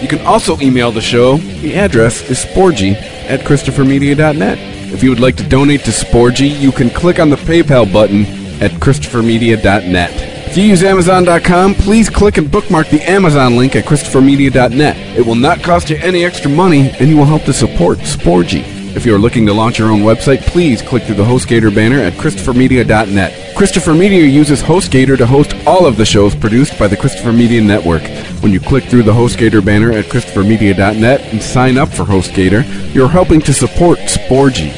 You can also email the show. The address is sporgy at ChristopherMedia.net. If you would like to donate to Sporgy, you can click on the PayPal button at ChristopherMedia.net. If you use Amazon.com, please click and bookmark the Amazon link at ChristopherMedia.net. It will not cost you any extra money, and you will help to support Sporgy. If you are looking to launch your own website, please click through the HostGator banner at ChristopherMedia.net. Christopher Media uses HostGator to host all of the shows produced by the Christopher Media Network. When you click through the HostGator banner at ChristopherMedia.net and sign up for HostGator, you're helping to support Sporgy.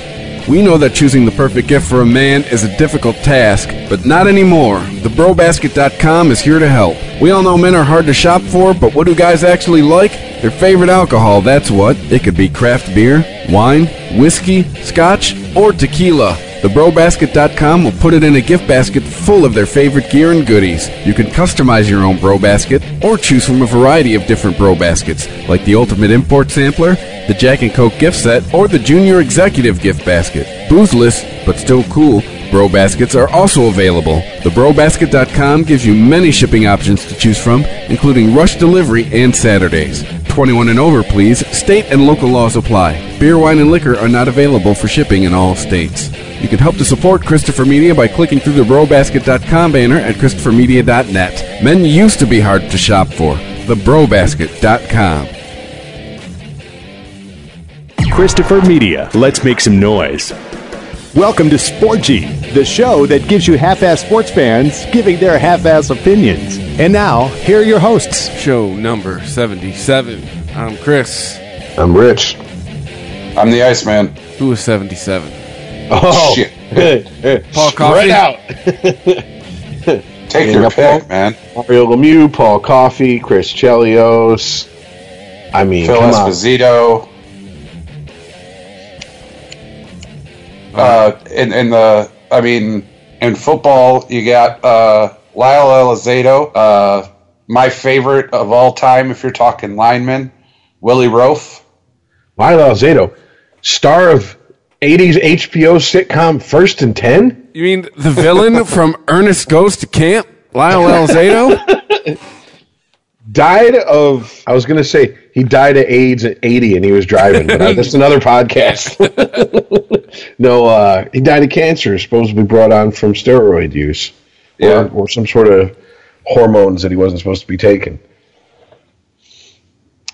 We know that choosing the perfect gift for a man is a difficult task, but not anymore. TheBroBasket.com is here to help. We all know men are hard to shop for, but what do guys actually like? Their favorite alcohol, that's what. It could be craft beer, wine, whiskey, scotch, or tequila. TheBroBasket.com will put it in a gift basket full of their favorite gear and goodies. You can customize your own Bro Basket or choose from a variety of different Bro Baskets, like the Ultimate Import Sampler, the Jack and Coke gift set, or the Junior Executive gift basket. Boothless, but still cool, Bro Baskets are also available. TheBroBasket.com gives you many shipping options to choose from, including rush delivery and Saturdays. 21 and over, please. State and local laws apply. Beer, wine, and liquor are not available for shipping in all states. You can help to support Christopher Media by clicking through the BroBasket.com banner at ChristopherMedia.net. Men used to be hard to shop for. TheBroBasket.com. Christopher Media. Let's make some noise. Welcome to Sporgy, the show that gives you half-ass sports fans giving their half-ass opinions. And now, here are your hosts. Show number 77. I'm Chris. I'm Rich. I'm the Iceman. Who is 77? Oh, Shit. Paul Coffey. Right out. Take Yeah, your Paul. pick, man. Mario Lemieux, Paul Coffey, Chris Chelios. I mean, Phil come on. Uh, in, in the, I mean, in football, you got uh, Lyle Alzado, uh, my favorite of all time, if you're talking lineman, Willie Roaf. Lyle Alzado, star of 80s HBO sitcom First and 10? You mean the villain from Ernest Goes to Camp? Lyle Alzado? Died of, I was going to say, he died of AIDS at 80 and he was driving, but uh, that's another podcast. no, uh, he died of cancer, supposedly brought on from steroid use. Yeah. Or, or some sort of hormones that he wasn't supposed to be taking.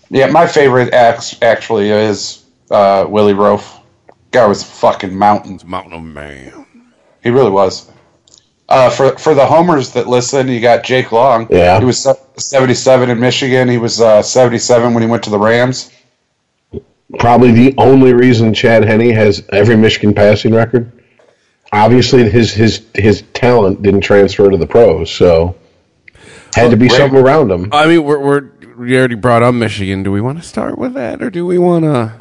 Yeah, my favorite act actually is uh, Willie Roaf. Guy was a fucking mountain. Mountain Man. He really was. Uh, for for the homers that listen, you got Jake Long. Yeah. he was 77 in Michigan. He was uh, 77 when he went to the Rams. Probably the only reason Chad Henne has every Michigan passing record. Obviously, his his his talent didn't transfer to the pros, so had to be Right. something around him. I mean, we're, we're we already brought up Michigan. Do we want to start with that, or do we want to?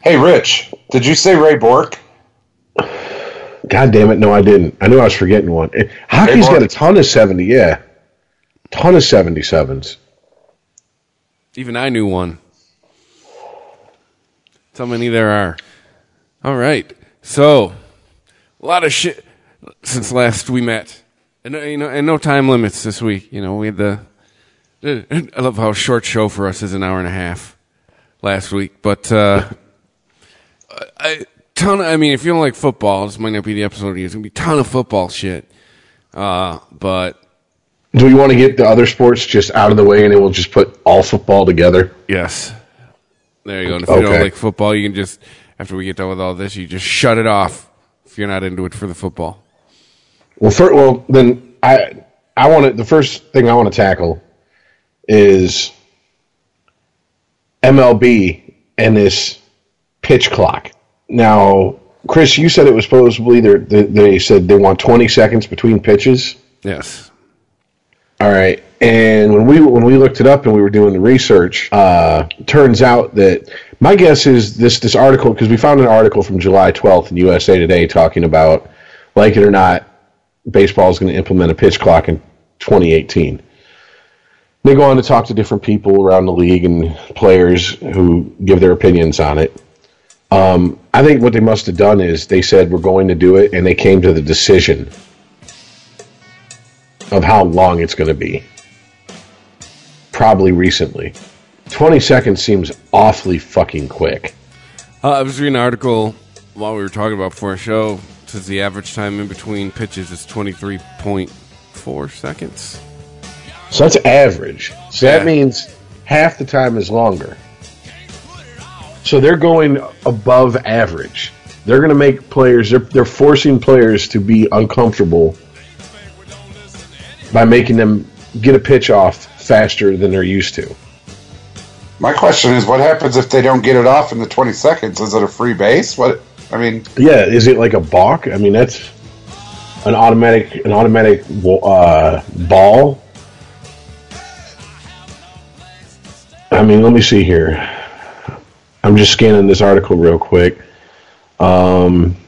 Hey, Rich, did you say Ray Bourque? God damn it, no, I didn't. I knew I was forgetting one. Eh, hockey's got a ton of seventy, yeah, ton of seventy sevens. Even I knew one. So many there are. All right, so a lot of shit since last we met, and uh, you know, and no time limits this week. You know, we had the. I love how short show for us is an hour and a half last week, but uh, I ton. Of, I mean, if you don't like football, this might not be the episode. you. It's gonna be a ton of football shit. Uh, but Do we want to get the other sports just out of the way, and then we'll just put all football together? Yes. There you go. And if you don't like football, you can just after we get done with all this, you just shut it off if you're not into it for the football. Well, well, then I I want to. The first thing I want to tackle is MLB and this pitch clock. Now, Chris, you said it was supposedly they they said they want 20 seconds between pitches. Yes. All right. And when we when we looked it up and we were doing the research, uh, turns out that My guess is this this article because we found an article from July 12th in USA Today talking about, like it or not, baseball is going to implement a pitch clock in 2018. They go on to talk to different people around the league and players who give their opinions on it. Um, I think what they must have done is they said we're going to do it, and they came to the decision of how long it's going to be. Probably recently. 20 seconds seems awfully fucking quick. Uh, I was reading an article while we were talking about before our show. It says the average time in between pitches is 23.4 seconds. So that's average. So Yeah. that means half the time is longer. So they're going above average. They're going to make players, they're, they're forcing players to be uncomfortable by making them get a pitch off faster than they're used to. My question is, what happens if they don't get it off in the 20 seconds? Is it a free base? What? I mean, Yeah, is it like a balk? I mean, that's an automatic an automatic uh, ball. I mean, let me see here. I'm just scanning this article real quick. Um, I don't know.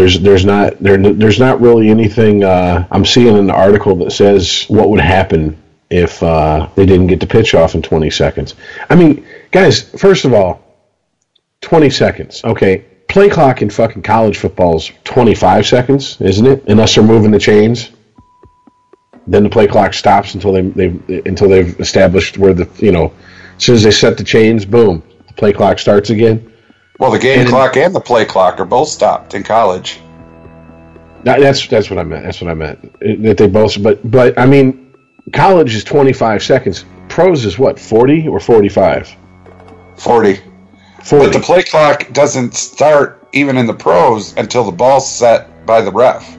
There's there's not there there's not really anything. Uh, I'm seeing an article that says what would happen if uh, they didn't get the pitch off in 20 seconds. I mean, guys, first of all, 20 seconds. Okay. Play clock in fucking college football is 25 seconds, isn't it? Unless they're moving the chains. Then the play clock stops until they they until they've established where the you know, as soon as they set the chains, boom, the play clock starts again. Well, the game And- clock and the play clock are both stopped in college. That, that's that's what I meant. That's what I meant. It- That they both, but but I mean, college is 25 seconds. Pros is what 40 or 45. 40. 40. But the play clock doesn't start even in the pros until the ball's set by the ref.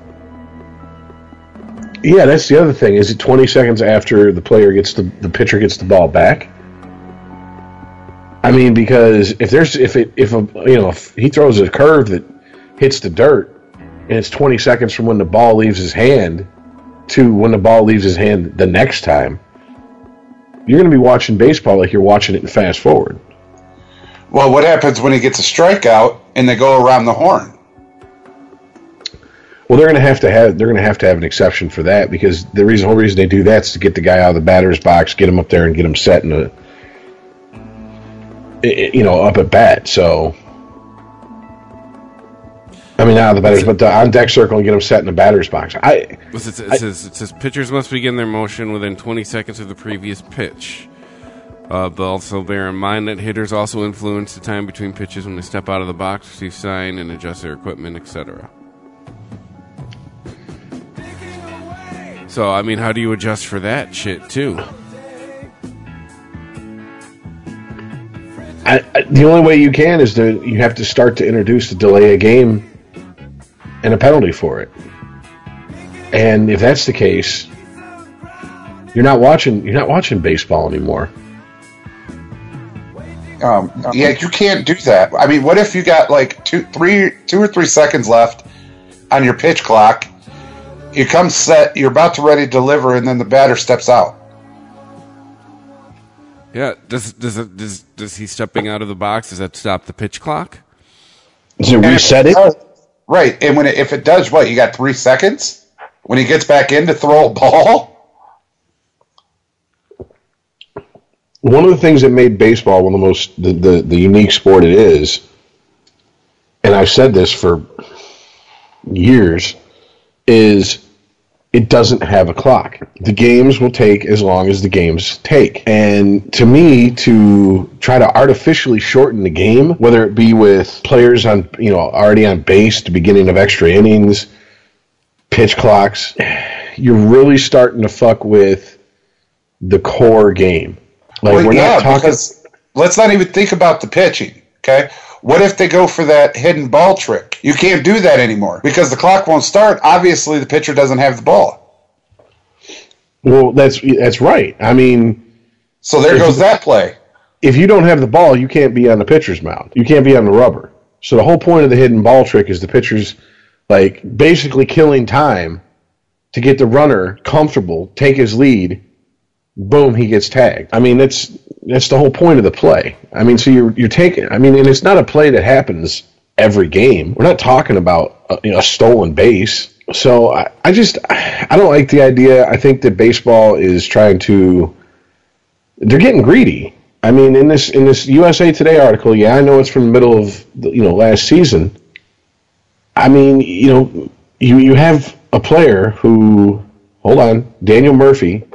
Yeah, that's the other thing. Is it 20 seconds after the player gets the the pitcher gets the ball back? I mean, because if there's if it if a you know if he throws a curve that hits the dirt and it's 20 seconds from when the ball leaves his hand to when the ball leaves his hand the next time, you're going to be watching baseball like you're watching it in fast forward. Well, what happens when he gets a strikeout and they go around the horn? Well, they're going to have to have they're going to have to have an exception for that because the reason whole reason they do that is to get the guy out of the batter's box, get him up there, and get him set in a you know up at bat. So, I mean, not the batter's, but the on deck circle and get them set in the batter's box. I It, it, says, it says pitchers must begin their motion within 20 seconds of the previous pitch. Uh, but also bear in mind that hitters also influence the time between pitches when they step out of the box, receive sign, and adjust their equipment, etc. So, I mean, how do you adjust for that shit, too? I, I, the only way you can is to you have to start to introduce the delay a game and a penalty for it. And if that's the case, you're not watching you're not watching baseball anymore. Um, yeah, you can't do that. I mean, what if you got like two, three, two or three seconds left on your pitch clock? You come set, you're about to ready to deliver, and then the batter steps out. Yeah, does does does does he stepping out of the box does that stop the pitch clock? Does it And reset it? does- right, and when it, if it does, what you got three seconds when he gets back in to throw a ball. One of the things that made baseball one of the most the, the, the unique sport it is, and I've said this for years, is it doesn't have a clock. The games will take as long as the games take. And to me, to try to artificially shorten the game, whether it be with players on, you know, already on base the beginning of extra innings, pitch clocks, you're really starting to fuck with the core game. Like Well, we're yeah, not talking. because let's not even think about the pitching. Okay, what if they go for that hidden ball trick? You can't do that anymore because the clock won't start. Obviously, the pitcher doesn't have the ball, Well, that's that's right. I mean, so there goes that play. if you don't have the ball, you can't be on the pitcher's mound. You can't be on the rubber. So the whole point of the hidden ball trick is the pitcher's like basically killing time to get the runner comfortable, take his lead. Boom, he gets tagged. I mean, that's that's the whole point of the play. I mean, so you're you're taking. I mean, and it's not a play that happens every game. We're not talking about a, you know, a stolen base. So I, I just I don't like the idea. I think that baseball is trying to. They're getting greedy. I mean, in this in this USA Today article, yeah, I know it's from the middle of the, you know last season. I mean, you know, you you have a player who hold on, Daniel Murphy,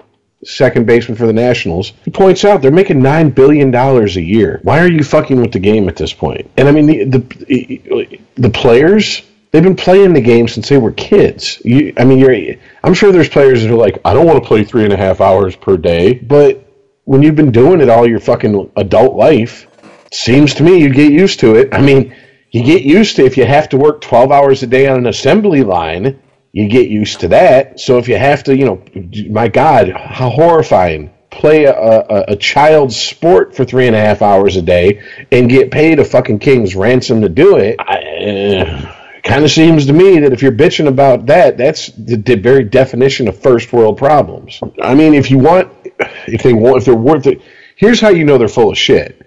second baseman for the Nationals. He points out they're making nine billion dollars a year. Why are you fucking with the game at this point? And I mean, the the the players. They've been playing the game since they were kids. You, I mean, you're. I'm sure there's players that are like, I don't want to play three and a half hours per day, but when you've been doing it all your fucking adult life, seems to me you get used to it. I mean, you get used to if you have to work 12 hours a day on an assembly line, you get used to that. So if you have to, you know, my God, how horrifying. Play a, a, a child's sport for three and a half hours a day and get paid a fucking king's ransom to do it. Uh, kind of seems to me that if you're bitching about that, that's the, the very definition of first world problems. I mean, if you want if they want, if they're worth it, here's how you know they're full of shit.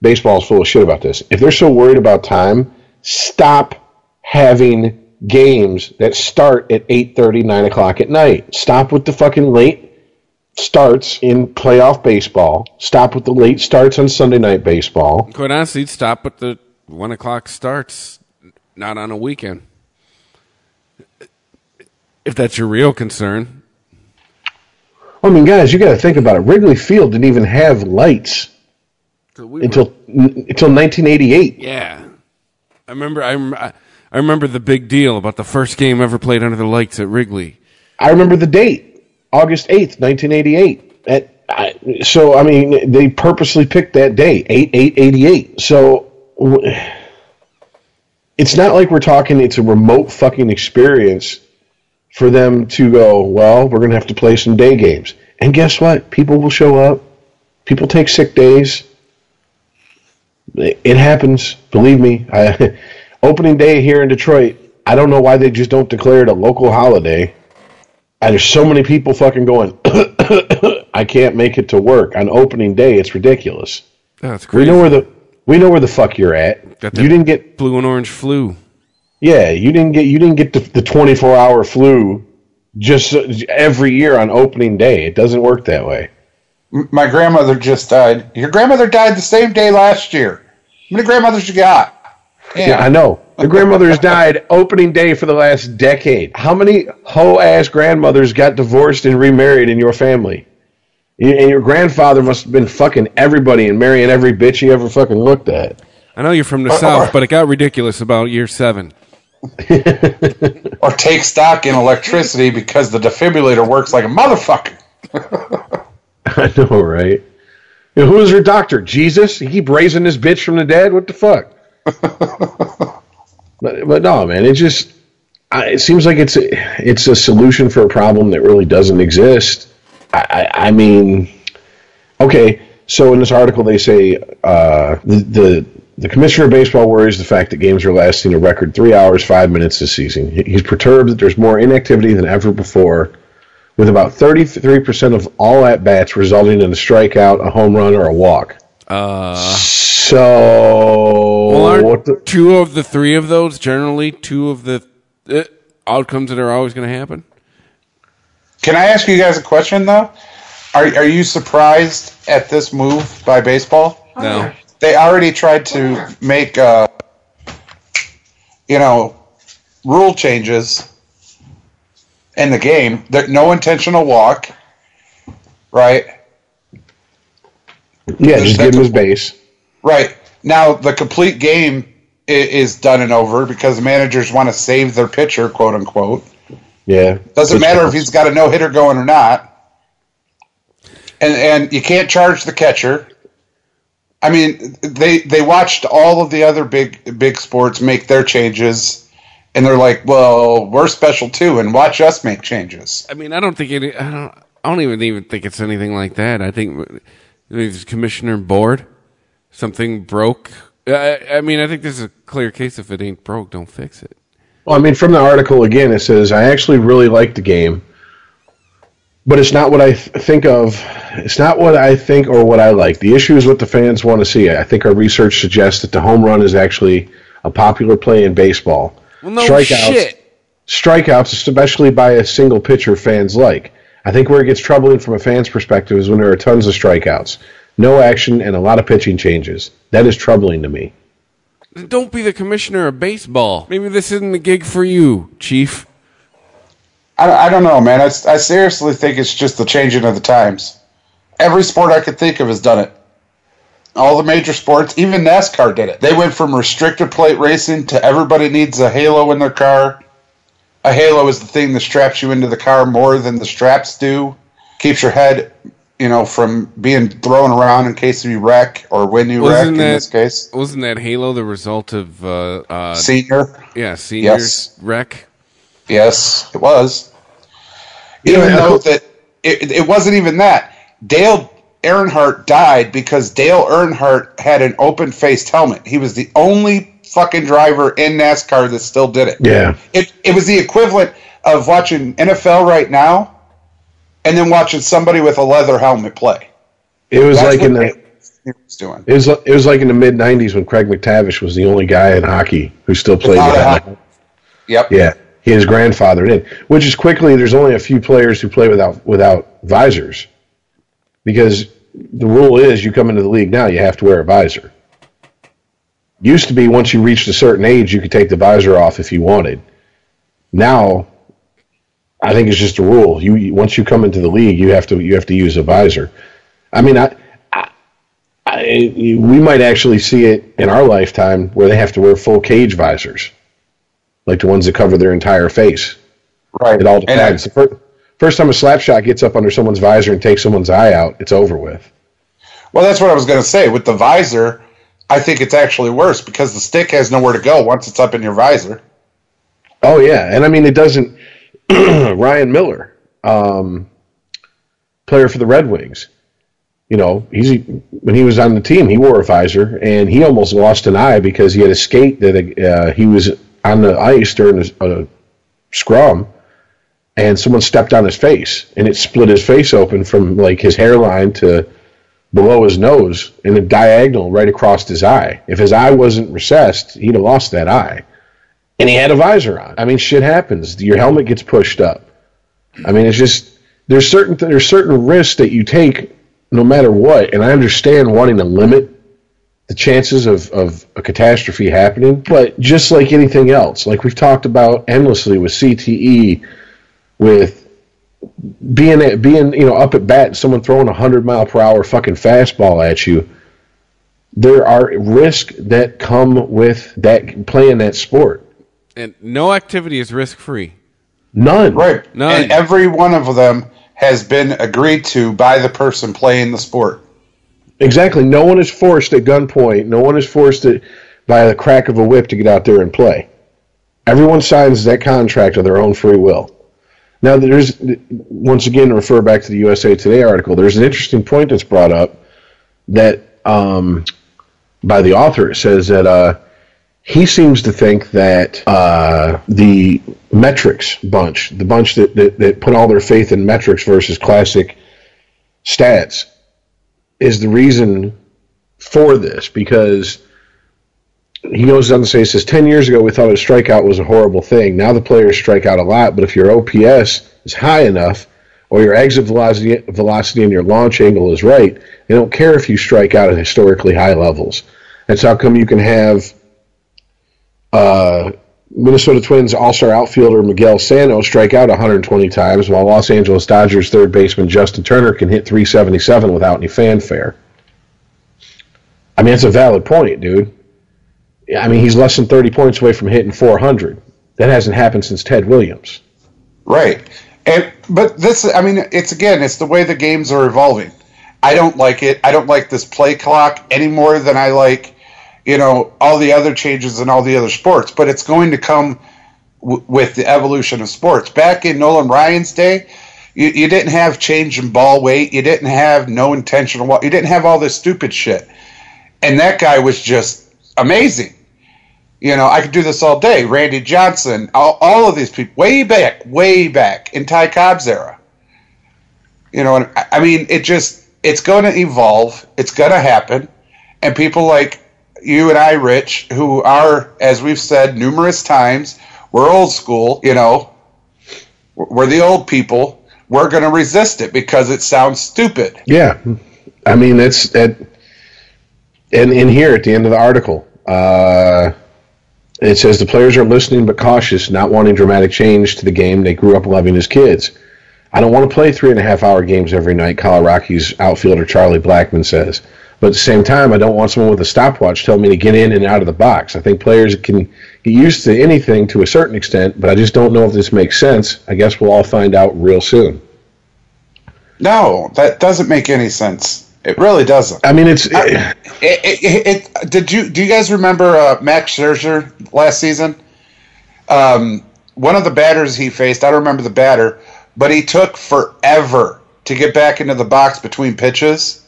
Baseball's full of shit about this. If they're so worried about time, stop having games that start at 8.30, 9 o'clock at night. Stop with the fucking late starts in playoff baseball. Stop with the late starts on Sunday night baseball. Quite honestly, stop with the 1 o'clock starts, not on a weekend. If that's your real concern. I mean, guys, you got to think about it. Wrigley Field didn't even have lights We until until 1988. Yeah, I remember. I, I remember the big deal about the first game ever played under the lights at Wrigley. I remember the date, August 8th, 1988. At, I, so, I mean, they purposely picked that day, 8 8 88. So, it's not like we're talking, it's a remote fucking experience for them to go, well, we're going to have to play some day games. And guess what? People will show up. People take sick days. It happens. Believe me. I, opening day here in Detroit, I don't know why they just don't declare it a local holiday. And there's so many people fucking going, I can't make it to work on opening day. It's ridiculous. That's crazy. We know where the we know where the fuck you're at. You didn't get blue and orange flu. yeah, you didn't get you didn't get the, the 24 hour flu just every year on opening day. It doesn't work that way. My grandmother just died. Your grandmother died the same day last year. How many grandmothers you got? Yeah, I know. Your grandmother's died opening day for the last decade. How many hoe ass grandmothers got divorced and remarried in your family? And your grandfather must have been fucking everybody and marrying every bitch he ever fucking looked at. I know you're from the south, but it got ridiculous about year seven. Or take stock in electricity because the defibrillator works like a motherfucker. I know, right? You know, who is her doctor? Jesus? He keep raising this bitch from the dead? What the fuck? but, but no, man, it just I, it seems like it's a, it's a solution for a problem that really doesn't exist. I, I, I mean, okay, so in this article they say uh, the, the the commissioner of baseball worries the fact that games are lasting a record three hours five minutes this season. He's perturbed that there's more inactivity than ever before with about 33% of all at bats resulting in a strikeout, a home run, or a walk. Uh, So, well, aren't what the- two of the three of those generally two of the uh, outcomes that are always going to happen? Can I ask you guys a question though? Are are you surprised at this move by baseball? No. They already tried to make uh, you know rule changes in the game. There, no intentional walk, right? Yeah, just give him his base. Right. Now the complete game is done and over because the managers want to save their pitcher, quote unquote. Yeah. Doesn't Which- matter if he's got a no hitter going or not. And and you can't charge the catcher. I mean, they they watched all of the other big big sports make their changes, and they're like, "Well, we're special too, and watch us make changes." I mean, I don't think any, I don't. I don't even even think it's anything like that. I think the commissioner board something broke. I, I mean, I think this is a clear case. If it ain't broke, don't fix it. Well, I mean, from the article again, it says, I actually really like the game. but it's not what I th- think of. It's not what I think or what I like. The issue is what the fans want to see. I think our research suggests that the home run is actually a popular play in baseball. Well, no Strikeouts, shit. strikeouts, especially by a single pitcher, fans like. I think where it gets troubling from a fan's perspective is when there are tons of strikeouts, no action, and a lot of pitching changes. That is troubling to me. Don't be the commissioner of baseball. Maybe this isn't the gig for you, Chief. I, I don't know, man. I, I seriously think it's just the changing of the times. Every sport I could think of has done it. All the major sports, even NASCAR did it. They went from restrictor plate racing to everybody needs a halo in their car. A halo is the thing that straps you into the car more than the straps do. Keeps your head, you know, from being thrown around in case you wreck or when you wreck. In this case, wasn't that Halo the result of uh, uh, senior? yeah seniors Yes. wreck? Yes, it was. Even Yeah, though that it, it wasn't even that. Dale Earnhardt died because Dale Earnhardt had an open faced helmet. He was the only fucking driver in NASCAR that still did it. Yeah. It it was the equivalent of watching NFL right now and then watching somebody with a leather helmet play. It was That's like in the he was doing. it was it was like in the mid '90s when Craig MacTavish was the only guy in hockey who still played. Without a without- helmet. Yep. Yeah, his grandfather did. Which is quickly, there's only a few players who play without without visors, because the rule is you come into the league now, you have to wear a visor. Used to be once you reached a certain age, you could take the visor off if you wanted. Now, I think it's just a rule. You once you come into the league, you have to you have to use a visor. I mean, I, I, I we might actually see it in our lifetime where they have to wear full cage visors like the ones that cover their entire face. Right. It all depends. The fir- first time a slap shot gets up under someone's visor and takes someone's eye out, it's over with. Well, that's what I was going to say. With the visor, I think it's actually worse because the stick has nowhere to go once it's up in your visor. Oh yeah, and I mean it doesn't. Ryan Miller, um, player for the Red Wings, you know, he's when he was on the team, he wore a visor, and he almost lost an eye because he had a skate that uh, he was on the ice during a, a scrum, and someone stepped on his face, and it split his face open from like his hairline to below his nose, in a diagonal right across his eye. If his eye wasn't recessed, he'd have lost that eye and he had a visor on. I mean, shit happens. Your helmet gets pushed up. I mean, it's just there's certain there's certain risks that you take no matter what, and I understand wanting to limit the chances of, of a catastrophe happening, but just like anything else, like we've talked about endlessly with CTE, with being at, being you know up at bat and someone throwing a hundred mile per hour fucking fastball at you, there are risks that come with that playing that sport. And no activity is risk free. None. Right. None. And every one of them has been agreed to by the person playing the sport. Exactly. No one is forced at gunpoint. No one is forced to, by the crack of a whip to get out there and play. Everyone signs that contract of their own free will. Now, there's once again refer back to the USA Today article. There's an interesting point that's brought up that um, by the author. It says that uh, he seems to think that uh, the metrics bunch, the bunch that, that, that put all their faith in metrics versus classic stats, is the reason for this because he goes on to say, he says, 10 years ago we thought a strikeout was a horrible thing. Now the players strike out a lot, but if your OPS is high enough or your exit velocity, velocity and your launch angle is right, they don't care if you strike out at historically high levels. That's how come you can have uh, Minnesota Twins all-star outfielder Miguel Sano strike out 120 times, while Los Angeles Dodgers third baseman Justin Turner can hit 377 without any fanfare. I mean, it's a valid point, dude. I mean, he's less than 30 points away from hitting 400. That hasn't happened since Ted Williams. Right. And but this I mean it's again it's the way the games are evolving. I don't like it. I don't like this play clock any more than I like you know all the other changes in all the other sports, but it's going to come w- with the evolution of sports. Back in Nolan Ryan's day, you, you didn't have change in ball weight, you didn't have no intentional you didn't have all this stupid shit. And that guy was just amazing. You know, I could do this all day. Randy Johnson, all, all of these people, way back, way back in Ty Cobb's era. You know, I- I mean, it just it's going to evolve. It's going to happen, and people like you and I, Rich, who are, as we've said numerous times, we're old school. You know, we're the old people. We're going to resist it because it sounds stupid. Yeah, I mean it's at and in here at the end of the article, uh, it says the players are listening but cautious, not wanting dramatic change to the game they grew up loving as kids. I don't want to play three and a half hour games every night. Rockies outfielder Charlie Blackmon says. But at the same time, I don't want someone with a stopwatch telling me to get in and out of the box. I think players can get used to anything to a certain extent, but I just don't know if this makes sense. I guess we'll all find out real soon. No, that doesn't make any sense. It really doesn't. I mean, it's It, it, it, it, did you do you guys remember uh, Max Scherzer last season? Um, one of the batters he faced, I don't remember the batter, but he took forever to get back into the box between pitches.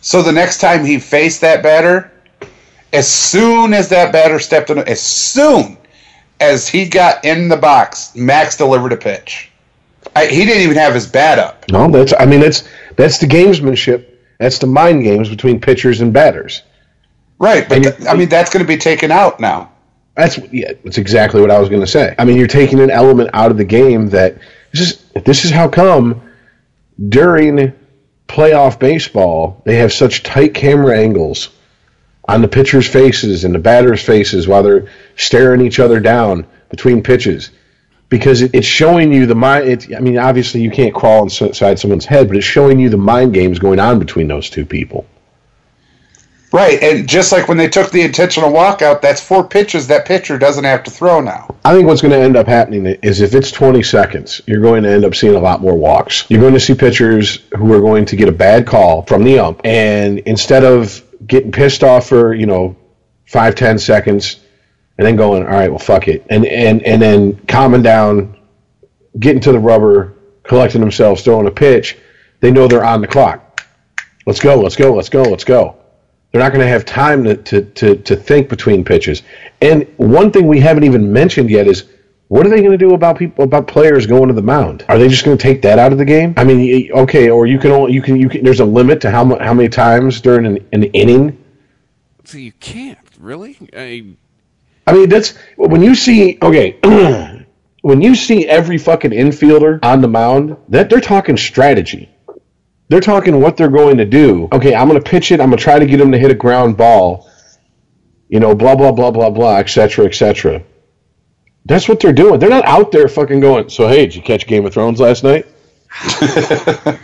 So the next time he faced that batter, as soon as that batter stepped in, as soon as he got in the box, Max delivered a pitch. I, he didn't even have his bat up. No, that's I mean that's that's the gamesmanship. That's the mind games between pitchers and batters. Right, but th- I mean that's going to be taken out now. That's yeah, that's exactly what I was going to say. I mean, you're taking an element out of the game that this is this is how come during playoff baseball they have such tight camera angles on the pitchers' faces and the batters' faces while they're staring each other down between pitches because it's showing you the mind. It, I mean, obviously you can't crawl inside someone's head, but it's showing you the mind games going on between those two people. Right, and just like when they took the intentional walkout, that's four pitches that pitcher doesn't have to throw now. I think what's going to end up happening is if it's 20 seconds, you're going to end up seeing a lot more walks. You're going to see pitchers who are going to get a bad call from the ump, and instead of getting pissed off for, you know, five, ten seconds, and then going, all right, well, fuck it, and, and, and then calming down, getting to the rubber, collecting themselves, throwing a pitch, they know they're on the clock. Let's go, let's go, let's go, let's go. They're not going to have time to, to, to, to think between pitches. And one thing we haven't even mentioned yet is what are they going to do about people about players going to the mound? Are they just going to take that out of the game? I mean, okay, or you can only you can you can. There's a limit to how how many times during an, an inning. So you can't really. I, I mean, that's when you see okay. when you see every fucking infielder on the mound, that they're talking strategy. They're talking what they're going to do. Okay, I'm going to pitch it. I'm going to try to get him to hit a ground ball. You know, blah blah blah blah blah, etc. etc. That's what they're doing. They're not out there fucking going. So hey, did you catch Game of Thrones last night?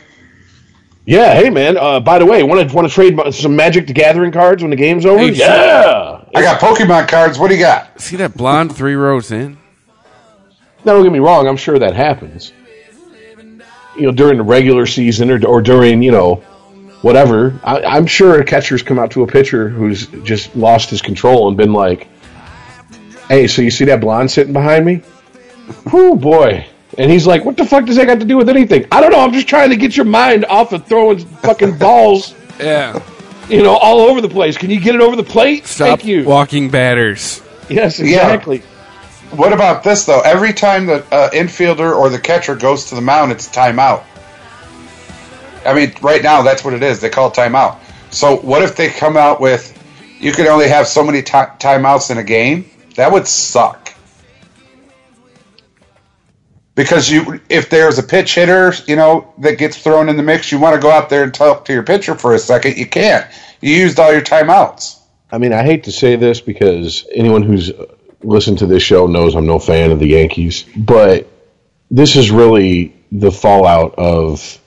yeah. Hey man. Uh, by the way, want to want to trade some Magic the Gathering cards when the game's over? Hey, yeah. I got Pokemon cards. What do you got? see that blonde three rows in? Now, don't get me wrong. I'm sure that happens. You know, during the regular season or, or during you know, whatever. I, I'm sure a catcher's come out to a pitcher who's just lost his control and been like, "Hey, so you see that blonde sitting behind me? Oh boy." And he's like, "What the fuck does that got to do with anything?" I don't know. I'm just trying to get your mind off of throwing fucking balls, Yeah. you know, all over the place. Can you get it over the plate? Stop Thank you. walking batters. Yes, exactly. What about this though? Every time the uh, infielder or the catcher goes to the mound, it's a timeout. I mean, right now that's what it is. They call it timeout. So what if they come out with you can only have so many ti timeouts in a game? That would suck. Because you, if there's a pitch hitter, you know that gets thrown in the mix, you want to go out there and talk to your pitcher for a second. You can't. You used all your timeouts. I mean, I hate to say this because anyone who's listened to this show knows I'm no fan of the Yankees, but this is really the fallout of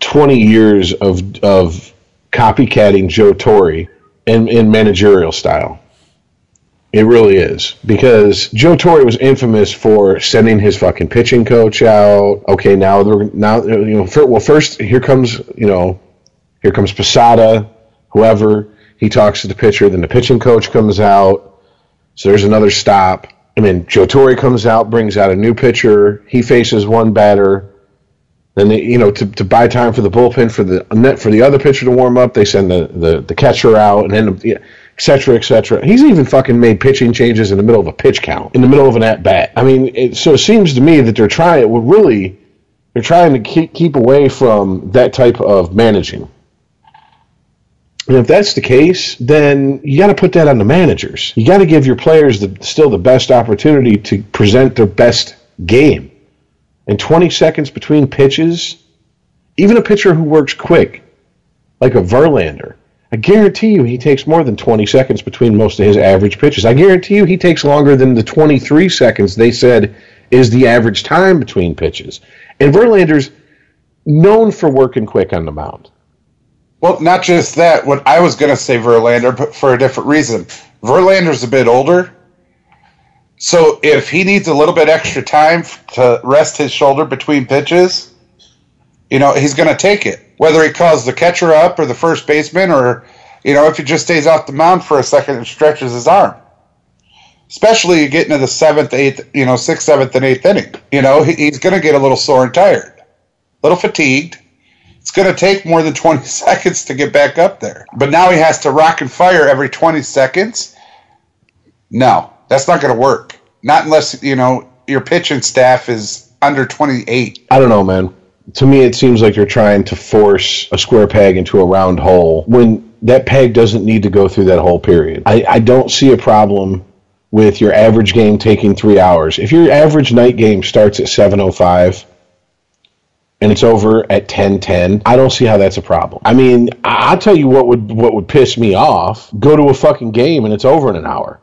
20 years of of copycatting Joe Torre in, in managerial style. It really is because Joe Torre was infamous for sending his fucking pitching coach out. Okay, now they're now you know. fir- Well, first here comes you know, here comes Posada, whoever. He talks to the pitcher, then the pitching coach comes out. So there's another stop. And then Joe Torre comes out, brings out a new pitcher. He faces one batter. Then they, you know, to, to buy time for the bullpen for the net for the other pitcher to warm up, they send the, the, the catcher out, and then yeah, et cetera, et cetera. He's even fucking made pitching changes in the middle of a pitch count, in the middle of an at bat. I mean, it, so it seems to me that they're trying. Well, really, They're trying to keep keep away from that type of managing. And if that's the case, then you got to put that on the managers. You got to give your players the, still the best opportunity to present their best game. And 20 seconds between pitches, even a pitcher who works quick, like a Verlander, I guarantee you he takes more than 20 seconds between most of his average pitches. I guarantee you he takes longer than the 23 seconds they said is the average time between pitches. And Verlander's known for working quick on the mound. Well, not just that. What I was going to say Verlander, but for a different reason. Verlander's a bit older. So if he needs a little bit extra time to rest his shoulder between pitches, you know, he's going to take it. Whether he calls the catcher up or the first baseman or, you know, if he just stays off the mound for a second and stretches his arm. Especially you get into the seventh, eighth, you know, sixth, seventh, and eighth inning. You know, he's going to get a little sore and tired, a little fatigued it's going to take more than 20 seconds to get back up there. But now he has to rock and fire every 20 seconds. No, that's not going to work. Not unless, you know, your pitching staff is under 28. I don't know, man. To me, it seems like you're trying to force a square peg into a round hole when that peg doesn't need to go through that whole period. I, I don't see a problem with your average game taking three hours. If your average night game starts at 7.05 and it's over at 10:10, I don't see how that's a problem. I mean, I- will tell you what would what would piss me off: go to a fucking game and it's over in an hour.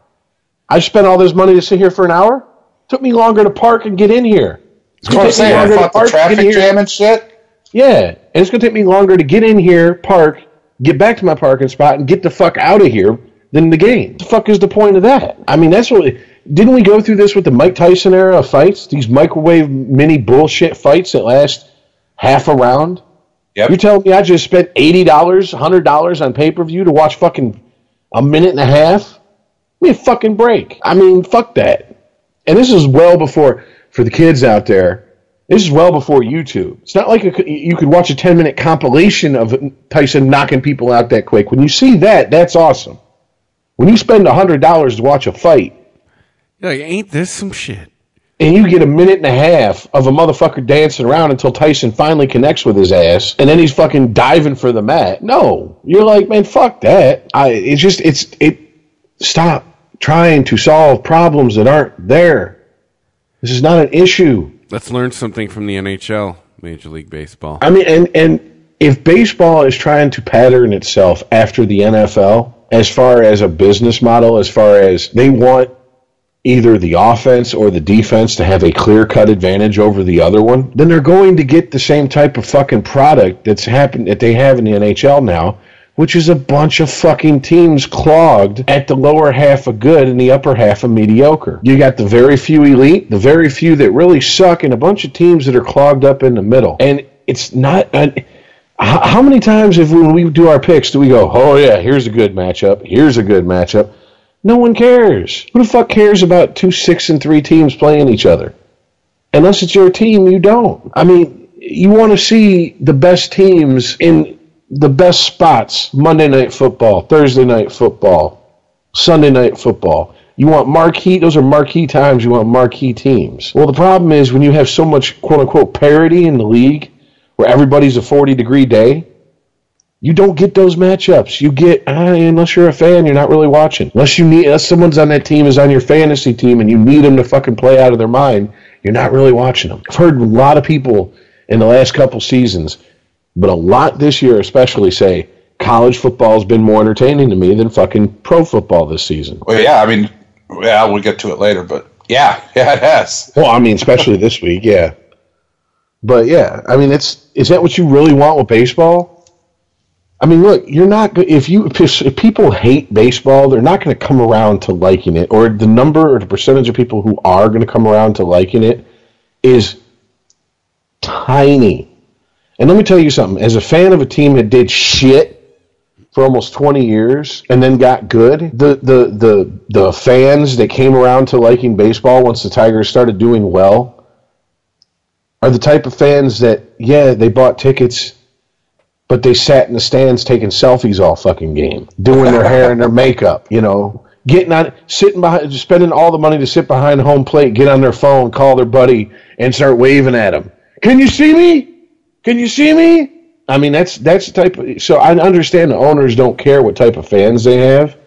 I spent all this money to sit here for an hour. took me longer to park and get in here. That's what I'm saying. I thought the traffic jam and shit. Yeah, and it's gonna take me longer to get in here, park, get back to my parking spot, and get the fuck out of here than the game. What the fuck is the point of that? I mean, that's what. Didn't we go through this with the Mike Tyson era of fights? These microwave mini bullshit fights that last half a round. Yep. You're telling me I just spent eighty dollars, hundred dollars on pay per view to watch fucking a minute and a half? Give me a fucking break. I mean, fuck that. And this is well before for the kids out there. This is well before YouTube. It's not like a, you could watch a ten minute compilation of Tyson knocking people out that quick. When you see that, that's awesome. When you spend hundred dollars to watch a fight, you like, ain't this some shit? and you get a minute and a half of a motherfucker dancing around until Tyson finally connects with his ass, and then he's fucking diving for the mat. No, you're like, man, fuck that. I it's just it's it. Stop trying to solve problems that aren't there. This is not an issue. Let's learn something from the NHL, Major League Baseball. I mean, and and if baseball is trying to pattern itself after the NFL as far as a business model, as far as they want either the offense or the defense to have a clear cut advantage over the other one, then they're going to get the same type of fucking product that's happened that they have in the NHL now, which is a bunch of fucking teams clogged at the lower half of good and the upper half of mediocre. You got the very few elite, the very few that really suck, and a bunch of teams that are clogged up in the middle. And it's not. An, how many times, if when we do our picks, do we go, "Oh yeah, here's a good matchup. Here's a good matchup." No one cares. Who the fuck cares about two six and three teams playing each other? Unless it's your team, you don't. I mean, you want to see the best teams in the best spots Monday night football, Thursday night football, Sunday night football. You want marquee, those are marquee times, you want marquee teams. Well, the problem is when you have so much quote unquote parity in the league where everybody's a 40 degree day, you don't get those matchups. You get uh, unless you're a fan, you're not really watching. Unless you need unless someone's on that team is on your fantasy team and you need them to fucking play out of their mind, you're not really watching them. I've heard a lot of people in the last couple seasons, but a lot this year especially say college football's been more entertaining to me than fucking pro football this season. Well, yeah, I mean, yeah, we'll get to it later, but yeah, yeah, it has. Well, I mean, especially this week, yeah. But yeah, I mean, it's is that what you really want with baseball? I mean, look, you're not if you if people hate baseball, they're not going to come around to liking it, or the number or the percentage of people who are going to come around to liking it is tiny. And let me tell you something: as a fan of a team that did shit for almost 20 years and then got good, the the the the fans that came around to liking baseball once the Tigers started doing well are the type of fans that yeah they bought tickets but they sat in the stands taking selfies all fucking game, doing their hair and their makeup, you know, getting on, sitting behind, spending all the money to sit behind home plate, get on their phone, call their buddy, and start waving at him. Can you see me? Can you see me? I mean, that's that's the type of. So I understand the owners don't care what type of fans they have,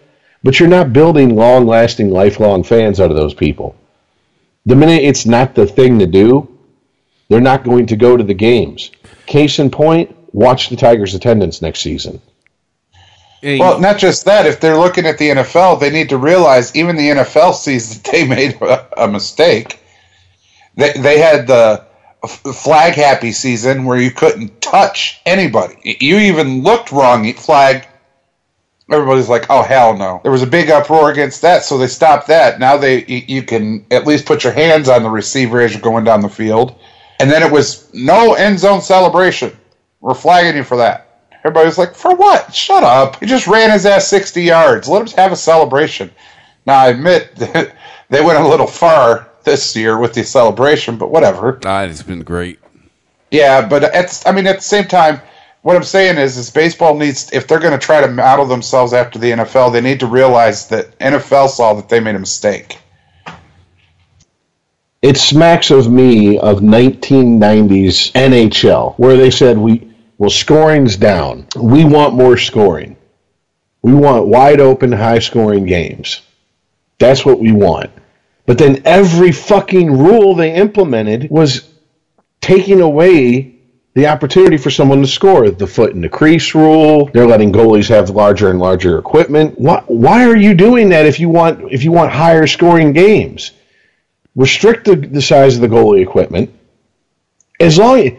but you're not building long-lasting, lifelong fans out of those people. The minute it's not the thing to do, they're not going to go to the games. Case in point, watch the Tigers' attendance next season. Hey, Well, not just that. If they're looking at the NFL, they need to realize even the NFL sees that they made a, a mistake. They they had the f- flag happy season where you couldn't touch anybody. You even looked wrong. Flag. Everybody's like, "Oh hell no!" There was a big uproar against that, so they stopped that. Now they you, can at least put your hands on the receiver as you're going down the field. And then it was no end zone celebration. We're flagging you for that. Everybody's like, for what? Shut up. He just ran his ass 60 yards. Let him have a celebration. Now, I admit they went a little far this year with the celebration, but whatever. ah, it's been great. Yeah, but it's, I mean, at the same time, what I'm saying is, is baseball needs, if they're going to try to model themselves after the NFL, they need to realize that NFL saw that they made a mistake. It smacks of me of 1990s NHL, where they said we well scoring's down. We want more scoring. We want wide open, high scoring games. That's what we want. But then every fucking rule they implemented was taking away the opportunity for someone to score. The foot in the crease rule. They're letting goalies have larger and larger equipment. Why, why are you doing that if you want if you want higher scoring games? restrict the, the size of the goalie equipment. As long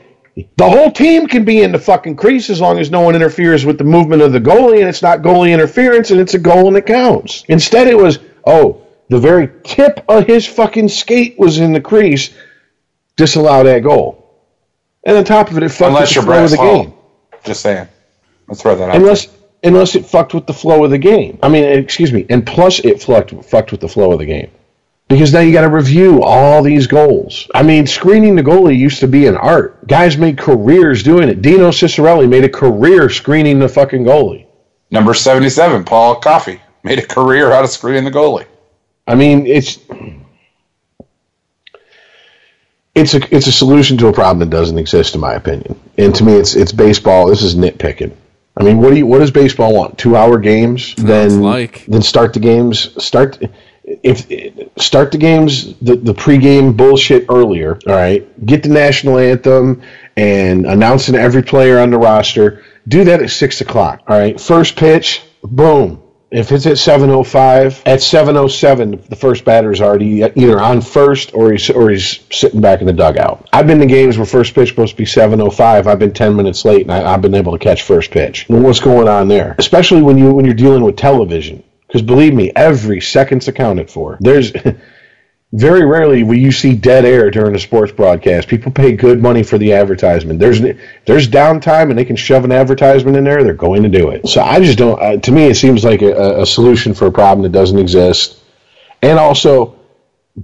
the whole team can be in the fucking crease as long as no one interferes with the movement of the goalie and it's not goalie interference and it's a goal and it counts. Instead, it was oh the very tip of his fucking skate was in the crease. Disallow that goal, and on top of it, it fucked Unless with the flow of the game. Just saying. Let's throw that out. Unless unless it fucked with the flow of the game. I mean, excuse me, and plus it fucked fucked with the flow of the game. Because now you got to review all these goals. I mean, screening the goalie used to be an art. Guys made careers doing it. Dino Ciccarelli made a career screening the fucking goalie. Number 77, Paul Coffey, made a career out of screening the goalie. I mean, it's it's a it's a solution to a problem that doesn't exist, in my opinion. And to me, it's it's baseball. This is nitpicking. I mean, what do you what does baseball want? Two hour games? then like. then start the games. Start if start the games the the pregame bullshit earlier. All right, get the national anthem and announcing every player on the roster. Do that at six o'clock. All right, first pitch, boom. If it's at seven oh five, at seven oh seven, the first batter is already either on first or he's or he's sitting back in the dugout. I've been to games where first pitch supposed to be seven oh five. I've been ten minutes late and I, I've been able to catch first pitch. What's going on there? Especially when you when you're dealing with television, because believe me, every second's accounted for. There's very rarely will you see dead air during a sports broadcast. People pay good money for the advertisement. There's there's downtime and they can shove an advertisement in there. They're going to do it. So I just don't. Uh, to me, it seems like a, a solution for a problem that doesn't exist. And also,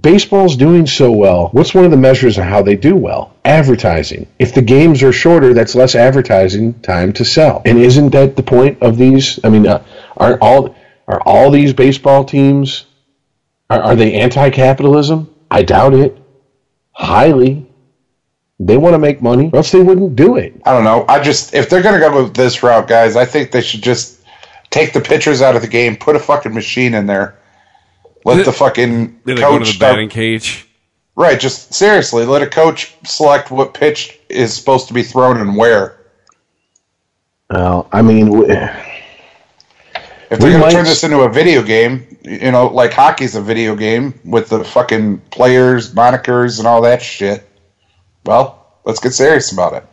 baseball's doing so well. What's one of the measures of how they do well? Advertising. If the games are shorter, that's less advertising time to sell. And isn't that the point of these? I mean, uh, are all are all these baseball teams are, are they anti-capitalism? I doubt it. Highly. They want to make money, or else they wouldn't do it. I don't know. I just if they're gonna go this route, guys, I think they should just take the pitchers out of the game, put a fucking machine in there, let the fucking Then they go to coach the start- batting cage. right. Just seriously, let a coach select what pitch is supposed to be thrown and where. Well, I mean, w- If We they're gonna turn this into a video game, you know, like hockey's a video game with the fucking players, monikers, and all that shit. Well, let's get serious about it.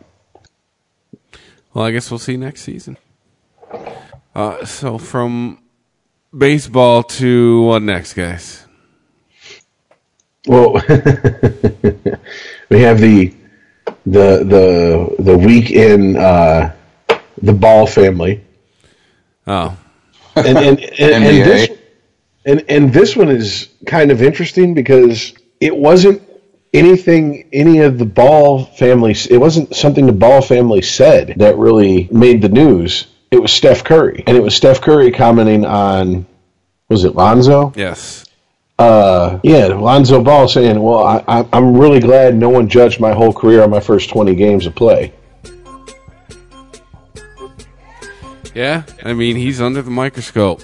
Well, I guess we'll see next season. Uh, so from baseball to what next, guys? well, we have the the the the week in uh, the Ball family, Oh, and and, and, and this and and this one is kind of interesting because it wasn't anything any of the Ball family. It wasn't something the Ball family said that really made the news. It was Steph Curry, and it was Steph Curry commenting on was it Lonzo? yes. uh, yeah, Lonzo Ball saying, "Well, I, I, I'm really glad no one judged my whole career on my first 20 games of play." Yeah, I mean he's under the microscope.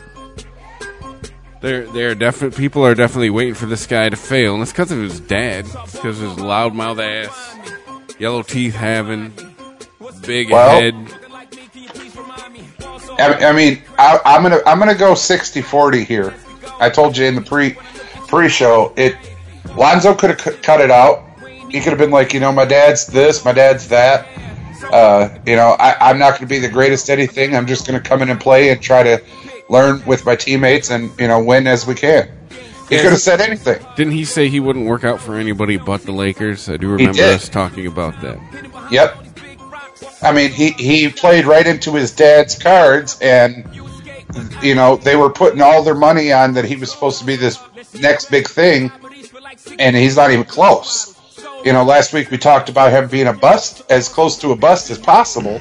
They're they're definite people are definitely waiting for this guy to fail, and it's because of his dad. It's because of his loudmouth ass, yellow teeth having, big Well- head. I, I mean, I, I'm gonna I'm gonna go 60-40 here. I told you in the pre pre show it. Lonzo could have cu- cut it out. He could have been like, you know, my dad's this, my dad's that. Uh, you know, I, I'm not going to be the greatest at anything. I'm just going to come in and play and try to learn with my teammates and you know win as we can. He could have said anything. Didn't he say he wouldn't work out for anybody but the Lakers? I do remember us talking about that. Yep. I mean, he, he played right into his dad's cards, and, you know, they were putting all their money on that he was supposed to be this next big thing, and he's not even close. You know, last week we talked about him being a bust, as close to a bust as possible.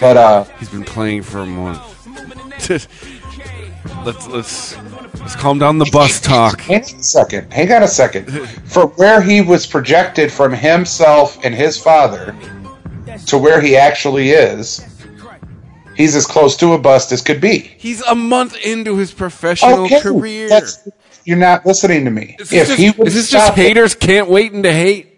But, uh, He's been playing for a month. let's let's let's calm down the bus talk. hang on a second. Hang on a second. For where he was projected from himself and his father to where he actually is, he's as close to a bust as could be. He's a month into his professional career. that's- you're not listening to me. Is if he just, would is this just stop it- haters can't wait and to hate?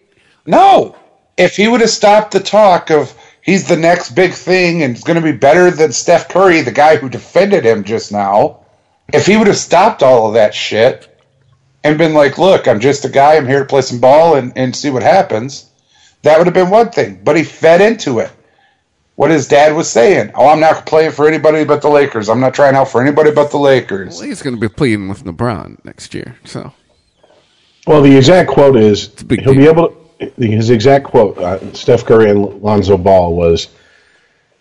no, if he would have stopped the talk of he's the next big thing and it's going to be better than Steph Curry, the guy who defended him just now, if he would have stopped all of that shit and been like, "Look, I'm just a guy. I'm here to play some ball and, and see what happens," that would have been one thing. But he fed into it. What his dad was saying. Oh, I'm not playing for anybody but the Lakers. I'm not trying out for anybody but the Lakers. Well, he's going to be playing with LeBron next year. So Well, the exact quote is he'll be able to. His exact quote, uh, Steph Curry and Lonzo Ball, was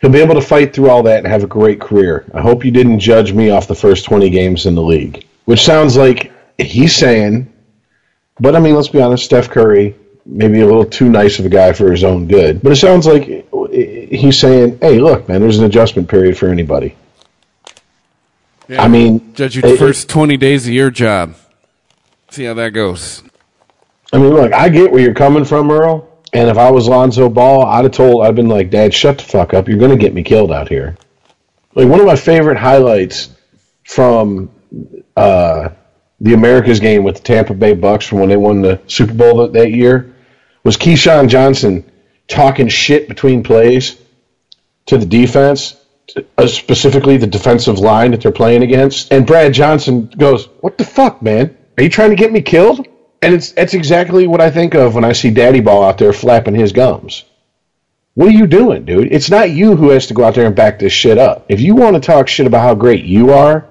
he'll be able to fight through all that and have a great career. I hope you didn't judge me off the first 20 games in the league. Which sounds like he's saying, but I mean, let's be honest, Steph Curry, maybe a little too nice of a guy for his own good. But it sounds like he's saying, hey, look, man, there's an adjustment period for anybody. yeah, I mean, judge your it- first twenty days of your job. See how that goes. I mean, look, I get where you're coming from, Earl. And if I was Lonzo Ball, I'd have told, I'd been like, Dad, shut the fuck up. You're going to get me killed out here. Like, one of my favorite highlights from uh, the Americas game with the Tampa Bay Bucks from when they won the Super Bowl that, that year was Keyshawn Johnson talking shit between plays to the defense, uh, specifically the defensive line that they're playing against. And Brad Johnson goes, "What the fuck, man? Are you trying to get me killed?" And it's that's exactly what I think of when I see Daddy Ball out there flapping his gums. What are you doing, dude? It's not you who has to go out there and back this shit up. If you want to talk shit about how great you are,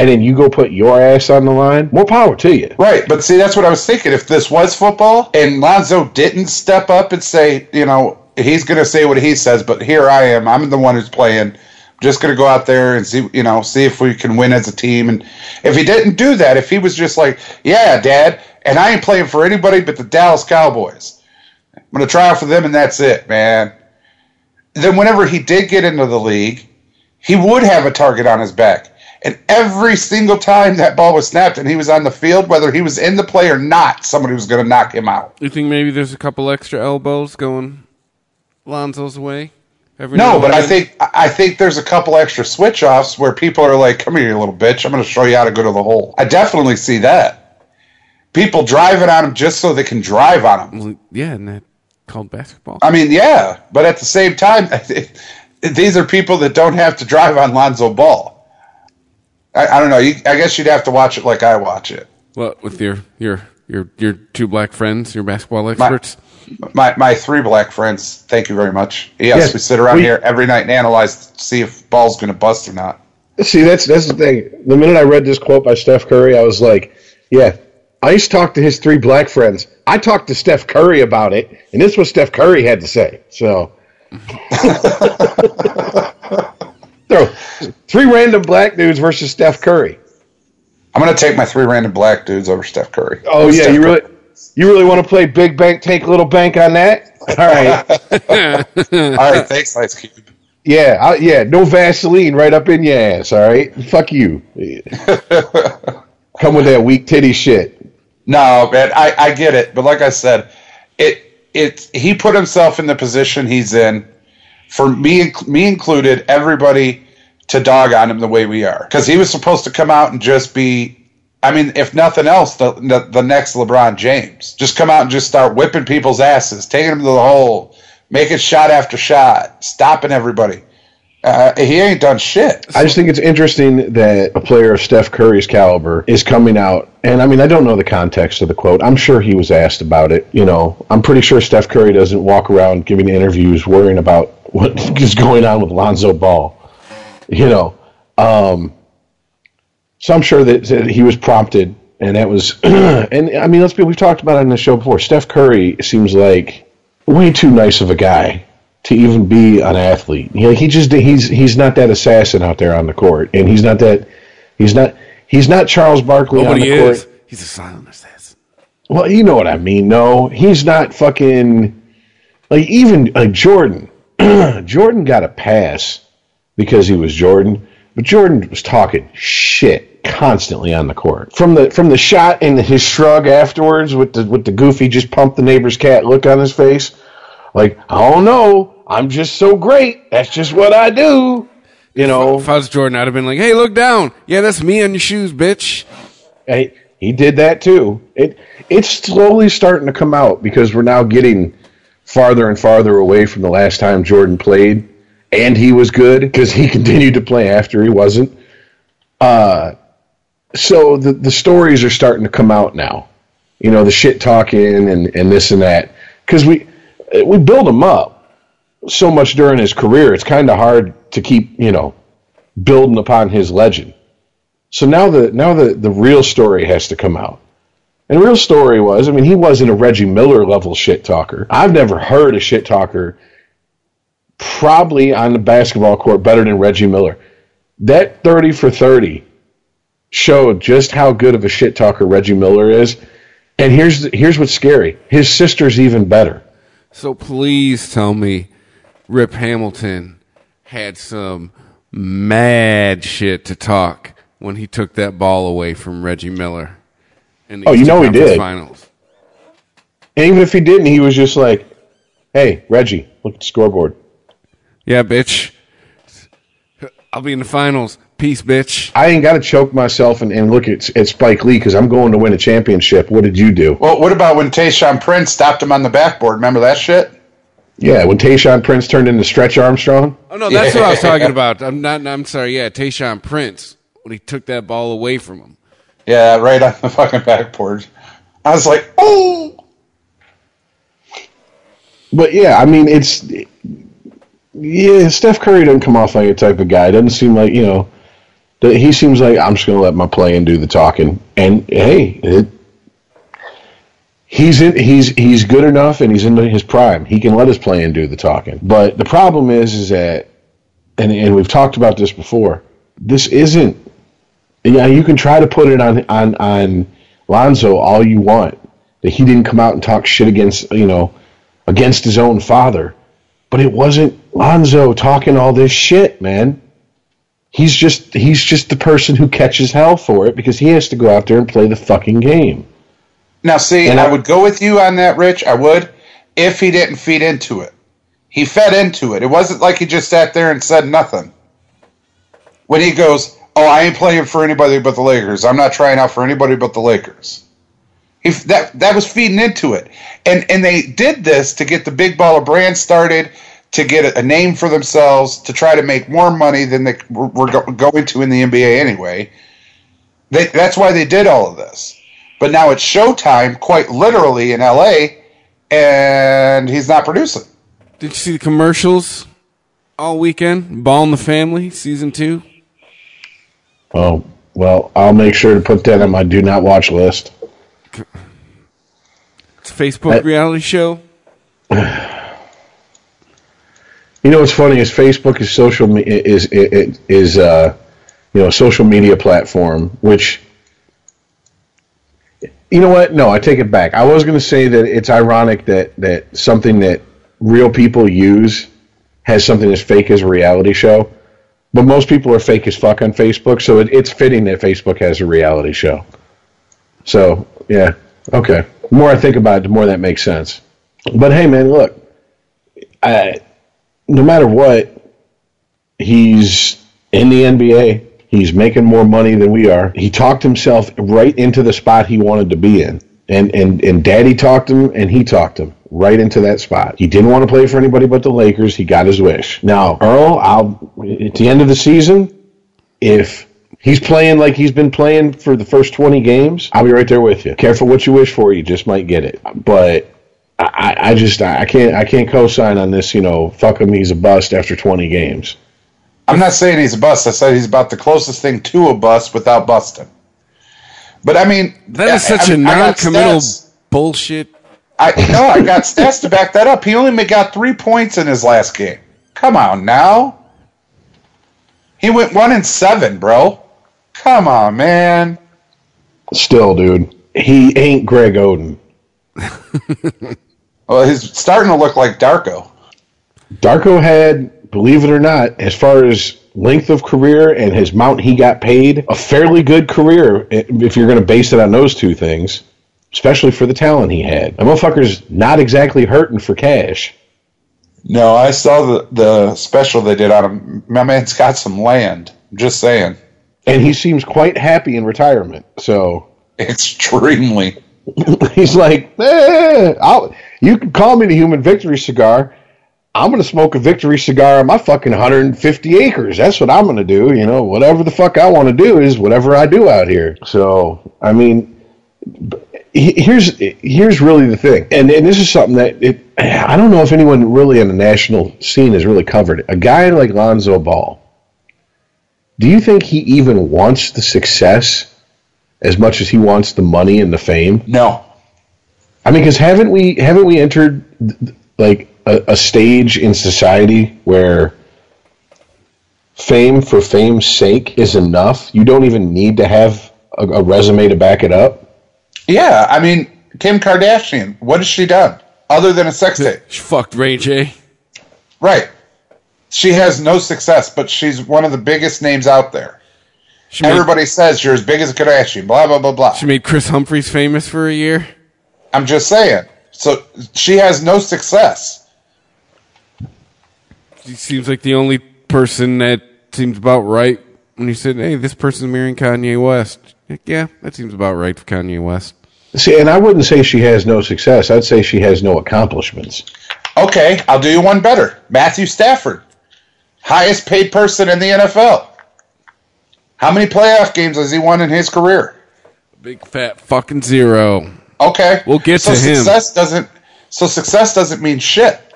and then you go put your ass on the line, more power to you. Right, but see, that's what I was thinking. If this was football and Lonzo didn't step up and say, you know, he's going to say what he says, but here I am. I'm the one who's playing. Just going to go out there and see, you know, see if we can win as a team. And if he didn't do that, if he was just like, yeah, Dad, and I ain't playing for anybody but the Dallas Cowboys, I'm going to try out for them, and that's it, man. Then whenever he did get into the league, he would have a target on his back. And every single time that ball was snapped and he was on the field, whether he was in the play or not, somebody was going to knock him out. You think maybe there's a couple extra elbows going Lonzo's way? Every No, but I think I think there's a couple extra switch offs where people are like, "Come here, you little bitch! I'm going to show you how to go to the hole." I definitely see that. People driving on him just so they can drive on him. Well, yeah, isn't that called basketball? I mean, yeah, but at the same time, these are people that don't have to drive on Lonzo Ball. I, I don't know. You, I guess you'd have to watch it like I watch it. What with your your your your two black friends, your basketball experts? My my three black friends. Thank you very much. Yes, Yes, we sit around we- here every night and analyze to see if ball's going to bust or not. See, that's that's the thing. The minute I read this quote by Steph Curry, I was like, "Yeah." Ice talked to his three black friends. I talked to Steph Curry about it, and this is what Steph Curry had to say. So, Throw three random black dudes versus Steph Curry. I'm going to take my three random black dudes over Steph Curry. Oh yeah, Steph you Curry. really, you really want to play big bank, take little bank on that? All right, All right, thanks, Ice Cube. yeah, I, yeah, no Vaseline right up in your ass. All right, fuck you. come with that weak titty shit. No, man, I, I get it, but like I said, it it he put himself in the position he's in. For me, me included, everybody to dog on him the way we are, because he was supposed to come out and just be. I mean, if nothing else, the, the the next LeBron James, just come out and just start whipping people's asses, taking them to the hole, making shot after shot, stopping everybody. Uh, he ain't done shit. I just think it's interesting that a player of Steph Curry's caliber is coming out. And I mean, I don't know the context of the quote. I'm sure he was asked about it. You know, I'm pretty sure Steph Curry doesn't walk around giving interviews worrying about what is going on with Lonzo Ball. You know, um, so I'm sure that, that he was prompted, and that was. and I mean, let's be. We've talked about it on the show before. Steph Curry seems like way too nice of a guy to even be an athlete. You know, he just he's he's not that assassin out there on the court, and he's not that he's not he's not Charles Barkley But on he the court. is. He's a silent assassin. Well, you know what I mean. No, he's not fucking like even like Jordan. Jordan got a pass because he was Jordan, but Jordan was talking shit constantly on the court. From the from the shot and his shrug afterwards with the with the goofy just pump the neighbor's cat look on his face. Like, I don't know, I'm just so great. That's just what I do. You know, If I was Jordan, I'd have been like, "Hey, look down. Yeah, that's me on your shoes, bitch." Hey, he did that too. It it's slowly starting to come out because we're now getting farther and farther away from the last time Jordan played, and he was good because he continued to play after he wasn't. Uh, so the the stories are starting to come out now. You know, the shit talking and and this and that because we we build him up so much during his career. It's kind of hard to keep you know building upon his legend. So now the now the, the real story has to come out. And the real story was, I mean, he wasn't a Reggie Miller level shit talker. I've never heard a shit talker probably on the basketball court better than Reggie Miller. That 30 for 30 showed just how good of a shit talker Reggie Miller is. And here's here's what's scary. His sister's even better. So please tell me, Rip Hamilton had some mad shit to talk when he took that ball away from Reggie Miller. In the Oh, you Eastern know he did. Finals. And even if he didn't, he was just like, "Hey, Reggie, look at the scoreboard." Yeah, bitch. I'll be in the finals. Peace, bitch. I ain't got to choke myself and, and look at, at Spike Lee because I'm going to win a championship. What did you do? Well, what about when Tayshaun Prince stopped him on the backboard? Remember that shit? Yeah, when Tayshaun Prince turned into Stretch Armstrong. Oh no, that's what I was talking about. I'm not. I'm sorry. Yeah, Tayshaun Prince when he took that ball away from him. Yeah, right on the fucking backboard. I was like, oh. But yeah, I mean, it's yeah. Steph Curry doesn't come off like a type of guy. Doesn't seem like you know. He seems like I'm just to let my play and do the talking. And hey, it, he's in, he's he's good enough, and he's in his prime. He can let his play and do the talking. But the problem is, is that, and and we've talked about this before. This isn't. Yeah, you can try to put it on on on Lonzo all you want that he didn't come out and talk shit against you know against his own father, but it wasn't Lonzo talking all this shit, man. He's just he's just the person who catches hell for it because he has to go out there and play the fucking game. Now, see, And I I- would go with you on that, Rich. I would, if he didn't feed into it. He fed into it. It wasn't like he just sat there and said nothing. When he goes, "Oh, I ain't playing for anybody but the Lakers. I'm not trying out for anybody but the Lakers." If that that was feeding into it, and and they did this to get the big baller brand started, to get a, name for themselves, to try to make more money than they were, were going to in the NBA anyway. They, that's why they did all of this. But now it's showtime, quite literally in LA, and he's not producing. Did you see the commercials all weekend? Ball in the Family season two. Oh well, I'll make sure to put that on my do not watch list. It's a Facebook That- reality show. You know what's funny is Facebook is social me- is is is uh, you know a social media platform which you know what? No, I take it back. I was going to say that it's ironic that that something that real people use has something as fake as a reality show, but most people are fake as fuck on Facebook, so it, it's fitting that Facebook has a reality show. So yeah, okay. The more I think about it, the more that makes sense. But hey, man, look, I, no matter what, he's in the NBA. He's making more money than we are. He talked himself right into the spot he wanted to be in. And, and, and daddy talked him and he talked him right into that spot. He didn't want to play for anybody but the Lakers. He got his wish. Now, Earl, I'll, at the end of the season, if he's playing like he's been playing for the first 20 games, I'll be right there with you. Careful what you wish for. You just might get it. But I, I just, I can't, I can't co-sign on this, you know, fuck him. He's a bust after 20 games. I'm not saying he's a bust. I said he's about the closest thing to a bust without busting. But I mean, That is I- such I- a I got non-committal stats. bullshit. I no, I got stats to back that up. He only got three points in his last game. Come on now. He went one and seven, bro. Come on, man. Still, dude, he ain't Greg Oden. Well, he's starting to look like Darko. Darko had, believe it or not, as far as length of career and his amount he got paid, a fairly good career if you're going to base it on those two things, especially for the talent he had. A motherfucker's not exactly hurting for cash. No, I saw the the special they did on him. My man's got some land. I'm just saying. And he seems quite happy in retirement. So Extremely. he's like, eh, I'll, you can call me the human victory cigar. I'm going to smoke a victory cigar on my fucking 150 acres. That's what I'm going to do. You know, whatever the fuck I want to do is whatever I do out here. So, I mean, here's here's really the thing, and and this is something that it, I don't know if anyone really in the national scene has really covered it. A guy like Lonzo Ball, do you think he even wants the success as much as he wants the money and the fame? No. I mean, because haven't we haven't we entered like a, a stage in society where fame for fame's sake is enough? You don't even need to have a, a resume to back it up. Yeah, I mean, Kim Kardashian, what has she done other than a sex tape? She fucked Ray J. Right. She has no success, but she's one of the biggest names out there. She made, Everybody says you're as big as a Kardashian, blah, blah, blah, blah. she made Kris Humphries famous for a year. I'm just saying. So she has no success. She seems like the only person that seems about right when you said, "Hey, this person's marrying Kanye West." Like, yeah, that seems about right for Kanye West. See, and I wouldn't say she has no success. I'd say she has no accomplishments. Okay, I'll do you one better. Matthew Stafford, highest paid person in the NFL. How many playoff games has he won in his career? Big fat fucking zero. Okay, We'll get so to him. Success doesn't. So success doesn't mean shit.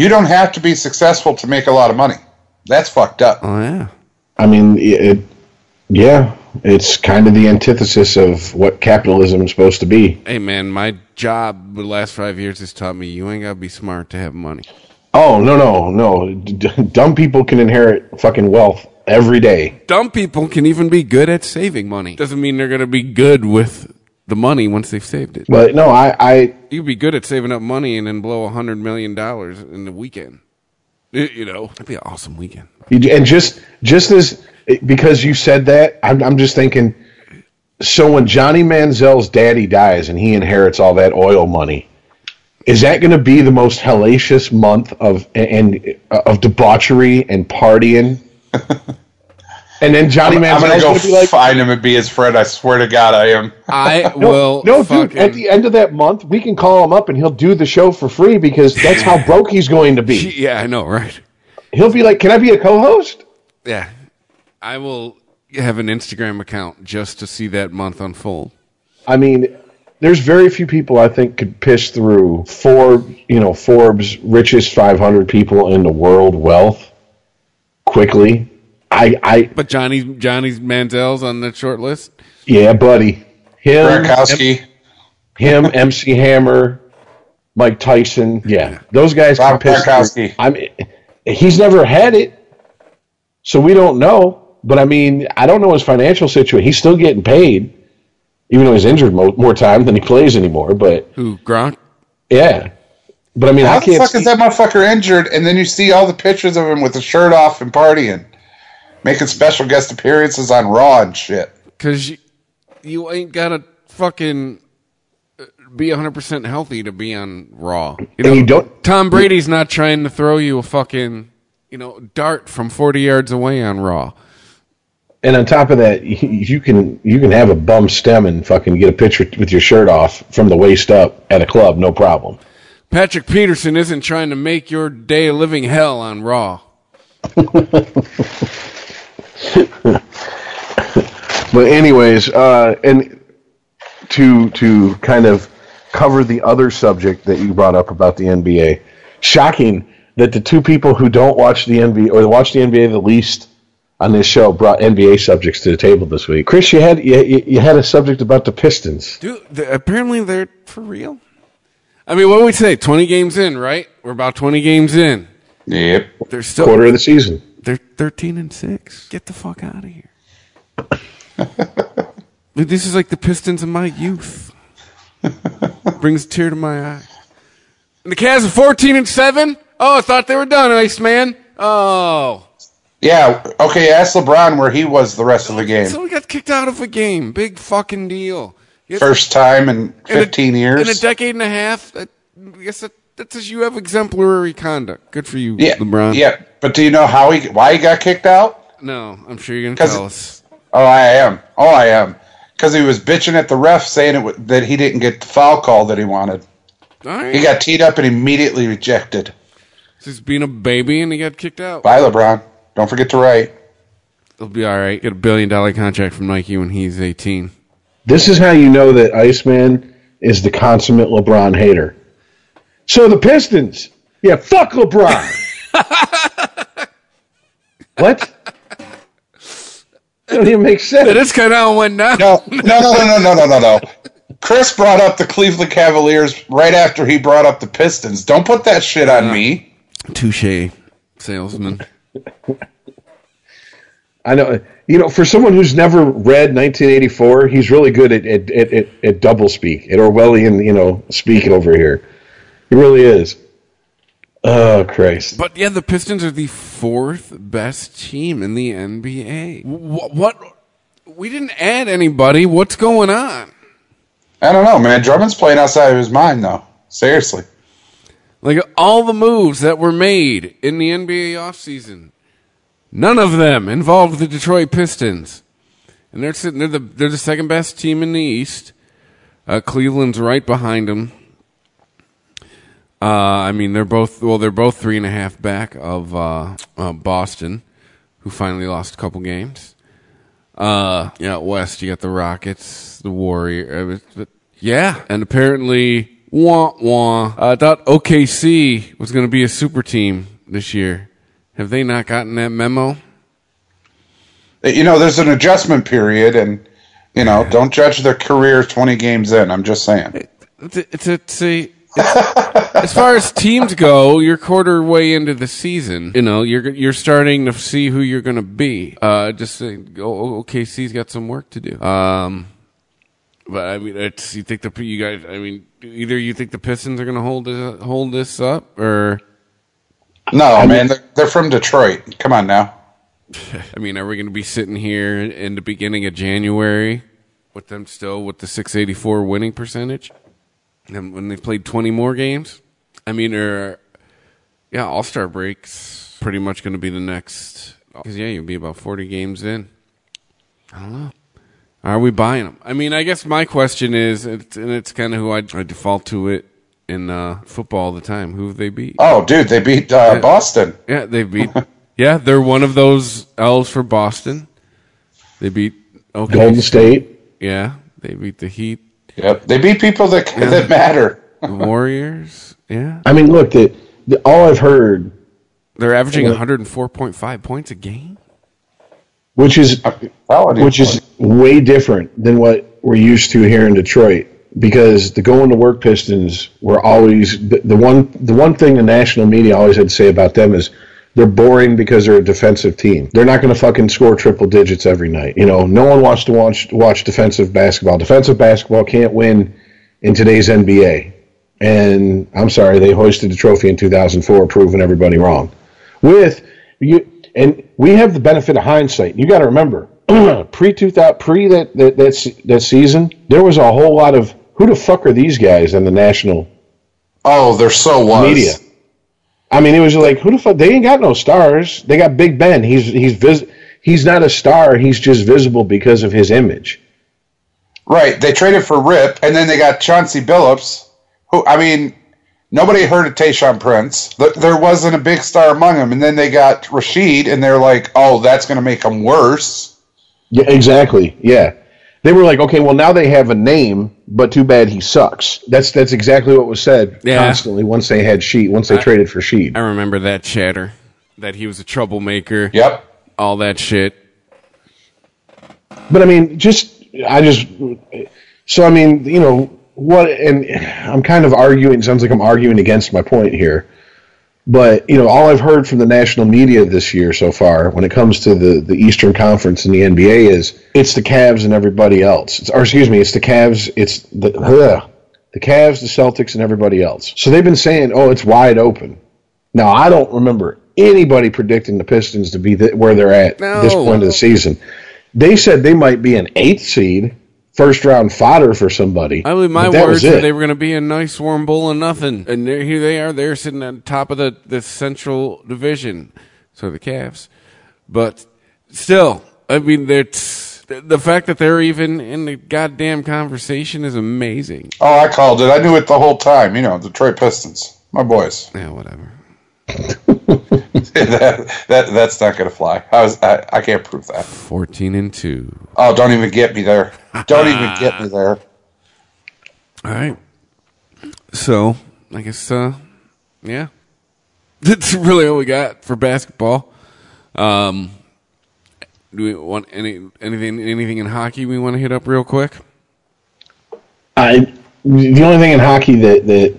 You don't have to be successful to make a lot of money. That's fucked up. Oh yeah. I mean, it, yeah, it's kind of the antithesis of what capitalism is supposed to be. Hey man, my job the last five years has taught me you ain't gotta be smart to have money. Oh no, no, no! D- d- dumb people can inherit fucking wealth every day. Dumb people can even be good at saving money. Doesn't mean they're gonna be good with the money once they've saved it. But no, I, I you'd be good at saving up money and then blow a hundred million dollars in the weekend. Y- You know, that'd be an awesome weekend. And just just as because you said that, I'm, I'm just thinking. So when Johnny Manziel's daddy dies and he inherits all that oil money, is that going to be the most hellacious month of and of debauchery and partying? and then Johnny I'm, I'm gonna go going to be like, find him and be his friend. I swear to God, I am. I no, will. no, fucking, dude. At the end of that month, we can call him up and he'll do the show for free because that's how broke he's going to be. yeah, I know, right? He'll be like, "Can I be a co-host?" Yeah, I will have an Instagram account just to see that month unfold. I mean, there's very few people I think could piss through Forbes, you know, Forbes richest 500 people in the world wealth quickly. I, I, But Johnny Johnny's Manziel's on that short list. yeah, buddy, him, Gronkowski, him, MC Hammer, Mike Tyson, yeah, those guys can Rob piss Gronkowski. through. I mean, he's never had it, so we don't know. But I mean, I don't know his financial situation. He's still getting paid, even though he's injured mo- more time than he plays anymore. But Who Gronk? Yeah. But I mean, how I the can't. fuck see- is that motherfucker injured? And then you see all the pictures of him with the shirt off and partying, making special guest appearances on Raw and shit. because you, you ain't gotta fucking uh, be 100% healthy to be on Raw. You And you don't- Tom Brady's not trying to throw you a fucking, you know, dart from 40 yards away on Raw. And on top of that, you, you can you can have a bum stem and fucking get a picture with your shirt off from the waist up at a club, no problem. Patrick Peterson isn't trying to make your day a living hell on Raw. But anyways, uh, and to to kind of cover the other subject that you brought up about the NBA, shocking that the two people who don't watch the NBA or watch the NBA the least on this show brought NBA subjects to the table this week. Chris, you had you, you you had a subject about the Pistons. Dude, the, apparently they're for real. I mean, what would we say? 20 games in, right? We're about 20 games in. Yep. They're still Quarter of the season. They're 13 and 6. Get the fuck out of here. Dude, this is like the Pistons of my youth. Brings a tear to my eye. And the Cavs are 14 and 7? Oh, I thought they were done, Ice Man. Oh. Yeah. Okay. Ask LeBron where he was the rest of the game. So we got kicked out of a game. Big fucking deal. First time in in a- 15 years. In a decade and a half. I guess that, that says you have exemplary conduct. Good for you, yeah. LeBron. Yeah. But do you know how he why he got kicked out? No, I'm sure you're going to 'Cause- tell us. Oh, I am. Oh, I am. Because he was bitching at the ref saying it, wa- that he didn't get the foul call that he wanted. All right. He got teed up and immediately rejected. He's being a baby and he got kicked out. Bye, LeBron. Don't forget to write. He'll be all right. Get a billion dollar contract from Nike when he's 18. This is how you know that Iceman is the consummate LeBron hater. So the Pistons. Yeah, fuck LeBron. what? That doesn't even make sense. That is kind of went now. No, no, no, no, no, no, no, no. Chris brought up the Cleveland Cavaliers right after he brought up the Pistons. Don't put that shit on uh, me. Touche, salesman. I know. You know, for someone who's never read 1984, he's really good at at, at, at double speak, at Orwellian, you know, speak over here. He really is. Oh Christ! But yeah, the Pistons are the fourth best team in the NBA. What? what we didn't add anybody. What's going on? I don't know, man. Drummond's playing outside of his mind, though. Seriously. Like all the moves that were made in the NBA offseason, none of them involved the Detroit Pistons. And they're sitting they're the they're the second best team in the East. Uh, Cleveland's right behind them. Uh, I mean, they're both well, they're both three and a half back of uh, uh, Boston, who finally lost a couple games. Uh, yeah, West, you got the Rockets, the Warrior. uh, Yeah, and apparently, wah wah. I thought OKC was going to be a super team this year. Have they not gotten that memo? You know, there's an adjustment period, and, you know, don't judge their career 20 games in. I'm just saying. It's a, it's a, it's a it's- as far as teams go, you're quarter way into the season. You know, you're you're starting to see who you're going to be. Uh, just saying, oh, OKC's got some work to do. Um, but I mean, it's you think the you guys. I mean, either you think the Pistons are going to hold this, hold this up, or No, man. They're, they're from Detroit. Come on now. I mean, are we going to be sitting here in the beginning of January with them still with the 684 winning percentage? And when they've played 20 more games? I mean, or yeah, All Star breaks pretty much going to be the next. Because yeah, you'll be about 40 games in. I don't know. Are we buying them? I mean, I guess my question is, it's, and it's kind of who I, I default to it in uh, football all the time. Who have they beat? Oh, dude, they beat uh, Boston. Yeah, they beat. yeah, they're one of those elves for Boston. They beat okay. Golden State. Yeah, they beat the Heat, Yep. They beat people that that matter. the Warriors. Yeah, I mean, look, the, the all I've heard, they're averaging 104.5 points a game. which is which is way different than what we're used to here in Detroit. Because the going to work Pistons were always the, the one the one thing the national media always had to say about them is they're boring because they're a defensive team. They're not going to fucking score triple digits every night. You know, no one wants to watch watch defensive basketball. Defensive basketball can't win in today's NBA. And I'm sorry, they hoisted the trophy in 2004, proving everybody wrong. With you, and we have the benefit of hindsight. You got to remember, pre two thousand pre that that that, that season, there was a whole lot of who the fuck are these guys in the national Oh, they're so was. media. I mean, it was like who the fuck? They ain't got no stars. They got Big Ben. He's he's vis- he's not a star. He's just visible because of his image. Right. They traded for Rip, and then they got Chauncey Billups, who, I mean, nobody heard of Tayshaun Prince. There wasn't a big star among them. And then they got Rasheed, and they're like, oh, that's going to make them worse. Yeah, exactly. Yeah, they were like, okay, well now they have a name, but too bad he sucks. That's that's exactly what was said Yeah. constantly once they had Sheed. Once they traded for Sheed. I remember that chatter that he was a troublemaker. Yep. All that shit. But I mean, just I just so I mean, you know what? And I'm kind of arguing. Sounds like I'm arguing against my point here. But you know, all I've heard from the national media this year so far, when it comes to the the Eastern Conference and the NBA, is it's the Cavs and everybody else. It's, or excuse me, it's the Cavs. It's the ugh, the Cavs, the Celtics, and everybody else. So they've been saying, "Oh, it's wide open." Now I don't remember anybody predicting the Pistons to be th- where they're at this point of the season. They said they might be an eighth seed, first round fodder for somebody. I believe my but that words were they were going to be a nice warm bowl of nothing, and there, here they are. They're sitting at the top of the, the Central Division, so the Cavs. But still, I mean, that's the fact that they're even in the goddamn conversation is amazing. Oh, I called it. I knew it the whole time. You know, Detroit Pistons. My boys. Yeah, whatever. that, that That's not going to fly. I, was, I, I can't prove that. Fourteen and two. Oh, don't even get me there. Don't even get me there. All right. So I guess, uh, yeah, that's really all we got for basketball. Um, do we want any anything anything in hockey we want to hit up real quick? I the only thing in hockey that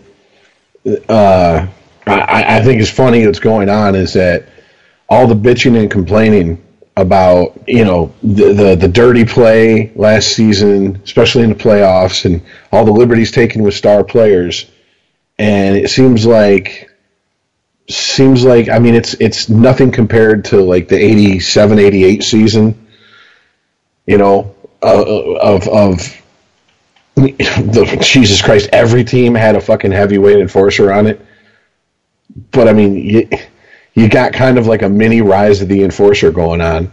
that uh, I, I think is funny what's going on is that all the bitching and complaining about you know the, the the dirty play last season, especially in the playoffs, and all the liberties taken with star players, and it seems like seems like I mean it's it's nothing compared to like the 87 88 season you know of of the, Jesus Christ, every team had a fucking heavyweight enforcer on it. But I mean, you, you got kind of like a mini rise of the enforcer going on.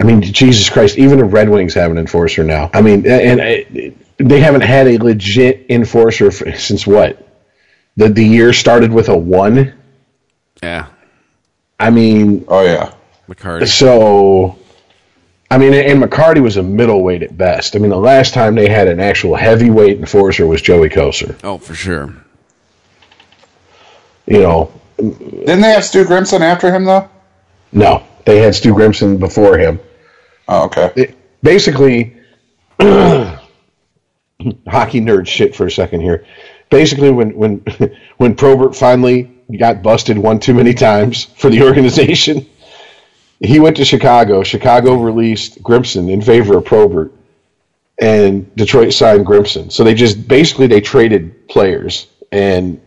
I mean, Jesus Christ, even the Red Wings have an enforcer now. I mean, and, and they haven't had a legit enforcer for, since what? The the year started with a one. Yeah, I mean, Oh, yeah. McCarty. so, I mean, and McCarty was a middleweight at best. I mean, the last time they had an actual heavyweight enforcer was Joey Kocur. Oh, for sure. You know, Didn't they have Stu Grimson after him, though? no, they had Stu Grimson before him. Oh, okay. It- basically, hockey nerd shit for a second here. Basically, when when when Probert finally got busted one too many times for the organization, he went to Chicago. Chicago released Grimson in favor of Probert, and Detroit signed Grimson. So they just basically they traded players. And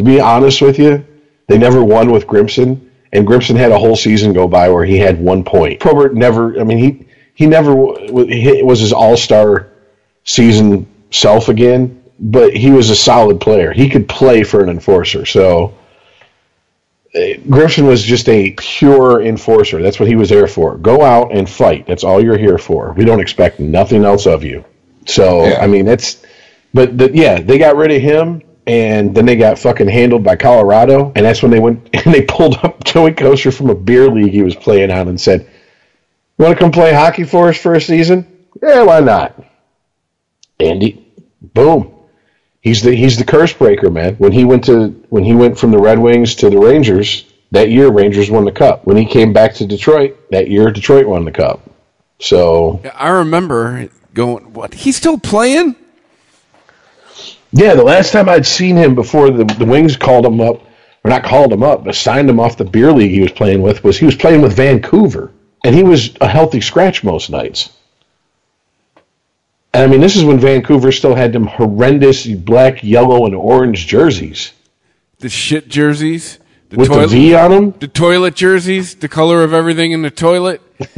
to be honest with you, they never won with Grimson. And Grimson had a whole season go by where he had one point. Probert never. I mean, he he never he was his all star season self again, but he was a solid player. He could play for an enforcer. So eh, Grimson was just a pure enforcer. That's what he was there for. Go out and fight. That's all you're here for. We don't expect nothing else of you. So Yeah. I mean, it's but the, yeah, they got rid of him, and then they got fucking handled by Colorado, and that's when they went and they pulled up Joey Kocur from a beer league he was playing on and said, "You want to come play hockey for us for a season? Yeah, why not?" Andy, boom. He's the he's the curse breaker, man. When he went to when he went from the Red Wings to the Rangers that year, Rangers won the cup. When he came back to Detroit that year, Detroit won the cup. So I remember going, "What? He's still playing?" Yeah, the last time I'd seen him before the the Wings called him up, or not called him up, but signed him off the beer league he was playing with was he was playing with Vancouver, and he was a healthy scratch most nights. And I mean, this is when Vancouver still had them horrendous black, yellow, and orange jerseys The shit jerseys, the with toilet, the V on them. the toilet jerseys, the color of everything in the toilet.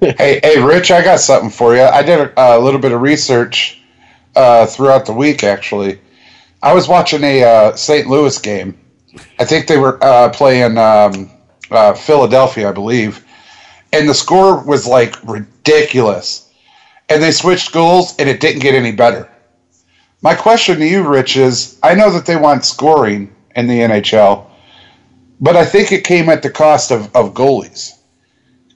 hey, hey, Rich, I got something for you. I did a, a little bit of research uh, throughout the week. Actually, I was watching a uh, St. Louis game. I think they were uh, playing um, uh, Philadelphia, I believe, and the score was like ridiculous. And they switched goals, and it didn't get any better. My question to you, Rich, is: I know that they want scoring in the NHL, but I think it came at the cost of, of goalies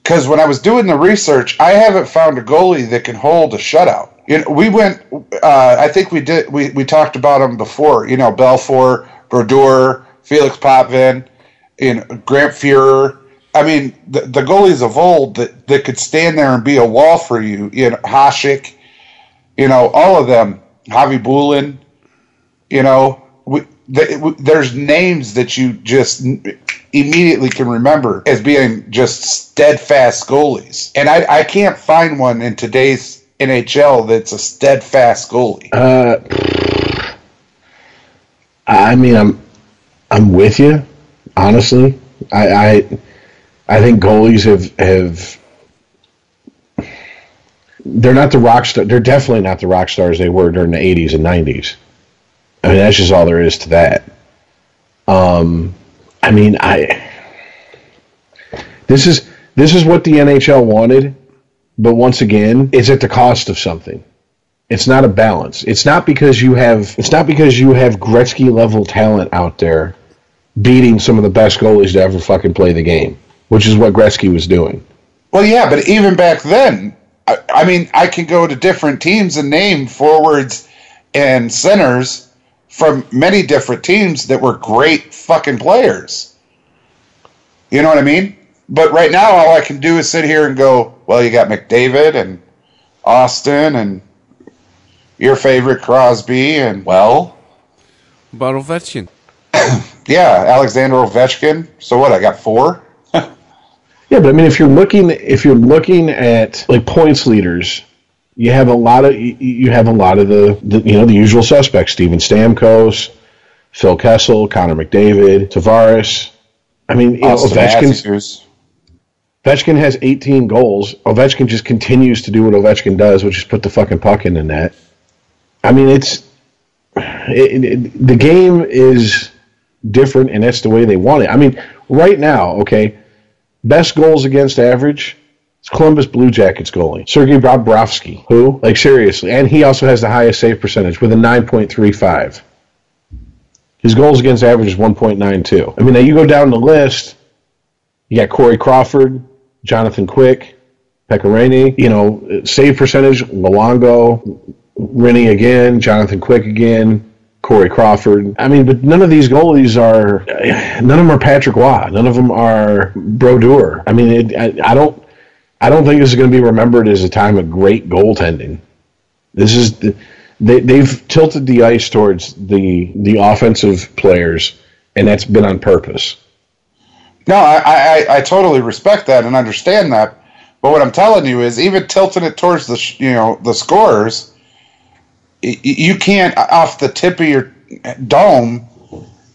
because when I was doing the research, I haven't found a goalie that can hold a shutout. You know, we went. Uh, I think we did. We, we talked about them before. You know, Belfour, Brodeur, Felix Potvin, know, Grant Fuhr. I mean, the, the goalies of old that, that could stand there and be a wall for you. You know, Hasek. You know, all of them. Khabibulin. You know, we, the, there's names that you just immediately can remember as being just steadfast goalies. And I, I can't find one in today's NHL that's a steadfast goalie. Uh, I mean, I'm I'm with you. Honestly, I I, I think goalies have have they're not the rock star. They're definitely not the rock stars they were during the '80s and '90s. I mean, that's just all there is to that. Um, I mean, I this is this is what the NHL wanted, but once again, it's at the cost of something. It's not a balance. It's not because you have it's not because you have Gretzky level talent out there beating some of the best goalies to ever fucking play the game, which is what Gretzky was doing. Well, yeah, but even back then, I, I mean, I can go to different teams and name forwards and centers from many different teams that were great fucking players. You know what I mean? But right now, all I can do is sit here and go, well, you got McDavid and Austin and your favorite Crosby and, well. About Ovechkin. yeah, Alexander Ovechkin. So what? I got four. yeah, but I mean, if you're looking, if you're looking at like points leaders, you have a lot of you have a lot of the, the you know the usual suspects: Steven Stamkos, Phil Kessel, Connor McDavid, Tavares. I mean, you know, Ovechkin. Ovechkin has 18 goals. Ovechkin just continues to do what Ovechkin does, which is put the fucking puck in the net. I mean, it's it, it, the game is different, and that's the way they want it. I mean, right now, okay, best goals against average it's Columbus Blue Jackets goalie, Sergei Bobrovsky. Who? Like, seriously. And he also has the highest save percentage with a 9.35. His goals against average is 1.92. I mean, now you go down the list, you got Corey Crawford, Jonathan Quick, Pekka Rinne, you know, save percentage, Luongo, Rinne again, Jonathan Quick again, Corey Crawford. I mean, but none of these goalies are, none of them are Patrick Roy. None of them are Brodeur. I mean, it, I, I don't, I don't think this is going to be remembered as a time of great goaltending. This is the, they, they've tilted the ice towards the the offensive players, and that's been on purpose. No, I, I, I totally respect that and understand that. But what I'm telling you is, even tilting it towards the you know the scores, you can't uh, off the tip of your dome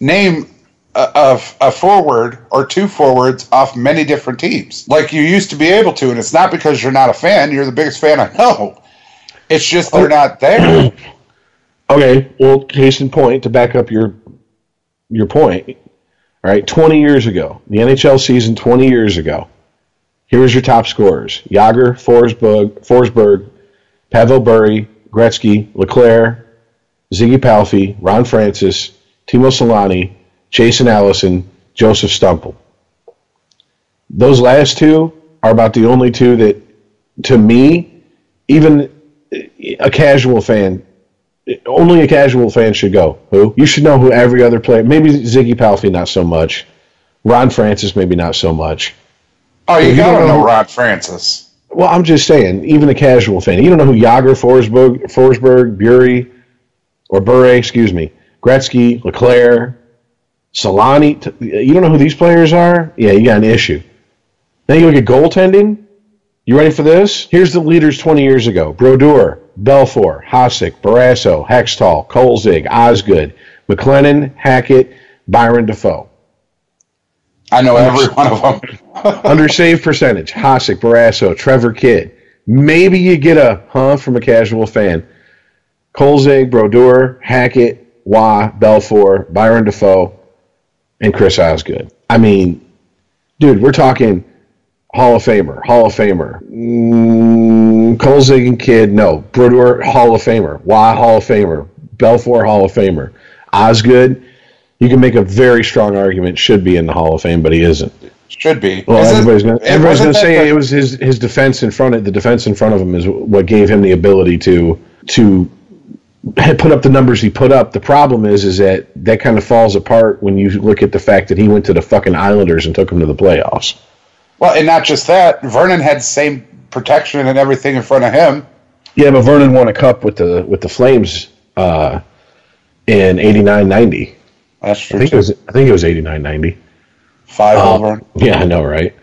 name a, a, forward or two forwards off many different teams, like you used to be able to. And it's not because you're not a fan; you're the biggest fan I know. It's just they're oh. not there. okay, well, case in point to back up your your point. All right, 20 years ago, the NHL season 20 years ago. Here's your top scorers: Jagr, Forsberg, Forsberg, Pavel Bure, Gretzky, LeClair, Ziggy Palffy, Ron Francis, Teemu Selanne, Jason Allison, Jozef Stumpel. Those last two are about the only two that, to me, even a casual fan, only a casual fan should go. Who? You should know who every other player. Maybe Ziggy Palffy, not so much. Ron Francis, maybe not so much. Oh, you, you gotta know, know Ron Francis. Well, I'm just saying, even a casual fan, you don't know who Jagr, Forsberg, Forsberg, Bure, or Bure, excuse me, Gretzky, LeClair, Selanne, you don't know who these players are? Yeah, you got an issue. Then you look at goaltending. You ready for this? Here's the leaders 20 years ago. Brodeur, Belfour, Hasek, Barrasso, Hextall, Kolzig, Osgood, McLennan, Hackett, Byron Dafoe. I know every one of them. Under save percentage, Hasek, Barrasso, Trevor Kidd. Maybe you get a huh from a casual fan. Kolzig, Brodeur, Hackett, Wah, Belfour, Byron Dafoe, and Chris Osgood. I mean, dude, we're talking Hall of Famer, Hall of Famer. Mm, Kolzig and Kidd, no. Brodeur, Hall of Famer. Why Hall of Famer. Belfour, Hall of Famer. Osgood, you can make a very strong argument should be in the Hall of Fame, but he isn't. Should be. Well, Is everybody's gonna, everybody's gonna say it was his his defense in front of the defense in front of him is what gave him the ability to to put up the numbers he put up. The problem is is that that kind of falls apart when you look at the fact that he went to the fucking Islanders and took them to the playoffs. Well, and not just that. Vernon had the same protection and everything in front of him. Yeah, but Vernon won a cup with the with the Flames uh, in 89-90. That's I true. think it was I think it was 89-90. Five Uh, over. Yeah, I know, right?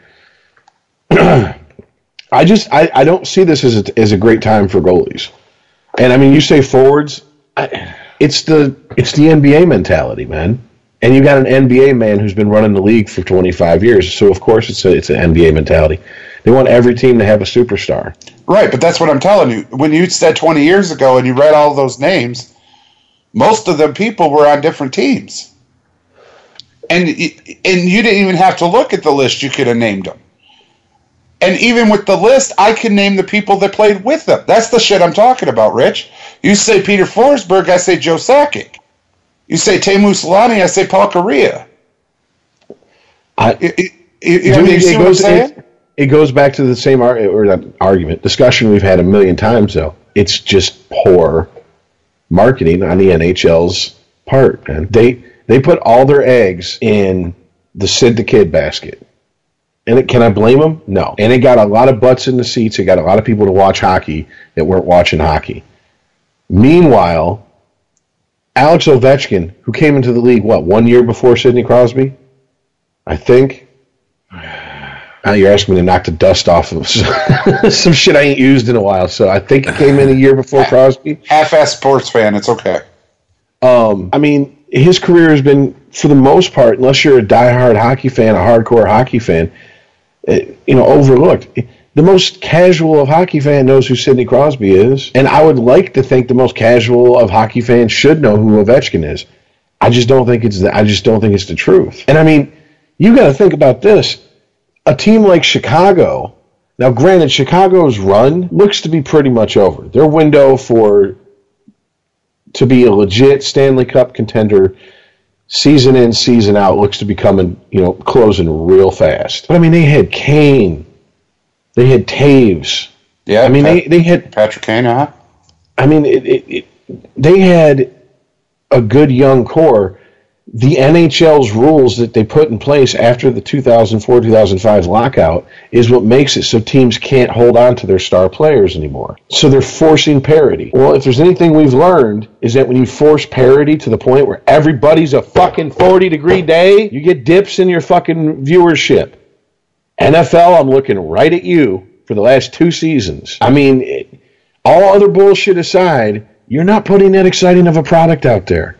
I just I, I don't see this as a, as a great time for goalies. And I mean, you say forwards, I, it's the it's the NBA mentality, man. And you got an NBA man who's been running the league for 25 years, so of course it's a it's an NBA mentality. They want every team to have a superstar. Right, but that's what I'm telling you. When you said 20 years ago and you read all those names, most of the people were on different teams. And and you didn't even have to look at the list, you could have named them. And even with the list, I can name the people that played with them. That's the shit I'm talking about, Rich. You say Peter Forsberg, I say Joe Sakic. You say Teemu Selanne, I say Paul Kariya. I, You, you- you- Dude, I mean, you it, see it what I'm goes saying? it, it goes back to the same ar- or argument discussion we've had a million times though. It's just poor marketing on the NHL's part, man. They they put all their eggs in the Sid the Kid basket. And it, can I blame them? No. And it got a lot of butts in the seats. It got a lot of people to watch hockey that weren't watching hockey. Meanwhile, Alex Ovechkin, who came into the league, what, one year before Sidney Crosby? I think. Now you're asking me to knock the dust off of some shit I ain't used in a while. So I think it came in a year before Crosby. Half-ass sports fan, it's okay. Um, I mean, his career has been, for the most part, unless you're a diehard hockey fan, a hardcore hockey fan, uh, you know, overlooked. The most casual of hockey fan knows who Sidney Crosby is, and I would like to think the most casual of hockey fans should know who Ovechkin is. I just don't think it's the, I just don't think it's the truth. And I mean, you got to think about this. A team like Chicago. Now, granted, Chicago's run looks to be pretty much over. Their window for to be a legit Stanley Cup contender season in, season out looks to be coming, you know, closing real fast. But I mean, they had Kane, they had Toews. Yeah, I mean, Pat- they, they had, Patrick Kane, huh? I mean, it, it, it, they had a good young core. The NHL's rules that they put in place after the 2004 2005 lockout is what makes it so teams can't hold on to their star players anymore. So they're forcing parity. Well, if there's anything we've learned, is that when you force parity to the point where everybody's a fucking 40 degree day, you get dips in your fucking viewership. NFL, I'm looking right at you for the last two seasons. I mean, it, all other bullshit aside, you're not putting that exciting of a product out there.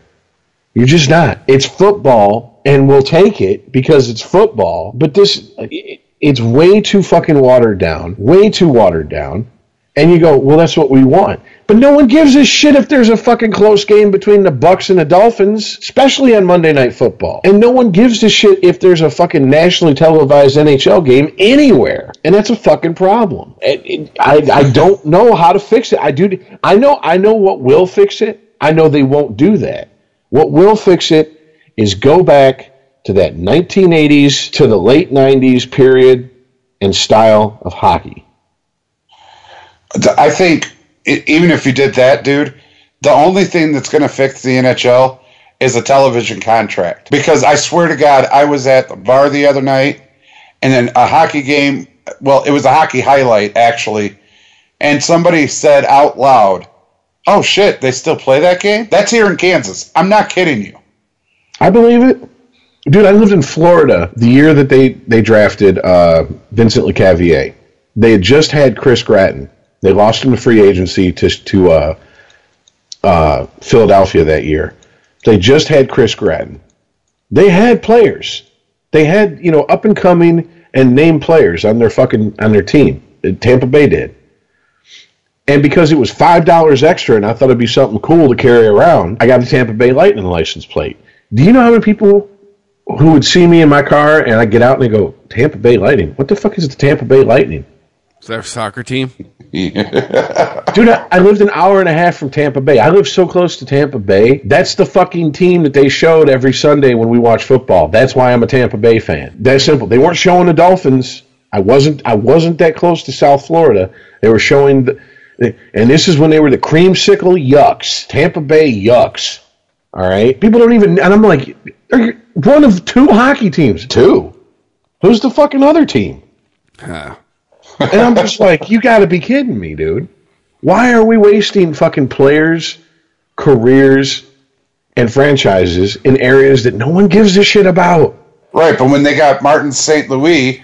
You're just not. It's football, and we'll take it because it's football. But this, it, it's way too fucking watered down. Way too watered down. And you go, well, that's what we want. But no one gives a shit if there's a fucking close game between the Bucks and the Dolphins, especially on Monday Night Football. And no one gives a shit if there's a fucking nationally televised NHL game anywhere. And that's a fucking problem. It- it- I, I don't know how to fix it. I do. I know. I know what will fix it. I know they won't do that. What will fix it is go back to that 1980s to the late 90s period and style of hockey. I think e- even if you did that, dude, the only thing that's going to fix the NHL is a television contract. Because I swear to God, I was at the bar the other night, and then a hockey game. Well, it was a hockey highlight actually, and somebody said out loud, "Oh shit, they still play that game." That's here in Kansas. I'm not kidding you. I believe it. Dude, I lived in Florida the year that they, they drafted uh, Vincent Lecavalier. They had just had Chris Gratton. They lost him to free agency to, to uh, uh, Philadelphia that year. They just had Chris Gratton. They had players. They had you know up and coming and name players on their fucking on their team. Tampa Bay did. And because it was five dollars extra, and I thought it'd be something cool to carry around, I got the Tampa Bay Lightning license plate. Do you know how many people who would see me in my car and I get out and they go, Tampa Bay Lightning? What the fuck is the Tampa Bay Lightning? Is that a soccer team? Dude, I, I lived an hour and a half from Tampa Bay. I live so close to Tampa Bay. That's the fucking team that they showed every Sunday when we watch football. That's why I'm a Tampa Bay fan. That's simple. They weren't showing the Dolphins. I wasn't. I wasn't that close to South Florida. They were showing, the, and this is when they were the creamsicle yucks, Tampa Bay yucks. All right, people don't even. And I'm like, they're one of two hockey teams. Two. Who's the fucking other team? Huh. And I'm just like, you got to be kidding me, dude. Why are we wasting fucking players, careers, and franchises in areas that no one gives a shit about? Right, but when they got Martin St. Louis,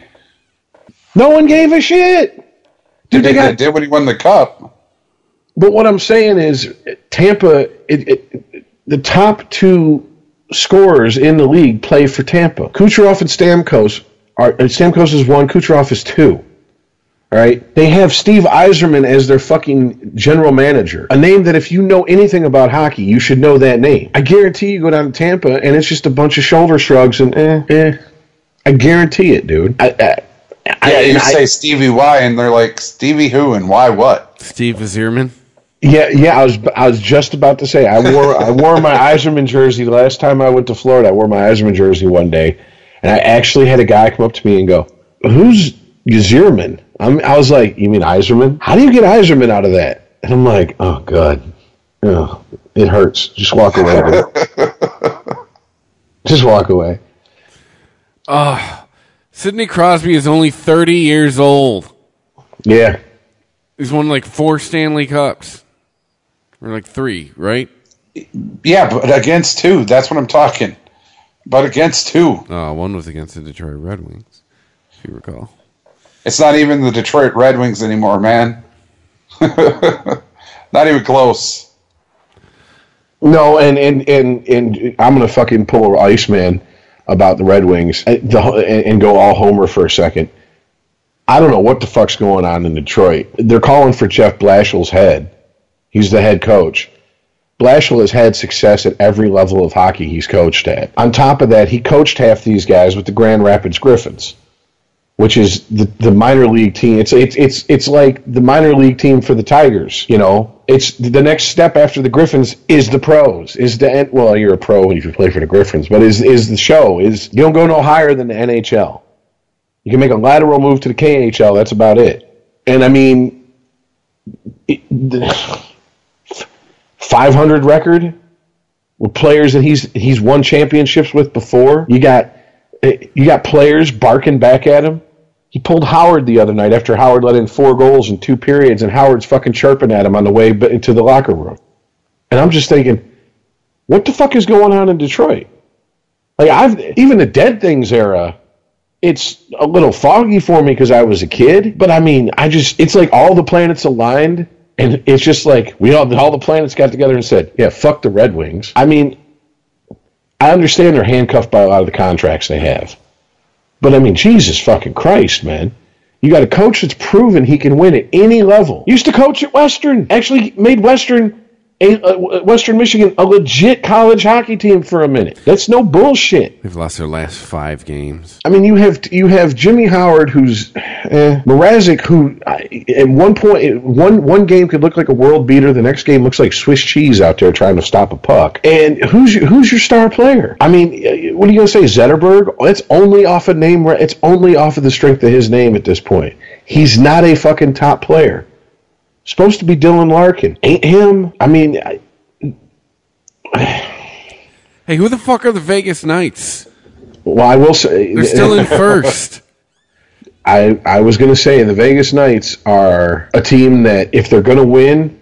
No one gave a shit. Dude, they, they got. they did when he won the cup. But what I'm saying is, Tampa, it, it, the top two scorers in the league play for Tampa. Kucherov and Stamkos are. and Stamkos is one. Kucherov is two. All right. They have Steve Yzerman as their fucking general manager. A name that if you know anything about hockey, you should know that name. I guarantee you go down to Tampa and it's just a bunch of shoulder shrugs and eh, eh. I guarantee it, dude. I, I, I- Yeah, you and I- say Stevie Y, and they're like Stevie who and why what? Steve Yzerman. Yeah, yeah, I was I was just about to say I wore I wore my Yzerman jersey the last time I went to Florida. I wore my Yzerman jersey one day, and I actually had a guy come up to me and go, "Who's Zierman?" I'm, I was like, "You mean Yzerman? How do you get Yzerman out of that?" And I'm like, "Oh God, oh, it hurts. Just walk away. Just walk away." Sidney Crosby is only 30 years old. Yeah, He's won like four Stanley Cups. Or like three, right? Yeah, but against two. That's what I'm talking. But against two. Uh, one was against the Detroit Red Wings, if you recall. It's not even the Detroit Red Wings anymore, man. not even close. No, and and and and I'm gonna fucking pull a Iceman about the Red Wings and, and go all Homer for a second. I don't know what the fuck's going on in Detroit. They're calling for Jeff Blashill's head. He's the head coach. Blashill has had success at every level of hockey he's coached at. On top of that, he coached half these guys with the Grand Rapids Griffins, which is the, the minor league team. It's it's it's it's like the minor league team for the Tigers. You know, it's the next step after the Griffins is the pros. Is the well, you're a pro if you play for the Griffins, but is is the show is you don't go no higher than the NHL. You can make a lateral move to the KHL. That's about it. And I mean, it, the 500 record with players that he's he's won championships with before. You got eh, you got players barking back at him. He pulled Howard the other night after Howard let in four goals in two periods, and Howard's fucking chirping at him on the way into the locker room. And I'm just thinking, what the fuck is going on in Detroit? Like I've even the Dead Things era it's a little foggy for me because I was a kid, but I mean, I just it's like all the planets aligned, and it's just like we all all the planets got together and said, "Yeah, fuck the Red Wings." I mean, I understand they're handcuffed by a lot of the contracts they have, but I mean, Jesus fucking Christ, man. You got a coach that's proven he can win at any level. Used to coach at Western. Actually made Western a, uh, Western Michigan a legit college hockey team for a minute. That's no bullshit. They've lost their last five games. I mean, you have you have Jimmy Howard, who's eh, Mrazek, who I- at one point one one game could look like a world beater, the next game looks like Swiss cheese out there trying to stop a puck. And who's your, who's your star player? I mean, eh, what are you gonna say, Zetterberg? It's only off of name. It's only off of the strength of his name at this point. He's not a fucking top player. Supposed to be Dylan Larkin, ain't him? I mean, I, Hey, who the fuck are the Vegas Knights? well, I will say They're still in first. I, I was going to say the Vegas Knights are a team that if they're going to win,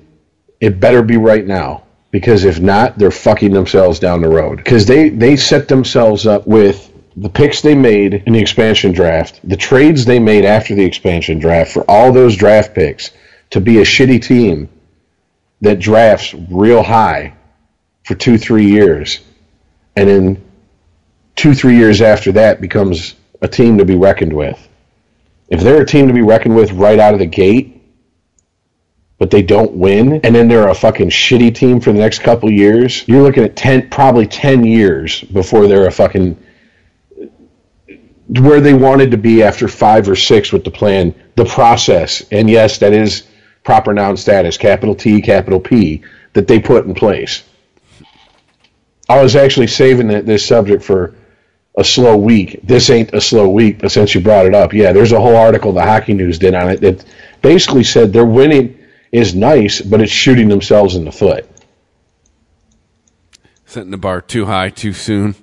it better be right now. Because if not, they're fucking themselves down the road. Because they, they set themselves up with the picks they made in the expansion draft, the trades they made after the expansion draft for all those draft picks to be a shitty team that drafts real high for two, three years. And then two, three years after that becomes a team to be reckoned with. If they're a team to be reckoned with right out of the gate, but they don't win, and then they're a fucking shitty team for the next couple years, you're looking at ten, probably ten years before they're a fucking where they wanted to be after five or six with the plan, the process, and yes, that is proper noun status, capital T, capital P, that they put in place. I was actually saving this subject for a slow week. This ain't a slow week, but since you brought it up, yeah, there's a whole article the Hockey News did on it that basically said their winning is nice, but it's shooting themselves in the foot. Setting the bar too high too soon.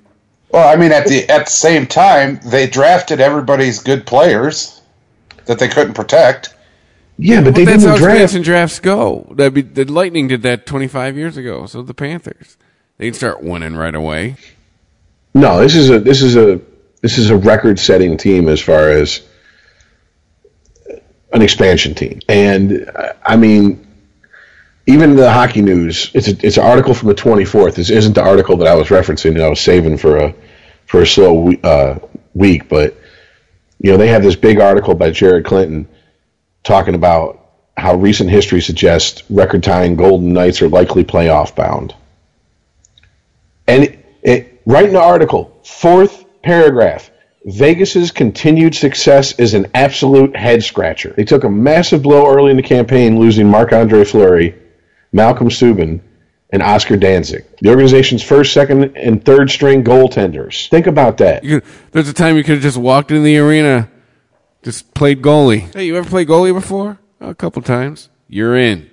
Well, I mean, at the at the same time, they drafted everybody's good players that they couldn't protect. Yeah, but Well, they that's didn't how draft. expansion drafts go. Be, the Lightning did that 25 years ago. So the Panthers, they'd start winning right away. No, this is a this is a this is a record-setting team as far as an expansion team, and I mean, even the hockey news. It's a, it's an article from the 24th. This isn't the article that I was referencing that I was saving for a for a slow uh, week, but you know they have this big article by Jared Clinton talking about how recent history suggests record-tying Golden Knights are likely playoff bound. And it, it, right in the article, fourth paragraph, Vegas's continued success is an absolute head scratcher. They took a massive blow early in the campaign, losing Marc Andre Fleury, Malcolm Subban, and Oscar Dansk, the organization's first, second, and third string goaltenders. Think about that. You there's a time you could have just walked in the arena, just played goalie. Hey, you ever played goalie before? A couple times. You're in.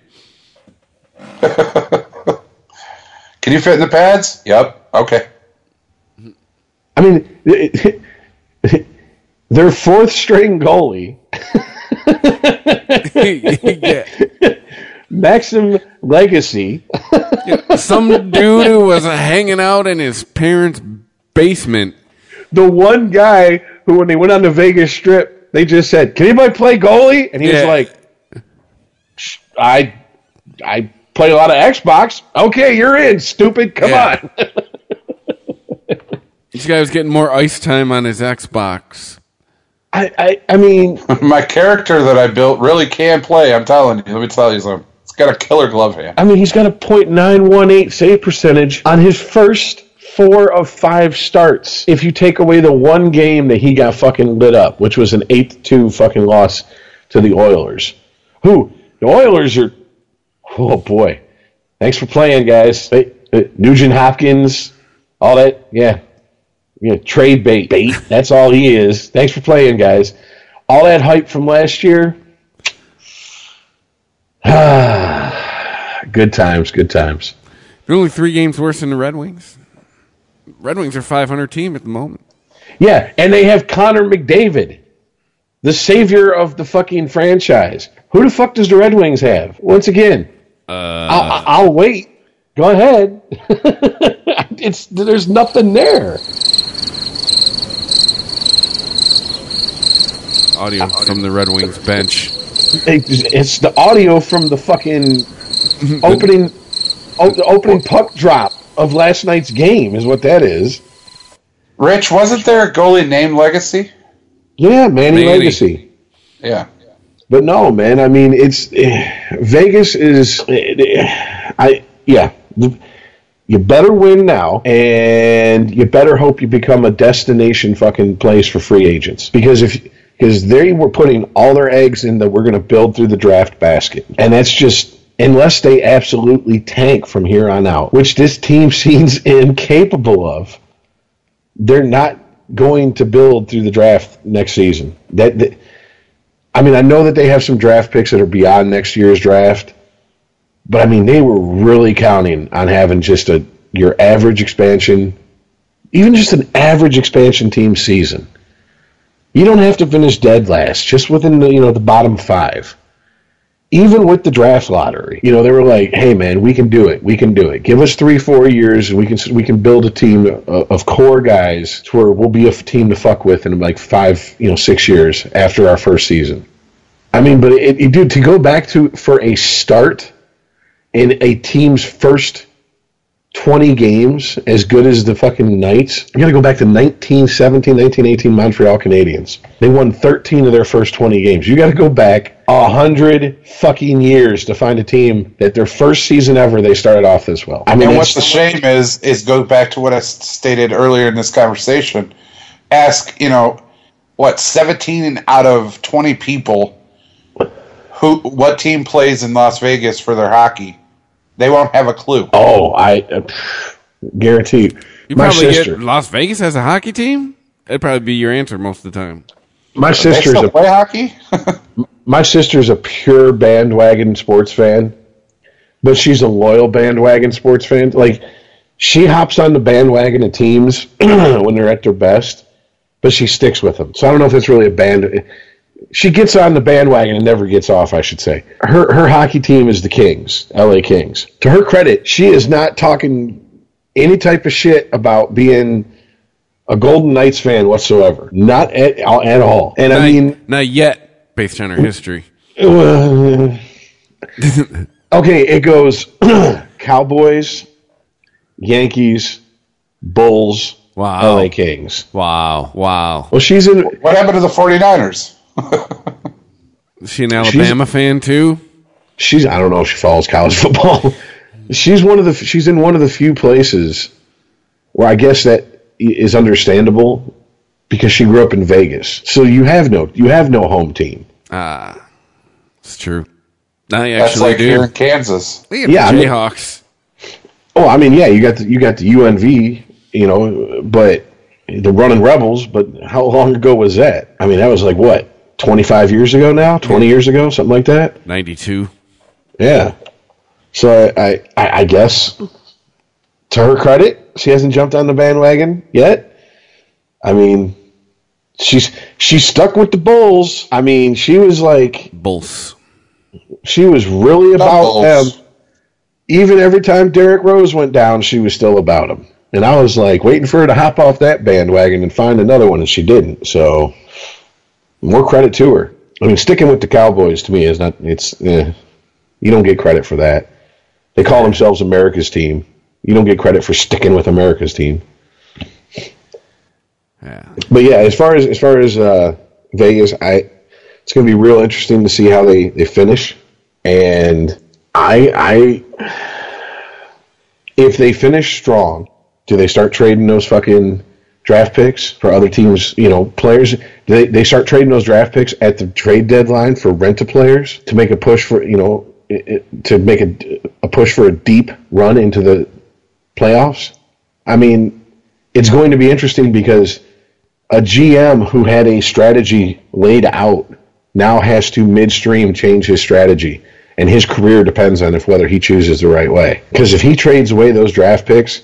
Can you fit in the pads? Yep. Okay. I mean, their fourth string goalie, Yeah. Maxim Lagacé, Some dude who was uh, hanging out in his parents' basement. the one guy who, when they went on the Vegas Strip, they just said, "Can anybody play goalie?" And he was like, "I, I play a lot of Xbox. Okay, you're in, stupid. Come Yeah. on." This guy was getting more ice time on his Xbox. I, I, I mean, My character that I built really can play. I'm telling you. Let me tell you something. It's got a killer glove hand. I mean, he's got a .918 save percentage on his first four of five starts. If you take away the one game that he got fucking lit up, which was an eight two fucking loss to the Oilers, who the Oilers are. Oh boy, thanks for playing, guys. Hey, Nugent Hopkins, all that, yeah, yeah, trade bait, bait. That's all he is. Thanks for playing, guys. All that hype from last year. good times, good times. They're only three games worse than the Red Wings. Red Wings are 500 team at the moment. Yeah, and they have Connor McDavid, the savior of the fucking franchise. Who the fuck does the Red Wings have? Once again, Uh, I'll, I'll wait. Go ahead. it's there's nothing there. audio from the Red Wings bench. It's, it's the audio from the fucking opening, opening puck drop of last night's game is what that is. Rich, wasn't there a goalie named Legace? Yeah, Manny, Manny. Legace. Yeah. But no, man. I mean, it's eh, Vegas is. eh, I yeah. You better win now, and you better hope you become a destination fucking place for free agents. Because if because they were putting all their eggs in that we're going to build through the draft basket, and that's just unless they absolutely tank from here on out, which this team seems incapable of. They're not going to build through the draft next season. That, that I mean, I know that they have some draft picks that are beyond next year's draft, but I mean, they were really counting on having just a your average expansion, even just an average expansion team season. You don't have to finish dead last, just within the you know the bottom five. Even with the draft lottery, you know they were like, "Hey man, we can do it. We can do it. Give us three, four years, and we can we can build a team of, of core guys to where we'll be a team to fuck with in like five, you know, six years after our first season." I mean, but it, it, dude, to go back to for a start in a team's first 20 games as good as the fucking Knights, you got to go back to 1917, 1918 Montreal Canadiens. They won 13 of their first 20 games. You got to go back a hundred fucking years to find a team that their first season ever they started off this well. I mean, and what's the shame is is go back to what I stated earlier in this conversation. Ask you know what seventeen out of twenty people who what team plays in Las Vegas for their hockey, they won't have a clue. oh, I uh, guarantee you. You my probably sister, get Las Vegas has a hockey team. That'd probably be your answer most of the time. my They sister's still a play hockey. my sister's a pure bandwagon sports fan, but she's a loyal bandwagon sports fan. Like she hops on the bandwagon of teams when they're at their best, but she sticks with them. So I don't know if it's really a band. She gets on the bandwagon and never gets off. I should say her her hockey team is the Kings, L.A. Kings. To her credit, she is not talking any type of shit about being a Golden Knights fan whatsoever. Not at at all. And I Not- mean, not yet, based on her history. uh, okay, it goes Cowboys, Yankees, Bulls, Wow. LA Kings. Wow, wow. Well, she's in. what happened to the 49ers? Is she an Alabama fan too? She's. I don't know if she follows college football. she's one of the. She's in one of the few places where I guess that is understandable because she grew up in Vegas. So you have no. You have no home team. Ah, it's true. I That's actually like do. here in Kansas. Look at Yeah, I mean- Oh, I mean, yeah, you got the you got the UNV, you know, but the running rebels. But how long ago was that? I mean, that was like what twenty five years ago now, twenty years ago, something like that. Ninety-two. Yeah. So I, I, I guess to her credit, she hasn't jumped on the bandwagon yet. I mean, she's she's stuck with the Bulls. I mean, she was like Bulls. she was really about them. Even every time Derrick Rose went down, she was still about him. And I was like waiting for her to hop off that bandwagon and find another one, and she didn't. So more credit to her. I mean, sticking with the Cowboys to me is not. It's eh, you don't get credit for that. They call themselves America's team. You don't get credit for sticking with America's team. Yeah. But yeah, as far as as far as uh, Vegas, I it's going to be real interesting to see how they they finish. And I I if they finish strong, do they start trading those fucking draft picks for other teams? You know, players. They they start trading those draft picks at the trade deadline for rent a players to make a push for you know to make a, a push for a deep run into the playoffs. I mean, it's going to be interesting because a GM who had a strategy laid out now has to midstream change his strategy. And his career depends on if whether he chooses the right way. Because if he trades away those draft picks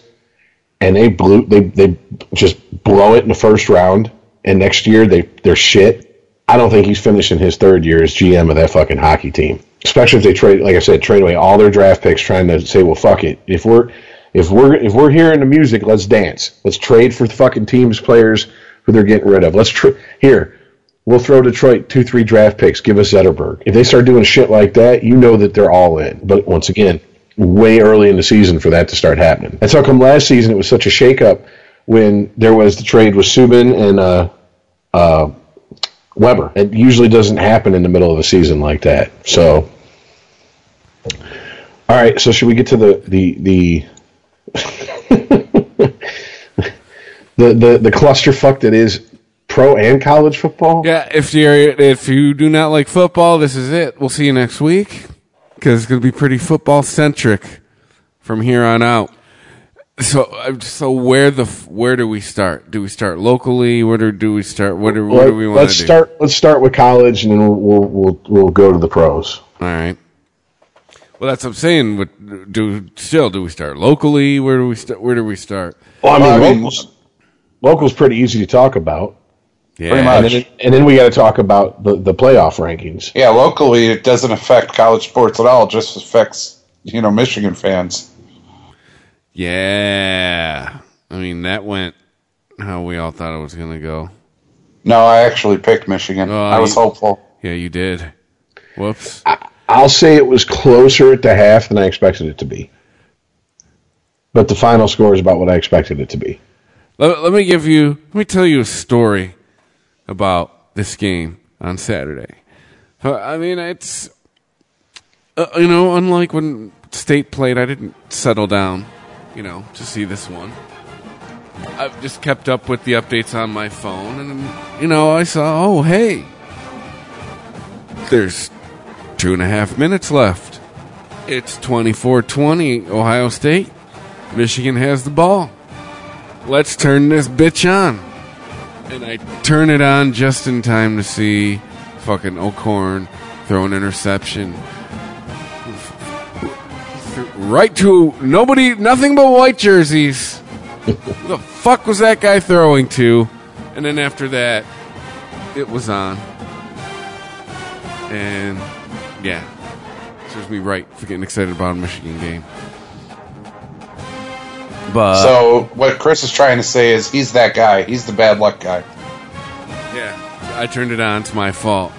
and they blew they, they just blow it in the first round and next year they they're shit, I don't think he's finishing his third year as GM of that fucking hockey team. Especially if they trade like I said, trade away all their draft picks trying to say, Well fuck it. If we're if we're if we're hearing the music, let's dance. Let's trade for the fucking teams players who they're getting rid of. Let's tr- here. We'll throw Detroit two, three draft picks. Give us Zetterberg. If they start doing shit like that, you know that they're all in. But once again, way early in the season for that to start happening. That's how come last season it was such a shakeup when there was the trade with Subban and uh, uh, Weber. It usually doesn't happen in the middle of a season like that. So, all right. So should we get to the the the the the, the clusterfuck that is pro and college football? Yeah, if you if you do not like football, this is it. We'll see you next week because it's going to be pretty football centric from here on out. So, uh, so where the where do we start? Do we start locally? Where do, do we start? What do, what do we want let's to do? start. Let's start with college, and then we'll we'll we'll, we'll go to the pros. All right. Well, that's what I'm saying. But do still do we start locally? Where do we start? Where do we start? Well, I mean, Well, I mean- locals, locals pretty easy to talk about, Yeah, and then, and then we got to talk about the, the playoff rankings. Yeah, locally it doesn't affect college sports at all. It just affects you know Michigan fans. Yeah. I mean, that went how we all thought it was going to go. No, I actually picked Michigan. Oh, I was you- hopeful. Yeah, you did. Whoops. I'll say it was closer at the half than I expected it to be. but the final score is about what I expected it to be. Let, let me give you, let me tell you a story about this game on Saturday. Uh, I mean, it's, uh, you know, unlike when State played, I didn't settle down, you know, to see this one. I've just kept up with the updates on my phone, and, you know, I saw, oh, hey, there's two and a half minutes left. It's 24 20, Ohio State. Michigan has the ball. Let's turn this bitch on. And I turn it on just in time to see fucking O'Korn throw an interception. Right to nobody, nothing but white jerseys. Who the fuck was that guy throwing to? And then after that, it was on. And yeah, serves me right for getting excited about a Michigan game. But so what Chris is trying to say is he's that guy. He's the bad luck guy. yeah, I turned it on. It's my fault.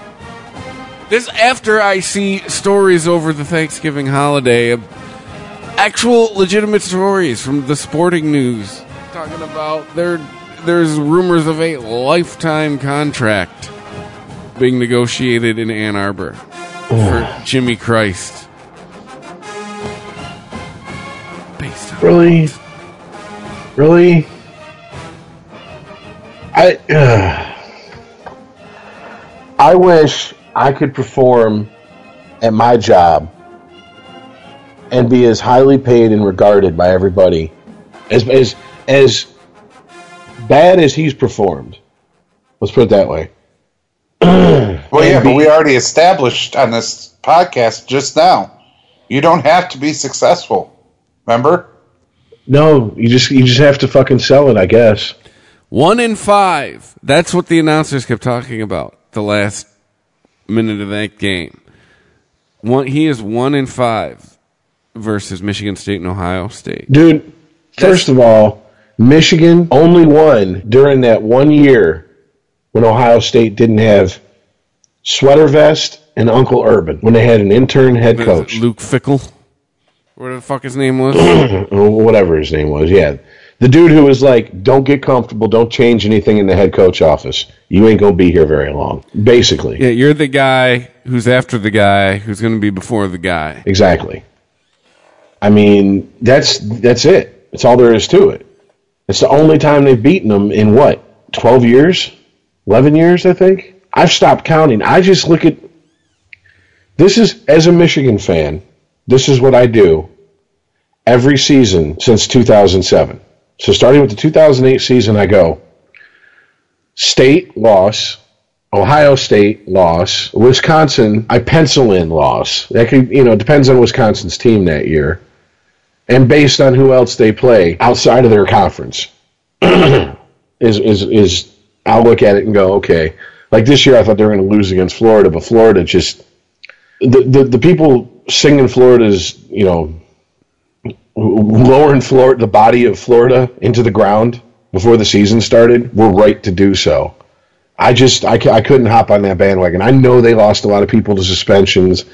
This after I see stories over the Thanksgiving holiday, of actual legitimate stories from the sporting news talking about there. There's rumors of a lifetime contract being negotiated in Ann Arbor for Jimmy Christ. Based on Really? Really? I uh, I wish I could perform at my job and be as highly paid and regarded by everybody as as as bad as he's performed. Let's put it that way. Well, yeah, And but we already established on this podcast just now. You don't have to be successful. Remember? No, you just you just have to fucking sell it, I guess. One in five. That's what the announcers kept talking about the last minute of that game. One, he is one in five versus Michigan State and Ohio State. Dude, first of all, Michigan only won during that one year when Ohio State didn't have Sweater Vest and Uncle Urban, when they had an intern head coach. Luke Fickell, whatever the fuck his name was. Or whatever his name was, yeah. The dude who was like, don't get comfortable, don't change anything in the head coach office. You ain't going to be here very long. Basically. yeah, you're the guy who's after the guy who's going to be before the guy. Exactly. I mean, that's that's it. That's all there is to it. It's the only time they've beaten them in what, 12 years? 11 years, I think? I've stopped counting. I just look at this is as a Michigan fan, this is what I do every season since 2007. So starting with the 2008 season, I go State loss, Ohio State loss, Wisconsin I pencil in loss. That could you know depends on Wisconsin's team that year, and based on who else they play outside of their conference, is is is I'll look at it and go okay. Like this year, I thought they were going to lose against Florida, but Florida just the the, the people singing Florida's you know lowering Florida the body of Florida into the ground before the season started were right to do so. I just I, I couldn't hop on that bandwagon. I know they lost a lot of people to suspensions,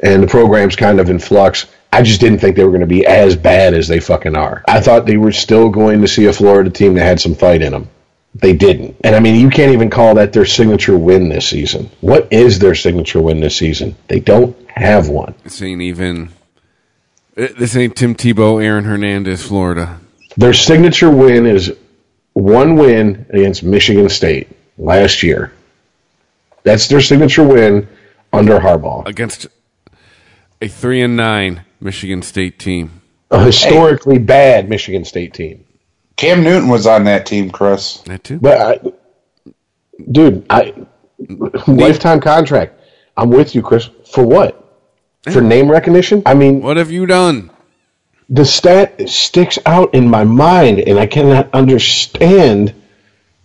and the program's kind of in flux. I just didn't think they were going to be as bad as they fucking are. I thought they were still going to see a Florida team that had some fight in them. They didn't. And I mean, you can't even call that their signature win this season. What is their signature win this season? They don't have one. This ain't even. eh, This ain't Tim Tebow, Aaron Hernandez, Florida. Their signature win is one win against Michigan State last year. That's their signature win under Harbaugh. against a three and nine Michigan State team. A historically bad Michigan State team. Cam Newton was on that team, Chris. That too. But I, dude, I lifetime contract. I'm with you, Chris. For what? For name recognition? I mean, What have you done? the stat sticks out in my mind, and I cannot understand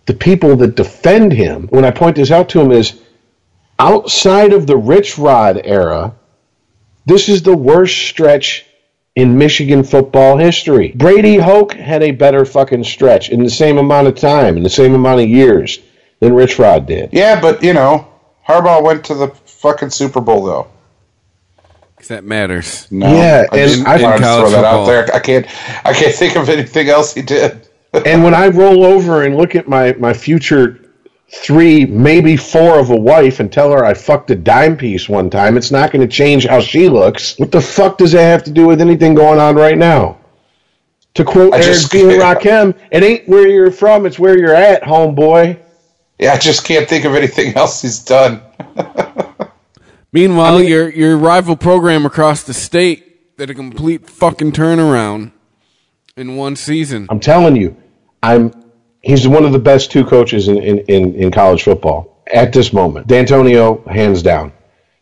the people that defend him. When I point this out to him, is outside of the Rich Rod era, this is the worst stretch in Michigan football history. Brady Hoke had a better fucking stretch in the same amount of time, in the same amount of years than Rich Rod did. Yeah, but you know, Harbaugh went to the fucking Super Bowl though. 'Cause that matters. No, Yeah, I and just I- wanted to throw that football. out there. I can't. I can't think of anything else he did. and when I roll over and look at my my future three, maybe four of a wife and tell her I fucked a dime piece one time, it's not going to change how she looks. What the fuck does that have to do with anything going on right now? To quote I Eric just- B. and Rakim, it ain't where you're from, it's where you're at, homeboy. Yeah, I just can't think of anything else he's done. Meanwhile, your your rival program across the state did a complete fucking turnaround in one season. I'm telling you, I'm. He's one of the best two coaches in, in, in, in college football at this moment. D'Antonio, hands down.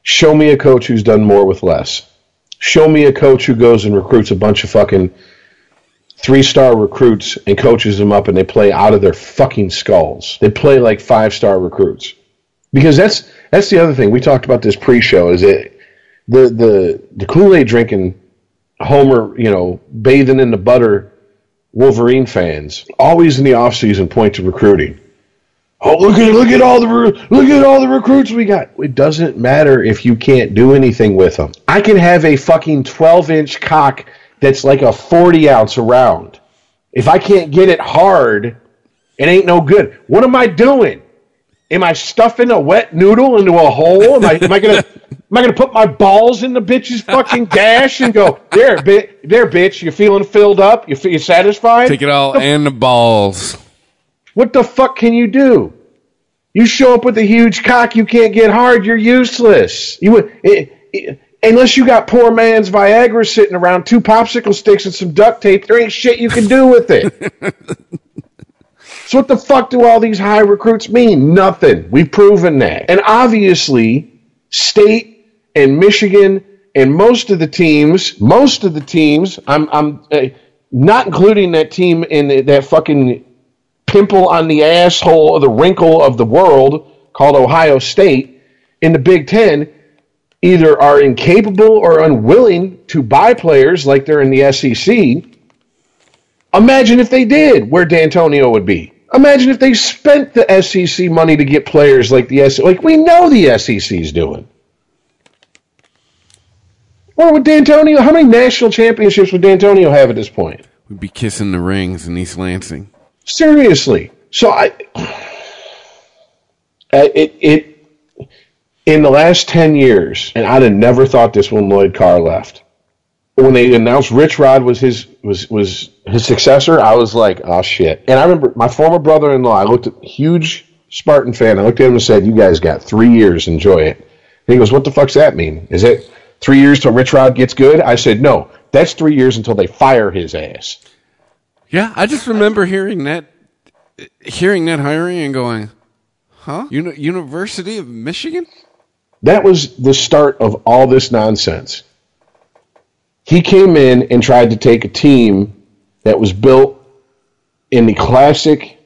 Show me a coach who's done more with less. Show me a coach who goes and recruits a bunch of fucking three star recruits and coaches them up and they play out of their fucking skulls. They play like five star recruits. Because that's that's the other thing. We talked about this pre show, is that the the, the Kool-Aid drinking Homer, you know, bathing in the butter Wolverine fans always in the offseason point to recruiting. Oh, look at look at all the look at all the recruits we got. It doesn't matter if you can't do anything with them. I can have a fucking 12 inch cock that's like a 40 ounce around. If I can't get it hard, it ain't no good. What am I doing? Am I stuffing a wet noodle into a hole? Am I, am I gonna am I gonna put my balls in the bitch's fucking gash and go there, bi- there, bitch? You feeling filled up? You feel you satisfied? Take it all and the balls. What the fuck can you do? You show up with a huge cock, you can't get hard. You're useless. You would- it, it, unless you got poor man's Viagra sitting around, two popsicle sticks and some duct tape. There ain't shit you can do with it. so what the fuck do all these high recruits mean? Nothing. We've proven that. And obviously, state and Michigan and most of the teams, most of the teams, I'm, I'm uh, not including that team in the, that fucking pimple on the asshole the wrinkle of the world called Ohio State in the Big Ten either are incapable or unwilling to buy players like they're in the SEC. Imagine if they did, where D'Antonio would be. Imagine if they spent the SEC money to get players like the SEC, like we know the SEC's doing. Or would D'Antonio? How many national championships would D'Antonio have at this point? We'd be kissing the rings in East Lansing. Seriously. So I, uh, it it in the last ten years, and I'd have never thought this when Lloyd Carr left. When they announced Rich Rod was his was was his successor, I was like, oh shit. And I remember my former brother-in-law. I looked at huge Spartan fan. I looked at him and said, "You guys got three years. Enjoy it." And he goes, "What the fuck's that mean? Is it three years till Rich Rod gets good?" I said, "No, that's three years until they fire his ass." Yeah, I just remember hearing that, hearing that hiring and going, "Huh? Uni- University of Michigan? That was the start of all this nonsense. He came in and tried to take a team that was built in the classic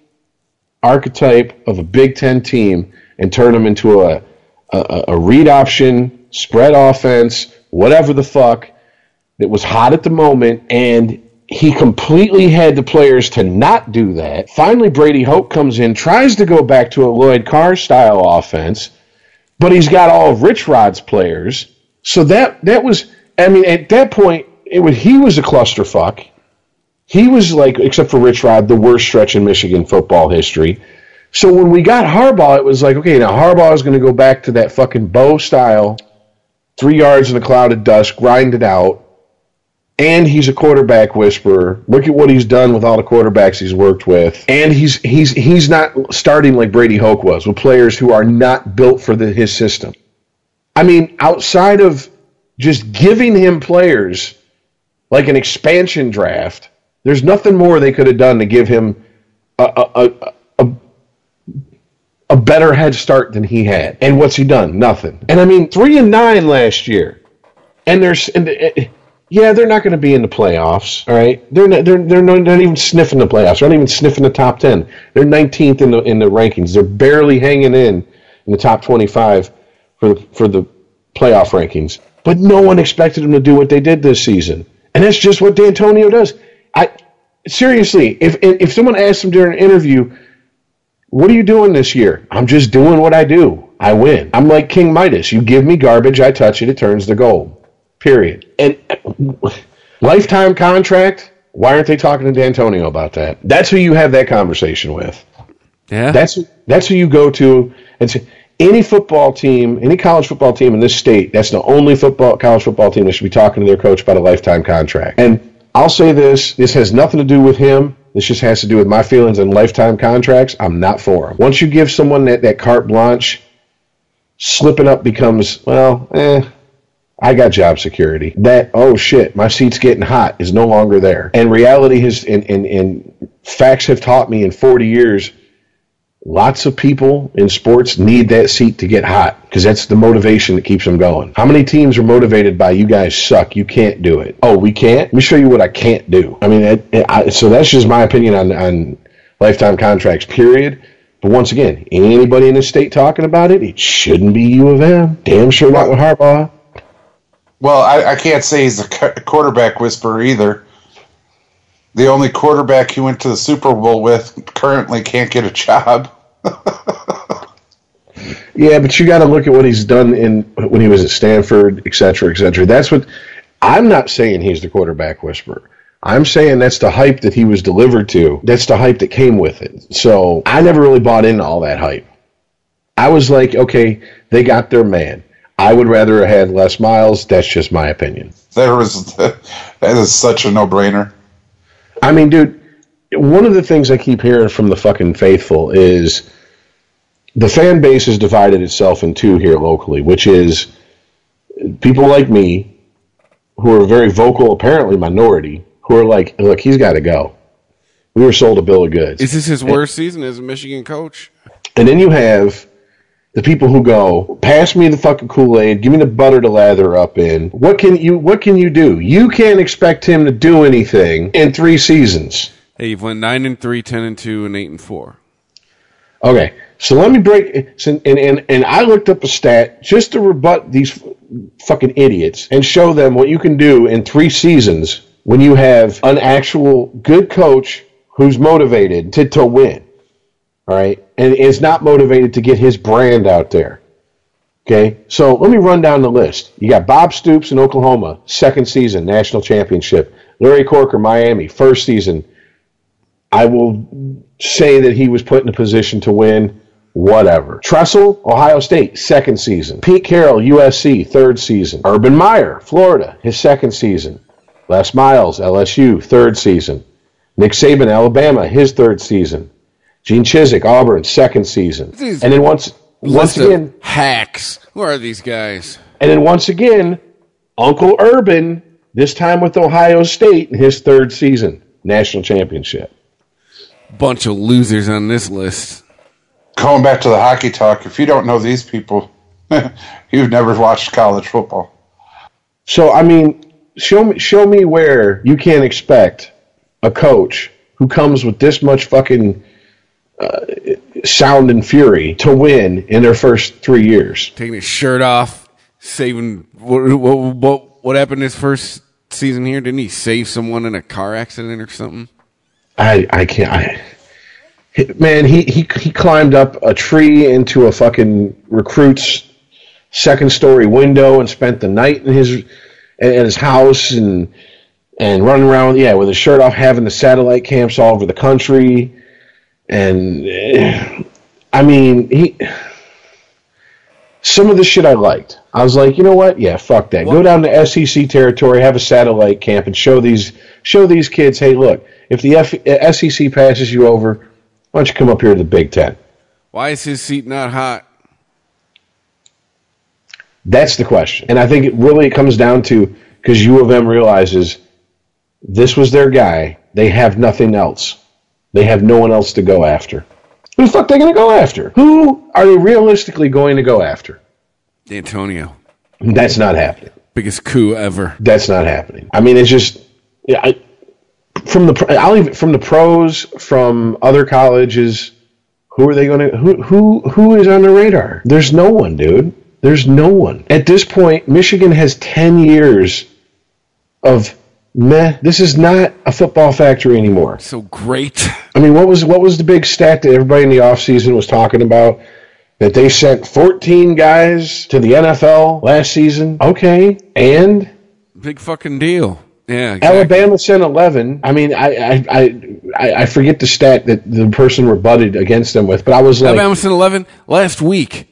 archetype of a Big Ten team and turn them into a, a, a read option, spread offense, whatever the fuck that was hot at the moment. And he completely had the players to not do that. Finally, Brady Hoke comes in, tries to go back to a Lloyd Carr style offense but he's got all of Rich Rod's players. So that that was I mean at that point it was he was a clusterfuck. He was like except for Rich Rod the worst stretch in Michigan football history. So when we got Harbaugh it was like okay now Harbaugh is going to go back to that fucking Bo style 3 yards in a cloud of dust grind it out and he's a quarterback whisperer. Look at what he's done with all the quarterbacks he's worked with, and he's he's he's not starting like Brady Hoke was with players who are not built for the, his system. I mean, outside of just giving him players like an expansion draft, there's nothing more they could have done to give him a, a, a, a better head start than he had. And what's he done? Nothing. And I mean, three and nine last year, and there's. And, uh, yeah, they're not going to be in the playoffs. All right, they're not, they're they're not, not even sniffing the playoffs. They're not even sniffing the top ten. They're 19th in the in the rankings. They're barely hanging in in the top 25 for the for the playoff rankings. But no one expected them to do what they did this season, and that's just what D'Antonio does. I seriously, if if someone asked him during an interview, "What are you doing this year?" I'm just doing what I do. I win. I'm like King Midas. You give me garbage, I touch it, it turns to gold. Period. And lifetime contract. Why aren't they talking to D'Antonio about that? That's who you have that conversation with. Yeah. That's that's who you go to and say any football team, any college football team in this state. That's the only football college football team that should be talking to their coach about a lifetime contract. And I'll say this: this has nothing to do with him. This just has to do with my feelings on lifetime contracts. I'm not for them. Once you give someone that, that carte blanche, slipping up becomes, well, eh, I got job security. That, oh shit, my seat's getting hot is no longer there. And reality has, and, and, and facts have taught me in 40 years, lots of people in sports need that seat to get hot because that's the motivation that keeps them going. How many teams are motivated by you guys suck? You can't do it. Oh, we can't? Let me show you what I can't do. I mean, it, it, I, so that's just my opinion on, on lifetime contracts, period. But once again, anybody in the state talking about it, it shouldn't be U of M. Damn sure not with Harbaugh. Well, I, I can't say he's a quarterback whisperer either. The only quarterback he went to the Super Bowl with currently can't get a job. Yeah, but you got to look at what he's done in when he was at Stanford, et cetera, et cetera. That's what I'm not saying he's the quarterback whisperer. I'm saying that's the hype that he was delivered to. That's the hype that came with it. So I never really bought into all that hype. I was like, okay, they got their man. I would rather have had Les Miles. That's just my opinion. There was that is such a no brainer. I mean, dude, one of the things I keep hearing from the fucking faithful is the fan base has divided itself in two here locally, which is people like me who are very vocal, apparently minority, who are like, look, he's got to go. We were sold a bill of goods. Is this his worst season as a Michigan coach? And then you have the people who go, pass me the fucking Kool Aid, give me the butter to lather up in. What can you What can you do? You can't expect him to do anything in three seasons. Hey, you've went nine and three, ten and two, and eight and four. Okay, so let me break. And and and I looked up a stat just to rebut these fucking idiots and show them what you can do in three seasons when you have an actual good coach who's motivated to to win. All right, and is not motivated to get his brand out there. Okay, so let me run down the list. You got Bob Stoops in Oklahoma, second season, national championship. Larry Coker, Miami, first season. I will say that he was put in a position to win. Whatever. Tressel, Ohio State, second season. Pete Carroll, USC, third season. Urban Meyer, Florida, his second season. Les Miles, LSU, third season. Nick Saban, Alabama, his third season. Gene Chizik, Auburn, second season. These And then once once again, hacks. Who are these guys? and then once again, Uncle Urban, this time with Ohio State in his third season, national championship. Bunch of losers on this list. Going back to the hockey talk, if you don't know these people, you've never watched college football. So I mean, show me show me where you can't expect a coach who comes with this much fucking uh, sound and fury to win in their first three years. Taking his shirt off, saving what what what, what happened his first season here? Didn't he save someone in a car accident or something? I I can't. I, man, he, he he climbed up a tree into a fucking recruit's second story window and spent the night in his at his house and and running around yeah with his shirt off, having the satellite camps all over the country, and eh, I mean he. Some of the shit I liked. I was like, you know what? Yeah, fuck that. Go down to SEC territory, have a satellite camp, and show these show these kids, hey, look, if the F- uh, SEC passes you over, why don't you come up here to the Big Ten? Why is his seat not hot? That's the question. And I think it really comes down to because U of M realizes this was their guy. They have nothing else. They have no one else to go after. Who the fuck they going to go after? Who are they realistically going to go after? Antonio. That's not happening. Biggest coup ever. That's not happening. I mean, it's just yeah, I, from the I'll even from the pros from other colleges. Who are they going to who who who is on the radar? There's no one, dude. There's no one at this point. Michigan has ten years of meh. This is not a football factory anymore. So great. I mean, what was what was the big stat that everybody in the offseason was talking about? That they sent 14 guys to the NFL last season. Okay, and Big fucking deal. Yeah, exactly. Alabama sent eleven. I mean, I I, I I I forget the stat that the person rebutted against them with, but I was like, Alabama sent 11 last week.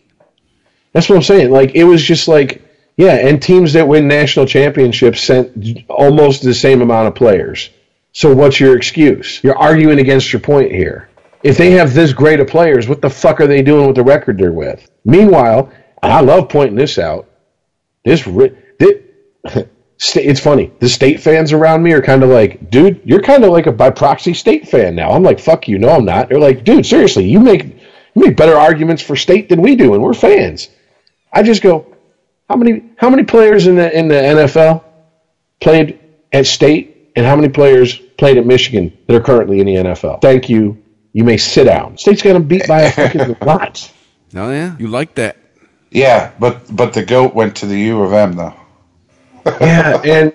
That's what I'm saying. Like it was just like yeah, and teams that win national championships sent almost the same amount of players. So what's your excuse? You're arguing against your point here. If they have this great of players, what the fuck are they doing with the record they're with? Meanwhile, I love pointing this out. This, ri- thi- it's funny. The state fans around me are kind of like, dude, you're kind of like a by proxy state fan now. I'm like, fuck you. No, I'm not. They're like, dude, seriously, you make you make better arguments for state than we do, and we're fans. I just go, how many how many players in the in the NFL played at state, and how many players played at Michigan that are currently in the NFL? Thank you. You may sit down. State's got them beat by a fucking lot. Oh, yeah? You like that? Yeah, but but the goat went to the U of M though. Yeah, and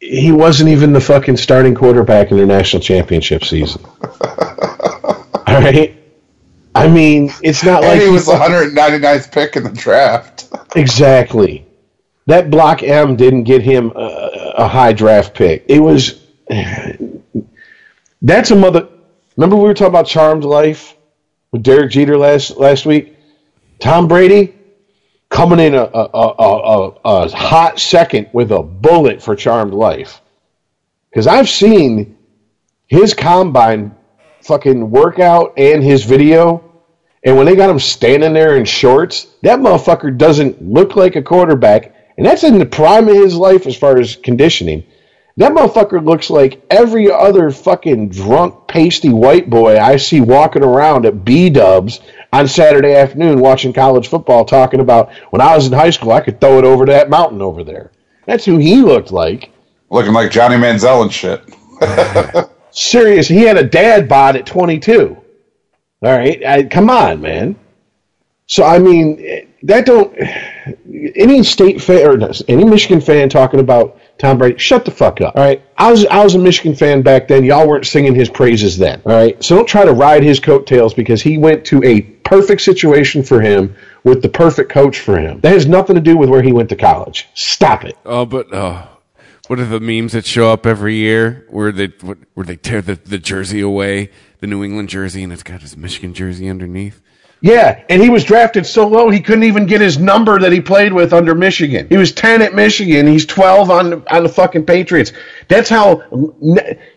he wasn't even the fucking starting quarterback in their national championship season. All right. I mean, it's not like And he was the 199th pick in the draft. Exactly. That block M didn't get him a, a high draft pick. It was. That's a mother. Remember we were talking about Charmed Life with Derek Jeter last last week. Tom Brady coming in a a, a, a, a hot second with a bullet for Charmed Life. Because I've seen his combine fucking workout and his video. And when they got him standing there in shorts, that motherfucker doesn't look like a quarterback. And that's in the prime of his life as far as conditioning. That motherfucker looks like every other fucking drunk, pasty white boy I see walking around at B Dubs on Saturday afternoon watching college football talking about when I was in high school, I could throw it over to that mountain over there. That's who he looked like. Looking like Johnny Manziel and shit. Serious. He had a dad bod at 22. All right. I, come on, man. So, I mean, that don't. Any state fan or any Michigan fan talking about Tom Brady, shut the fuck up. All right. I was, I was a Michigan fan back then. Y'all weren't singing his praises then. All right. So don't try to ride his coattails because he went to a perfect situation for him with the perfect coach for him. That has nothing to do with where he went to college. Stop it. Oh, but uh, what are the memes that show up every year where they what, where they tear the, the jersey away, the New England jersey, and it's got his Michigan jersey underneath? Yeah, and he was drafted so low he couldn't even get his number that he played with under Michigan. He was ten at Michigan. He's twelve on on the fucking Patriots. That's how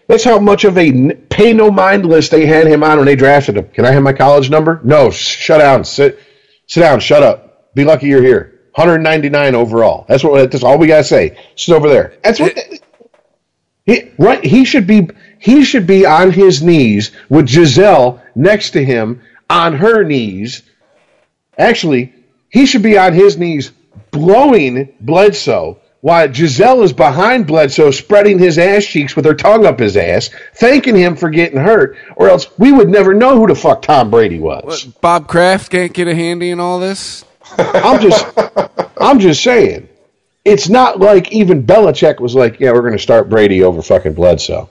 that's how much of a pay no mind list they had him on when they drafted him. Can I have my college number? No, sh- shut down, sit sit down, shut up. Be lucky you're here. 199 overall. That's what that's all we gotta say. Sit over there. That's what. He, right, he should be he should be on his knees with Gisele next to him on her knees. Actually, he should be on his knees blowing Bledsoe while Gisele is behind Bledsoe spreading his ass cheeks with her tongue up his ass, thanking him for getting hurt, or else we would never know who the fuck Tom Brady was. What, Bob Kraft can't get a handy in all this? I'm just I'm just saying. It's not like even Belichick was like, yeah, we're going to start Brady over fucking Bledsoe.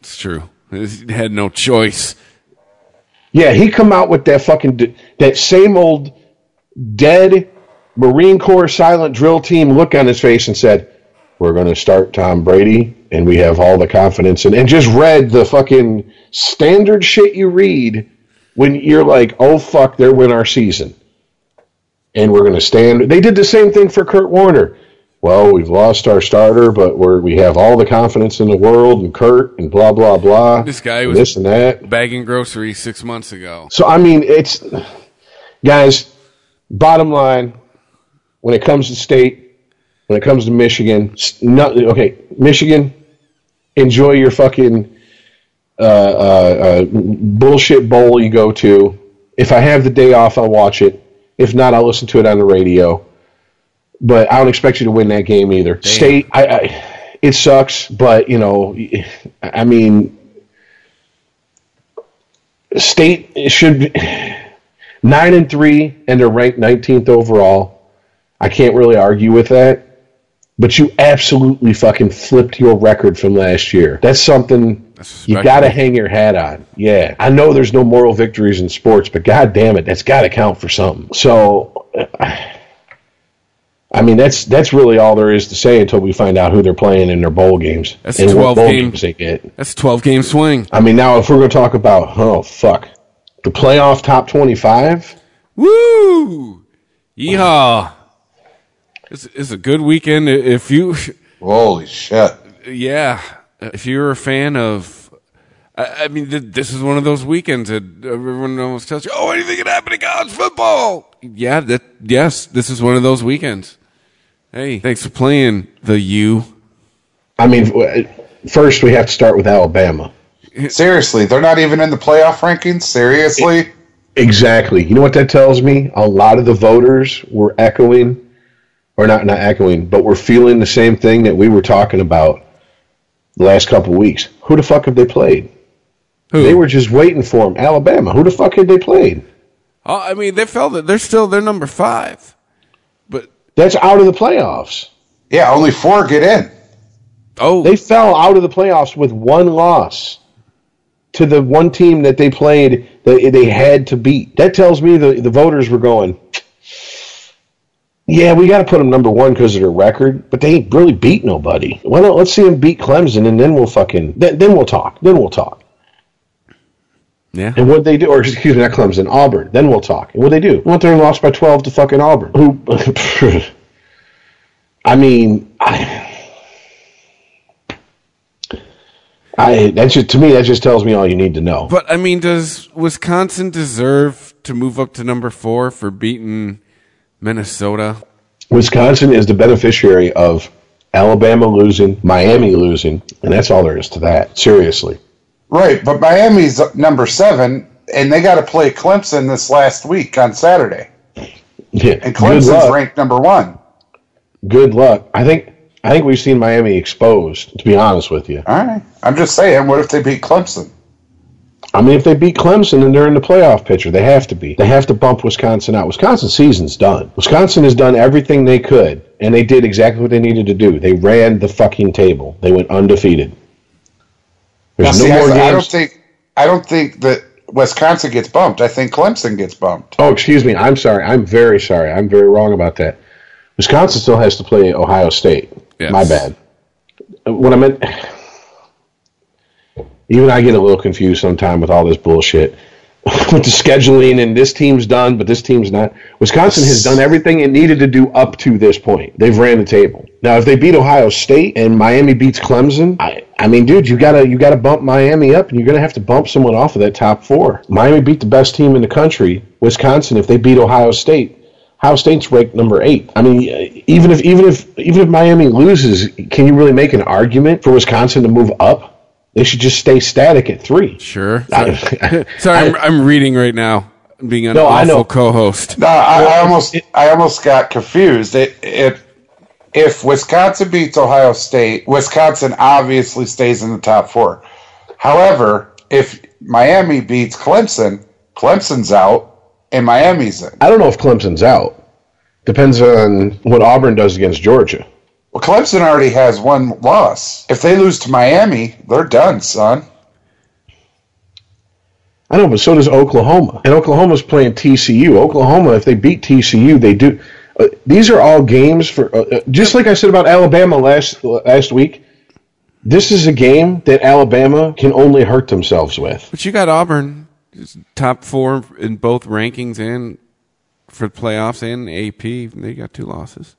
It's true. He had no choice. Yeah, he come out with that fucking that same old dead Marine Corps silent drill team look on his face and said, "We're going to start Tom Brady, and we have all the confidence." And, and just read the fucking standard shit you read when you're like, "Oh fuck, they're win our season," and we're going to stand. They did the same thing for Kurt Warner. Well, we've lost our starter, but we're we have all the confidence in the world, and Kurt, and blah blah blah. This guy was- this and that. Bagging groceries six months ago. So I mean, it's guys. Bottom line, when it comes to state, when it comes to Michigan, s- no, okay, Michigan, enjoy your fucking uh, uh, uh, bullshit bowl you go to. If I have the day off, I'll watch it. If not, I'll listen to it on the radio. But I don't expect you to win that game either. State, I, I, it sucks, but you know, I mean, state should be nine and three, and they're ranked 19th overall. I can't really argue with that. But you absolutely fucking flipped your record from last year. That's something That's you got to hang your hat on. Yeah, I know there's no moral victories in sports, but god damn it, that's got to count for something. So, I mean, that's that's really all there is to say until we find out who they're playing in their bowl games That's and 12 what bowl game- games they get. That's a 12 game swing. I mean, now if we're going to talk about, oh fuck, the playoff top twenty-five. Woo! Yeehaw! It's, it's a good weekend. If you, Holy shit. yeah, if you're a fan of, I, I mean, th- this is one of those weekends that everyone almost tells you, "Oh, anything can happen in college football." Yeah, that yes, this is one of those weekends. Hey, thanks for playing the U. I mean, uh, first we have to start with Alabama. Seriously, they're not even in the playoff rankings? Seriously? Exactly. You know what that tells me? A lot of the voters were echoing, or not not echoing, but we're feeling the same thing that we were talking about the last couple weeks. Who the fuck have they played? Who? They were just waiting for them. Alabama. Who the fuck had they played? Oh, I mean, they felt that they're still they're number five, but That's out of the playoffs. Yeah, only four get in. oh, They fell out of the playoffs with one loss to the one team that they played that they had to beat. That tells me the, the voters were going, yeah, we got to put them number one because of their record, but they ain't really beat nobody. Why don't let's see them beat Clemson and then we'll fucking then, then we'll talk. Then we'll talk. yeah. And what they do, or excuse me, not Clemson, Auburn. Then we'll talk. And what they do? Went there and lost by twelve to fucking Auburn. Who? I mean, I. I that just to me that just tells me all you need to know. But I mean, does Wisconsin deserve to move up to number four for beating Minnesota? Wisconsin is the beneficiary of Alabama losing, Miami losing, and that's all there is to that. Seriously. Right, but Miami's number seven, and they got to play Clemson this last week on Saturday. Yeah. And Good Clemson's ranked number one. Good luck. I think I think we've seen Miami exposed, to be honest with you. All right. I'm just saying, what if they beat Clemson? I mean, if they beat Clemson and they're in the playoff picture, they have to be. They have to bump Wisconsin out. Wisconsin's season's done. Wisconsin has done everything they could, and they did exactly what they needed to do. They ran the fucking table. They went undefeated. Now, There's see, no I, more I don't think I don't think that Wisconsin gets bumped. I think Clemson gets bumped. Oh, excuse me. I'm sorry. I'm very sorry. I'm very wrong about that. Wisconsin still has to play Ohio State. Yes. My bad. What I meant. Even I get a little confused sometimes with all this bullshit. with the scheduling and this team's done, but this team's not. Wisconsin has done everything it needed to do up to this point. They've ran the table. Now, if they beat Ohio State and Miami beats Clemson, I, I mean, dude, you gotta you gotta bump Miami up, and you're gonna have to bump someone off of that top four. Miami beat the best team in the country, Wisconsin. If they beat Ohio State, Ohio State's ranked number eight. I mean, even if even if even if Miami loses, can you really make an argument for Wisconsin to move up? They should just stay static at three. Sure. I- Sorry, I'm, I'm reading right now. Being an No, I awful know. co-host. No, I, I almost I almost got confused. It, it if Wisconsin beats Ohio State, Wisconsin obviously stays in the top four. However, if Miami beats Clemson, Clemson's out and Miami's in. I don't know if Clemson's out. Depends on what Auburn does against Georgia. Well, Clemson already has one loss. If they lose to Miami, they're done, son. I know, but so does Oklahoma. And Oklahoma's playing TCU. Oklahoma, if they beat TCU, they do. Uh, these are all games for. Uh, uh, just like I said about Alabama last last week. This is a game that Alabama can only hurt themselves with. But you got Auburn top four in both rankings and for the playoffs and AP. They got two losses.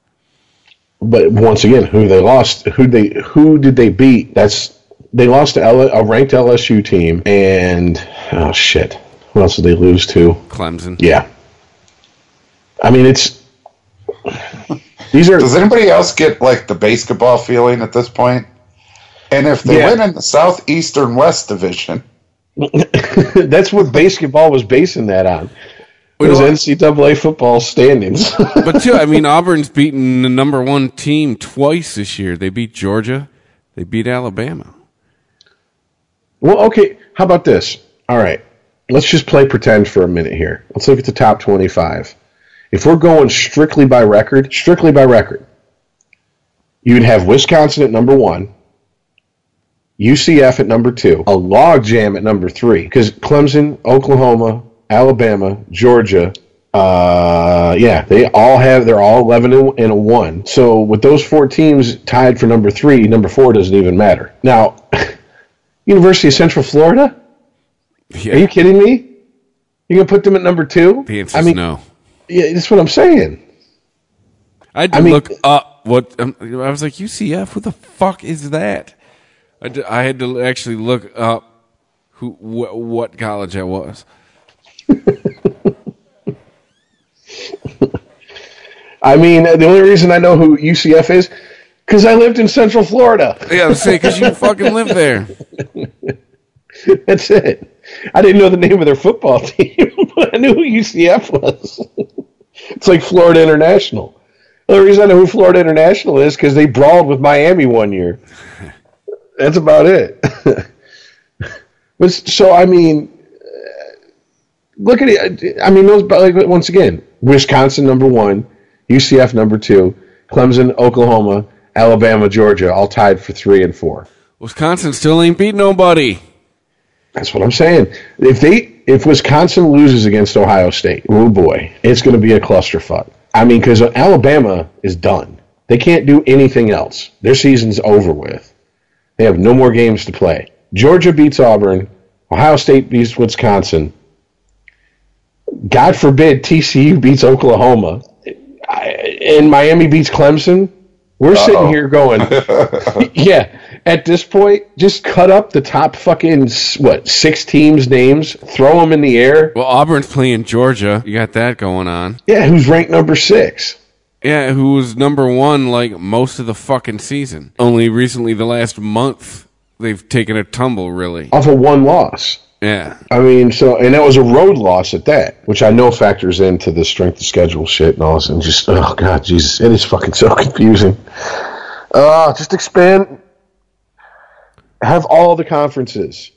But once again, who they lost? Who they? Who did they beat? That's they lost to L, a ranked LSU team, and oh shit, who else did they lose to? Clemson. Yeah, I mean it's these are Does anybody else get like the basketball feeling at this point? And if they Yeah. win in the Southeastern West Division, that's what basketball was basing that on. It was NCAA football standings. But too, I mean, Auburn's beaten the number one team twice this year. They beat Georgia. They beat Alabama. well, okay, how about this? All right, let's just play pretend for a minute here. Let's look at the top twenty-five. If we're going strictly by record, strictly by record, you'd have Wisconsin at number one, UCF at number two, a logjam at number three, because Clemson, Oklahoma, Alabama, Georgia, Uh, yeah, they all have. They're all eleven and a one. So with those four teams tied for number three, number four doesn't even matter. Now, University of Central Florida. Yeah. Are you kidding me? You gonna put them at number two? the answer I mean, no. yeah, that's what I'm saying. I had to I mean- look up what um, I was like. UCF. Who the fuck is that? I, d- I had to actually look up who wh- what college that was. I mean, the only reason I know who UCF is because I lived in Central Florida. Yeah, I was saying because you fucking live there. That's it. I didn't know the name of their football team, but I knew who UCF was. it's like Florida International. The only reason I know who Florida International is because they brawled with Miami one year. That's about it. but so I mean, uh, look at it. I mean, those. but Like once again, Wisconsin number one, UCF number two, Clemson, Oklahoma, Alabama, Georgia, all tied for three and four. Wisconsin still ain't beat nobody. That's what I'm saying. If they if Wisconsin loses against Ohio State, oh boy, it's going to be a clusterfuck. I mean, because Alabama is done. They can't do anything else. Their season's over with. They have no more games to play. Georgia beats Auburn. Ohio State beats Wisconsin. God forbid TCU beats Oklahoma. I- And Miami beats Clemson. We're sitting here going, yeah. At this point, just cut up the top fucking what six teams' names, throw them in the air. Well, Auburn's playing Georgia. You got that going on. Yeah, who's ranked number six? Yeah, who was number one like most of the fucking season. Only recently, the last month, they've taken a tumble. Really. Off of one loss. Yeah. I mean, so and that was a road loss at that, which I know factors into the strength of schedule shit and all this, and just oh god, Jesus, it is fucking so confusing. Uh, just expand, have all the conferences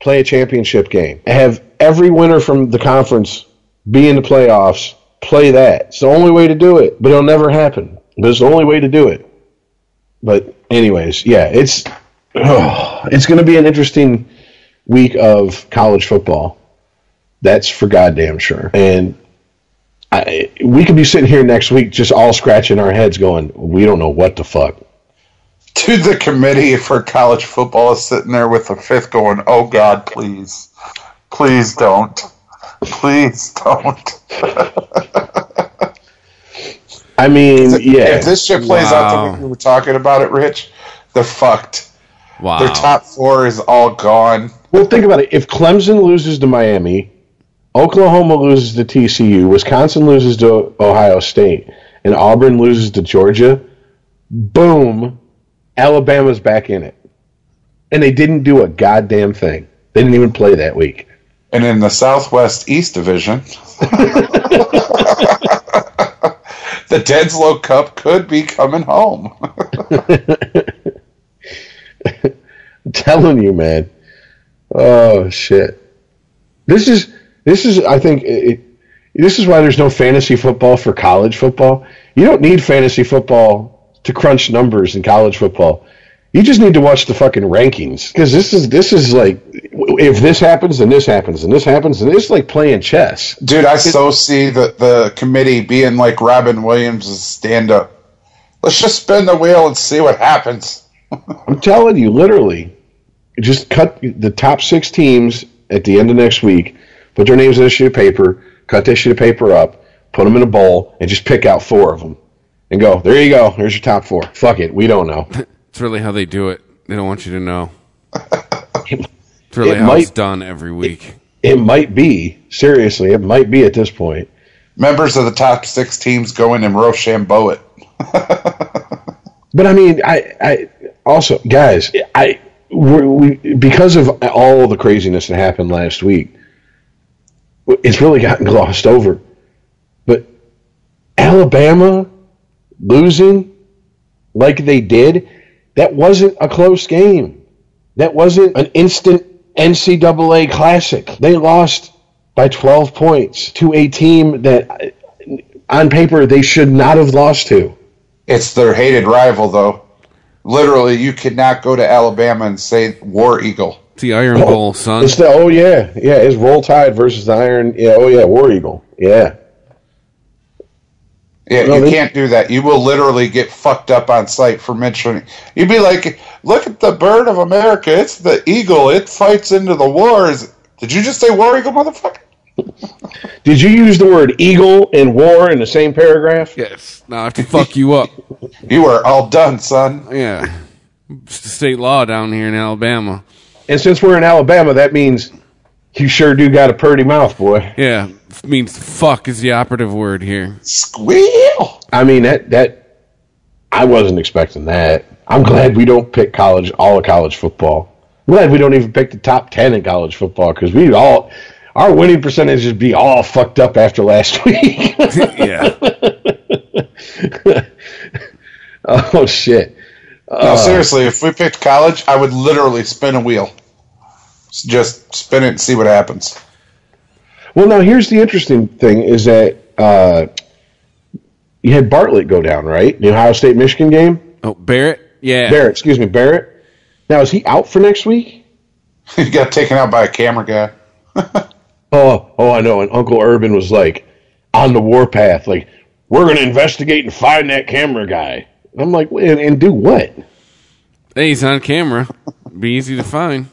play a championship game, have every winner from the conference be in the playoffs, play that. It's the only way to do it, but it'll never happen. But it's the only way to do it. But anyways, yeah, it's it's going to be an interesting week of college football. That's for goddamn sure. And I, we could be sitting here next week just all scratching our heads going, we don't know what the fuck. Dude, the committee for college football is sitting there with a fifth going, oh God, please. Please don't. Please don't. I mean, yeah. If this shit plays out the Wow. way we were talking about it, Rich, they're fucked. Wow. Their top four is all gone. well, think about it. If Clemson loses to Miami, Oklahoma loses to TCU, Wisconsin loses to Ohio State, and Auburn loses to Georgia, boom, Alabama's back in it. And they didn't do a goddamn thing. They didn't even play that week. And in the Southwest East Division, the Denslow Cup could be coming home. I'm telling you, man. Oh shit. This is this is I think it, this is why there's no fantasy football for college football. You don't need fantasy football to crunch numbers in college football. You just need to watch the fucking rankings because this is this is like if this happens and this happens and this happens and it's like playing chess. Dude, I so see the, the committee being like Robin Williams' stand up. Let's just spin the wheel and see what happens. I'm telling you, literally, just cut the top six teams at the end of next week, put their names on a sheet of paper, cut that sheet of paper up, put them in a bowl, and just pick out four of them, and go. There you go. Here's your top four. Fuck it. We don't know. It's really how they do it. They don't want you to know. It's really It how it's done every week. It might be seriously. It might be at this point. Members of the top six teams go in and Rochambeau it. But I mean, I, I also, guys, I we we, because of all the craziness that happened last week, it's really gotten glossed over. But Alabama losing like they did, that wasn't a close game. That wasn't an instant NCAA classic. They lost by 12 points to a team that, uh, on paper, they should not have lost to. It's their hated rival, though. Literally, you could not go to Alabama and say War Eagle. It's the Iron oh, Bowl, son. It's the oh yeah yeah it's Roll Tide versus the Iron yeah oh yeah War Eagle yeah Yeah, No, you they- can't do that. You will literally get fucked up on site for mentioning. You'd be like, "Look at the bird of America! It's the eagle. It fights into the wars." Did you just say war eagle, motherfucker? Did you use the word eagle and war in the same paragraph? Yes. Now I have to fuck you up. You are all done, son. Yeah. It's the state law down here in Alabama. And since we're in Alabama, that means you sure do got a purty mouth, boy. Yeah. f- Means fuck is the operative word here. Squeal. I mean that that I wasn't expecting that. I'm glad we don't pick college all of college football. I'm glad we don't even pick the top ten in college football because we all our winning percentages would be all fucked up after last week. yeah. oh shit! No, seriously, if we picked college, I would literally spin a wheel. Just spin it and see what happens. Well, now here's the interesting thing: is that uh, you had Bartlett go down, right? The Ohio State Michigan game. Oh, Barrett? Yeah. Barrett, excuse me, Barrett. Now is he out for next week? he got taken out by a camera guy. Oh, oh, I know. And Uncle Urban was like on the warpath, like we're going to investigate and find that camera guy. And I'm like, and, and do what? Hey, he's on camera. Be easy to find.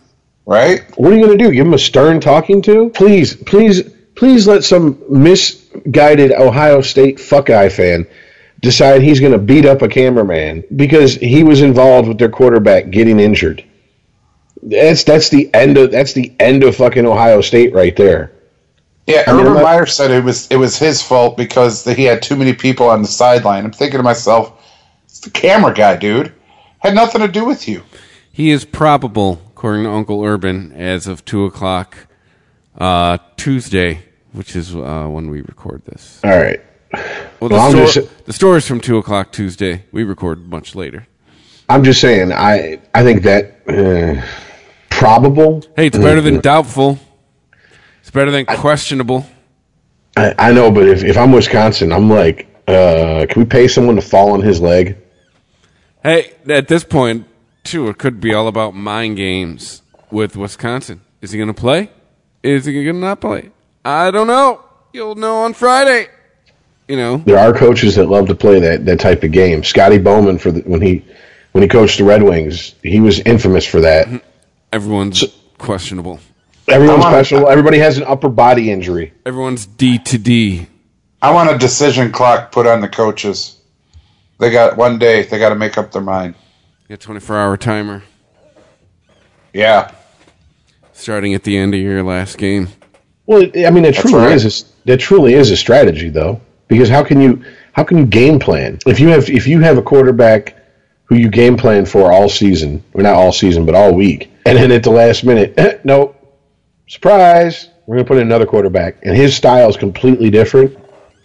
Right? What are you going to do? Give him a stern talking to? Please, please, please let some misguided Ohio State fuckeye fan decide he's going to beat up a cameraman because he was involved with their quarterback getting injured. That's that's the end of that's the end of fucking Ohio State right there. Yeah, I mean, Urban not- Meyer said it was it was his fault because he had too many people on the sideline. I'm thinking to myself, it's the camera guy, dude. Had nothing to do with you. He is probable, according to Uncle Urban, as of 2 o'clock uh, Tuesday, which is uh, when we record this. All right. Well, the, Well, I'm store, just- the store is from 2 o'clock Tuesday. We record much later. I'm just saying. I I think that uh, probable. Hey, it's better than doubtful. It's better than questionable. I, I know, but if, if I'm Wisconsin, I'm like, uh, can we pay someone to fall on his leg? Hey, at this point, too, it could be all about mind games with Wisconsin. Is he going to play? Is he going to not play? I don't know. You'll know on Friday. You know, There are coaches that love to play that, that type of game. Scotty Bowman for the, when he when he coached the Red Wings, he was infamous for that. Everyone's questionable. Everyone's I special. Everybody has an upper body injury. Everyone's D to D. I want a decision clock put on the coaches. They got one day. They got to make up their mind. A 24 hour timer Yeah, starting at the end of your last game. Well, I mean, it truly right. is. A, that truly is a strategy, though, because how can you how can you game plan if you have if you have a quarterback who you game plan for all season, or not all season, but all week, and then at the last minute, eh, nope, surprise, we're going to put in another quarterback, and his style is completely different.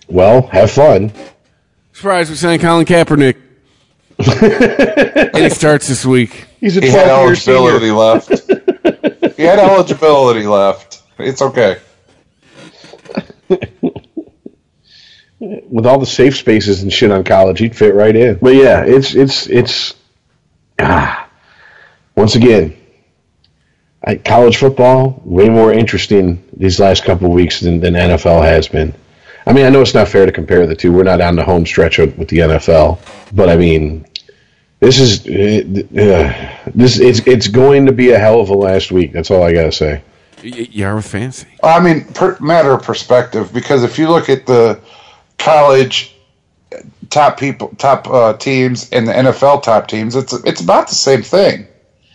Well, have fun. Surprise, we signed Colin Kaepernick. and he starts this week. He's a he had 12 year eligibility senior. left. he had eligibility left. It's okay. with all the safe spaces and shit on college, he'd fit right in. But yeah, it's it's it's ah. Once again, I, college football way more interesting these last couple of weeks than, than NFL has been. I mean, I know it's not fair to compare the two. We're not on the home stretch with with the NFL, but I mean, this is uh, this it's it's going to be a hell of a last week. That's all I gotta say. Y- you are with fancy. I mean, per, matter of perspective, because if you look at the college top people, top uh, teams, and the NFL top teams, it's it's about the same thing.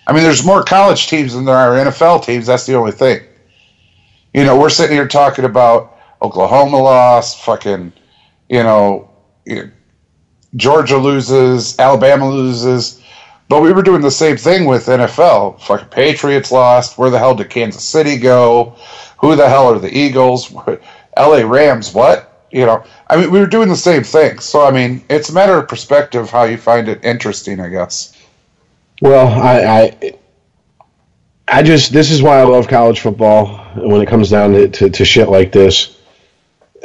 I mean, there's more college teams than there are NFL teams. That's the only thing. You know, we're sitting here talking about Oklahoma lost, fucking, you know, you know, Georgia loses, Alabama loses. But we were doing the same thing with NFL. Fucking Patriots lost. Where the hell did Kansas City go? Who the hell are the Eagles? LA Rams, what? You know, I mean, we were doing the same thing. So, I mean, it's a matter of perspective how you find it interesting, I guess. Well, I, I, I just this is why I love college football when it comes down to, to, to shit like this,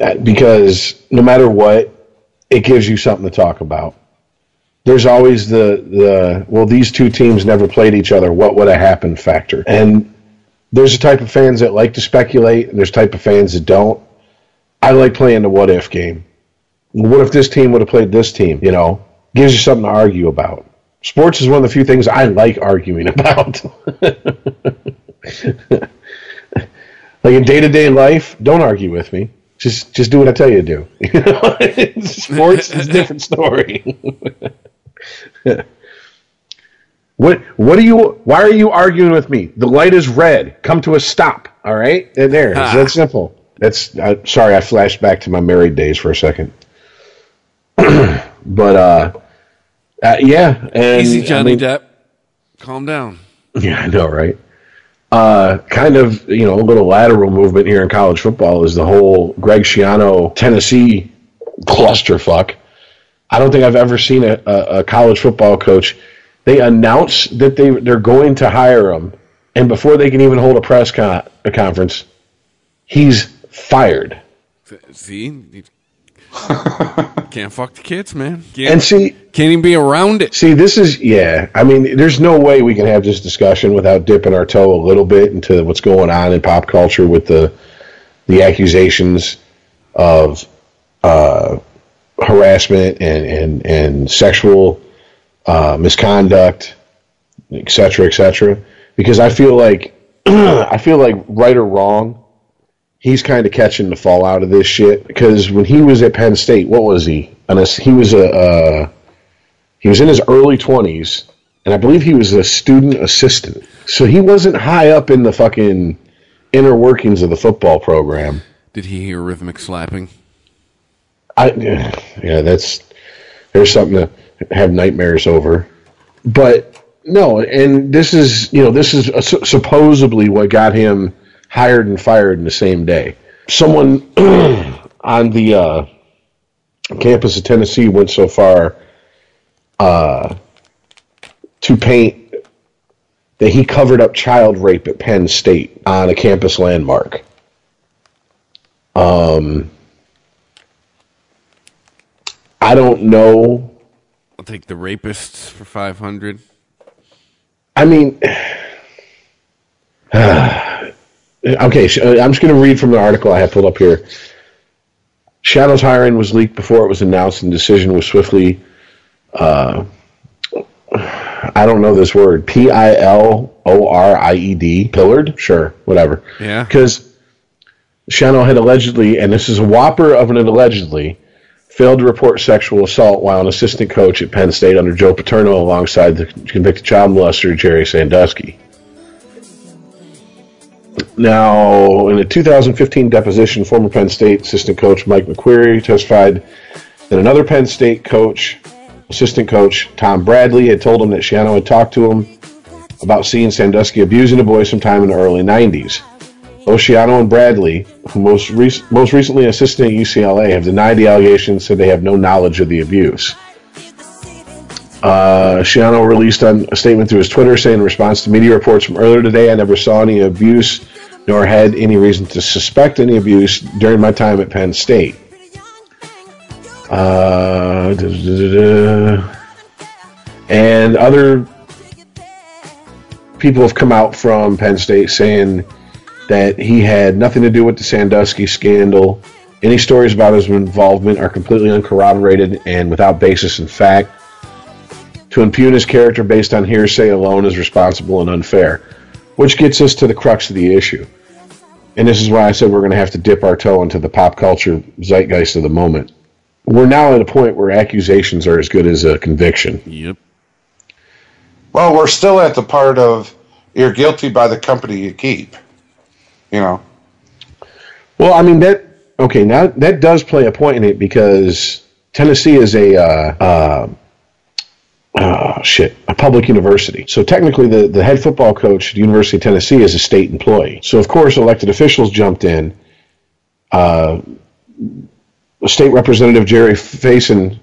Uh, because no matter what, it gives you something to talk about. There's always the the well, these two teams never played each other. What would have happened factor? And there's a type of fans that like to speculate, and there's a type of fans that don't. I like playing the what if game. what if this team would have played this team? You know, gives you something to argue about. Sports is one of the few things I like arguing about. like in day to day life, don't argue with me. Just just do what I tell you to do. You know? Sports is a different story. what what are you why are you arguing with me? The light is red. Come to a stop. All right? And there. It's that simple. That's uh, sorry, I flashed back to my married days for a second. but uh, uh yeah, and Easy, I Johnny mean- Depp. Calm down. yeah, I know, right? Uh, kind of, you know, a little lateral movement here in college football is the whole Greg Schiano Tennessee clusterfuck. I don't think I've ever seen a, a, a college football coach. They announce that they they're going to hire him, and before they can even hold a press con- a conference, he's fired. See? Can't fuck the kids, man. Can't, And see, can't even be around it. See, this is yeah. I mean, there's no way we can have this discussion without dipping our toe a little bit into what's going on in pop culture with the the accusations of uh, harassment and and and sexual uh, misconduct, et cetera, et cetera. Because I feel like I feel like right or wrong, he's kind of catching the fallout of this shit. Because when he was at Penn State, what was he? He was a uh, he was in his early 20s, and I believe he was a student assistant. So he wasn't high up in the fucking inner workings of the football program. Did he hear rhythmic slapping? I yeah, that's there's something to have nightmares over. But no, and this is you know this is supposedly what got him hired and fired in the same day. Someone on the uh, campus of Tennessee went so far uh, to paint that he covered up child rape at Penn State on a campus landmark. Um, I don't know. I'll take the rapists for 500. I mean, okay, uh, I'm just going to read from the article I have pulled up here. Schiano's hiring was leaked before it was announced, and decision was swiftly. Uh, I don't know this word. P I L O R I E D. Pillared? Sure, whatever. Yeah. Because Schiano had allegedly, and this is a whopper of an allegedly, failed to report sexual assault while an assistant coach at Penn State under Joe Paterno alongside the convicted child molester Jerry Sandusky. Now, in a 2015 deposition, former Penn State assistant coach Mike McQueary testified that another Penn State coach, assistant coach Tom Bradley, had told him that Schiano had talked to him about seeing Sandusky abusing a boy sometime in the early 90s. Schiano and Bradley, who most rec- most recently assisted at UCLA, have denied the allegations, said they have no knowledge of the abuse. Uh, Schiano released on a statement through his Twitter saying, in response to media reports from earlier today, I never saw any abuse nor had any reason to suspect any abuse during my time at Penn State. Uh, and other people have come out from Penn State saying that he had nothing to do with the Sandusky scandal. Any stories about his involvement are completely uncorroborated and without basis in fact. To impugn his character based on hearsay alone is responsible and unfair, which gets us to the crux of the issue. And this is why I said we're going to have to dip our toe into the pop culture zeitgeist of the moment. We're now at a point where accusations are as good as a conviction. Yep. Well, we're still at the part of you're guilty by the company you keep. You know, Well, I mean that. Okay, now that does play a point in it because Tennessee is a uh, uh, uh, shit a public university. So technically, the the head football coach at the University of Tennessee is a state employee. So of course, elected officials jumped in. Uh, State Representative Jerry Faison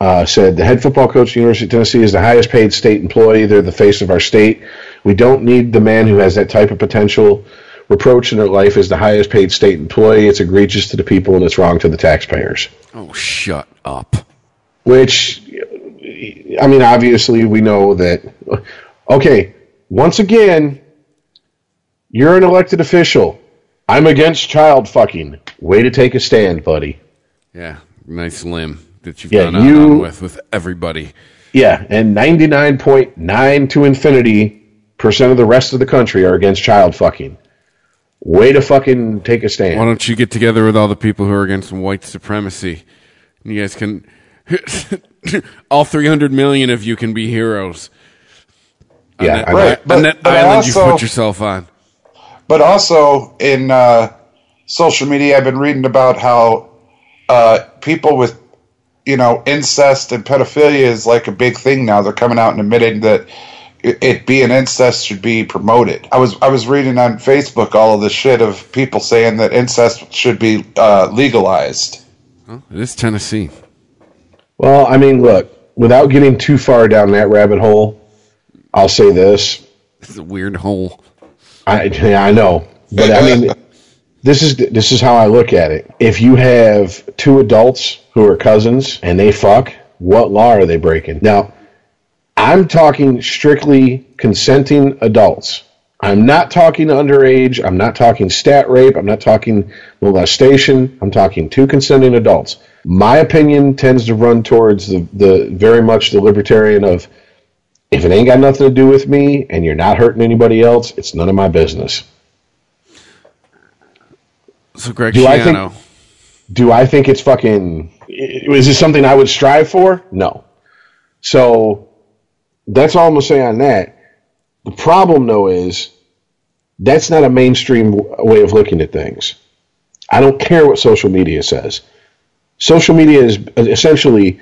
uh, said the head football coach at the University of Tennessee is the highest paid state employee. They're the face of our state. We don't need the man who has that type of potential. Reproach in their life is the highest paid state employee. It's egregious to the people and it's wrong to the taxpayers. Oh, shut up. Which, I mean, obviously we know that. Okay, once again, you're an elected official. I'm against child fucking. Way to take a stand, buddy. Yeah. nice limb that you've Yeah, gone you- on with with everybody. Yeah, and 99.9 to infinity percent of the rest of the country are against child fucking. Way to fucking take a stand. Why don't you get together with all the people who are against white supremacy? You guys can, all 300 million of you can be heroes. On Yeah, that, I. Right, but- on that but island also- you put yourself on. But also in uh, social media, I've been reading about how uh, people with, you know, incest and pedophilia is like a big thing now. They're coming out and admitting that it, it being incest should be promoted. I was I was reading on Facebook all of the shit of people saying that incest should be uh, legalized. Well, it is Tennessee. Well, I mean, look, without getting too far down that rabbit hole, I'll say this. It's a weird hole. I yeah, I know, but I mean, this is this is how I look at it. If you have two adults who are cousins and they fuck, what law are they breaking? Now, I'm talking strictly consenting adults. I'm not talking underage. I'm not talking stat rape. I'm not talking molestation. I'm talking two consenting adults. My opinion tends to run towards the, the very much the libertarian of if it ain't got nothing to do with me and you're not hurting anybody else, it's none of my business. So Greg Do I think- Do I think it's fucking. Is this something I would strive for? No. So that's all I'm going to say on that. The problem, though, is that's not a mainstream way of looking at things. I don't care what social media says. Social media is essentially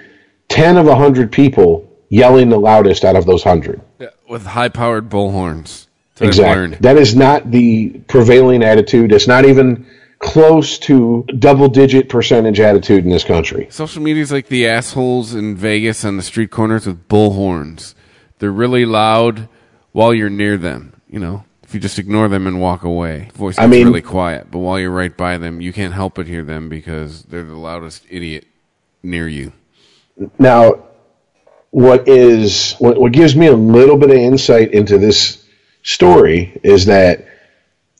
10 of 100 people yelling the loudest out of those 100. Yeah, with high-powered bullhorns. That's what I've Exactly. That is not the prevailing attitude. It's not even close to double digit percentage attitude in this country. Social media is like the assholes in Vegas on the street corners with bullhorns. They're really loud while you're near them. You know, if you just ignore them and walk away, voice I gets mean- really quiet. But while you're right by them, you can't help but hear them because they're the loudest idiot near you. Now, what is what, what gives me a little bit of insight into this story is that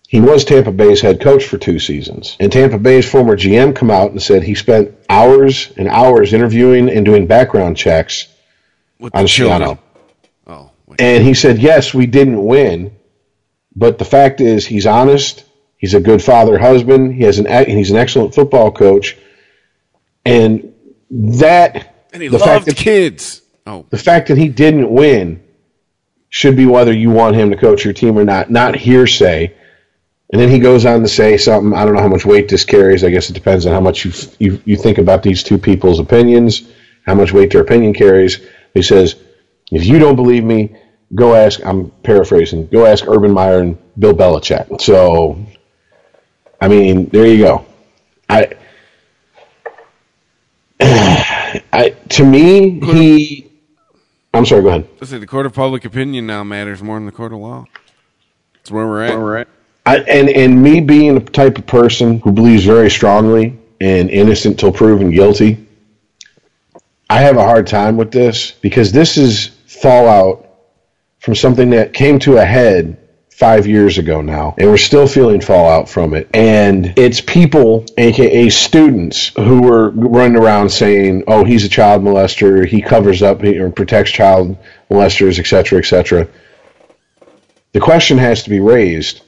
he was Tampa Bay's head coach for two seasons, and Tampa Bay's former GM come out and said he spent hours and hours interviewing and doing background checks With on the. Schiano. Oh, wait. And he said, yes, we didn't win, but the fact is, he's honest. He's a good father, husband. He has an and he's an excellent football coach, and that and he the fact that kids. Oh, the fact that he didn't win should be whether you want him to coach your team or not, not hearsay. And then he goes on to say something. I don't know how much weight this carries. I guess it depends on how much you you, you think about these two people's opinions, how much weight their opinion carries. He says, "If you don't believe me, go ask." I'm paraphrasing. Go ask Urban Meyer and Bill Belichick. So, I mean, there you go. I, I to me, he. I'm sorry. Go ahead. let's say the court of public opinion now matters more than the court of law. That's where we're at. Where we're at. I, and and me being the type of person who believes very strongly in innocent till proven guilty, I have a hard time with this because this is fallout from something that came to a head five years ago now, and we're still feeling fallout from it. And it's people, aka students, who were running around saying, "Oh, he's a child molester. He covers up or protects child molesters, etc., etc." The question has to be raised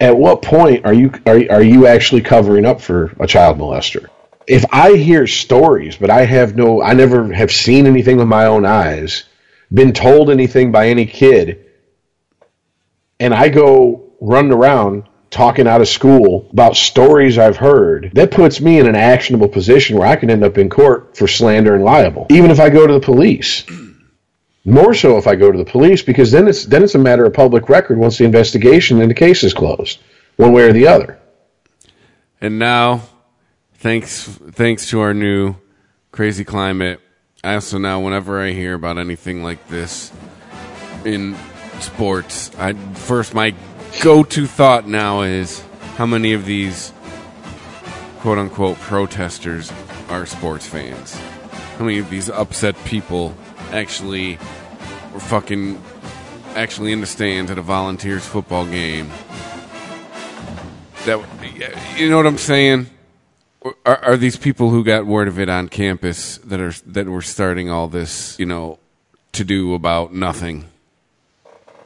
at what point are you are, are you actually covering up for a child molester if i hear stories but i have no i never have seen anything with my own eyes been told anything by any kid and i go running around talking out of school about stories i've heard that puts me in an actionable position where i can end up in court for slander and liable even if i go to the police more so if I go to the police because then it's then it's a matter of public record once the investigation and the case is closed, one way or the other. And now, thanks thanks to our new crazy climate, Uh, I also now whenever I hear about anything like this in sports, I first my go-to thought now is how many of these quote unquote protesters are sports fans? How many of these upset people actually were fucking actually in the stands at a Volunteers football game? That you know what I'm saying? Are, are these people who got word of it on campus that are that were starting all this, you know, to do about nothing?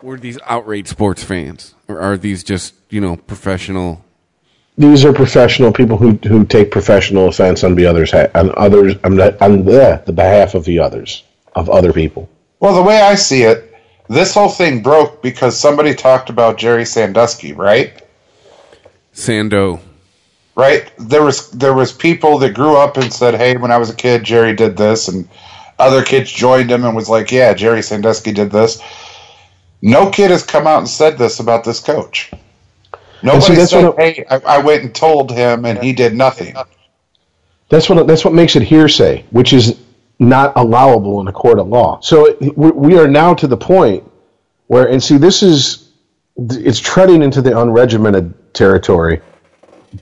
Were these outraged sports fans, or are these just you know professional? These are professional people who who take professional offense on the others on others on the, on the, the behalf of the others of other people. Well, the way I see it, this whole thing broke because somebody talked about Jerry Sandusky, right? Sando. Right? There was there was people that grew up and said, "Hey, when I was a kid, Jerry did this," and other kids joined him and was like, "Yeah, Jerry Sandusky did this." No kid has come out and said this about this coach. Nobody said, what "Hey, I, I went and told him, and he did nothing." That's what that's what makes it hearsay, which is not allowable in a court of law. So we we are now to the point where, and see, this is it's treading into the unregimented territory,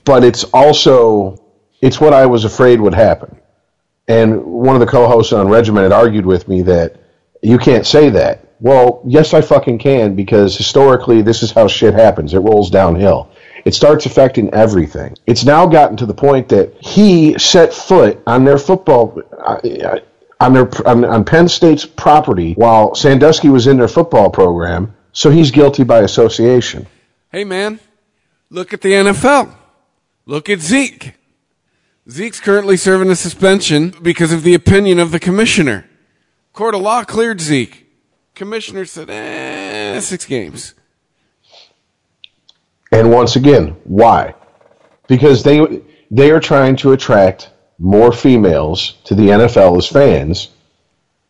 but it's also it's what I was afraid would happen. And one of the co-hosts on Regiment had argued with me that you can't say that. Well, yes, I fucking can because historically this is how shit happens. It rolls downhill. It starts affecting everything. It's now gotten to the point that he set foot on their football uh, on their on, on Penn State's property while Sandusky was in their football program, so he's guilty by association. Hey man, look at the NFL. Look at Zeke. Zeke's currently serving a suspension because of the opinion of the commissioner. Court of law cleared Zeke. Commissioner said, eh, six games. And once again, why? Because they they are trying to attract more females to the NFL as fans,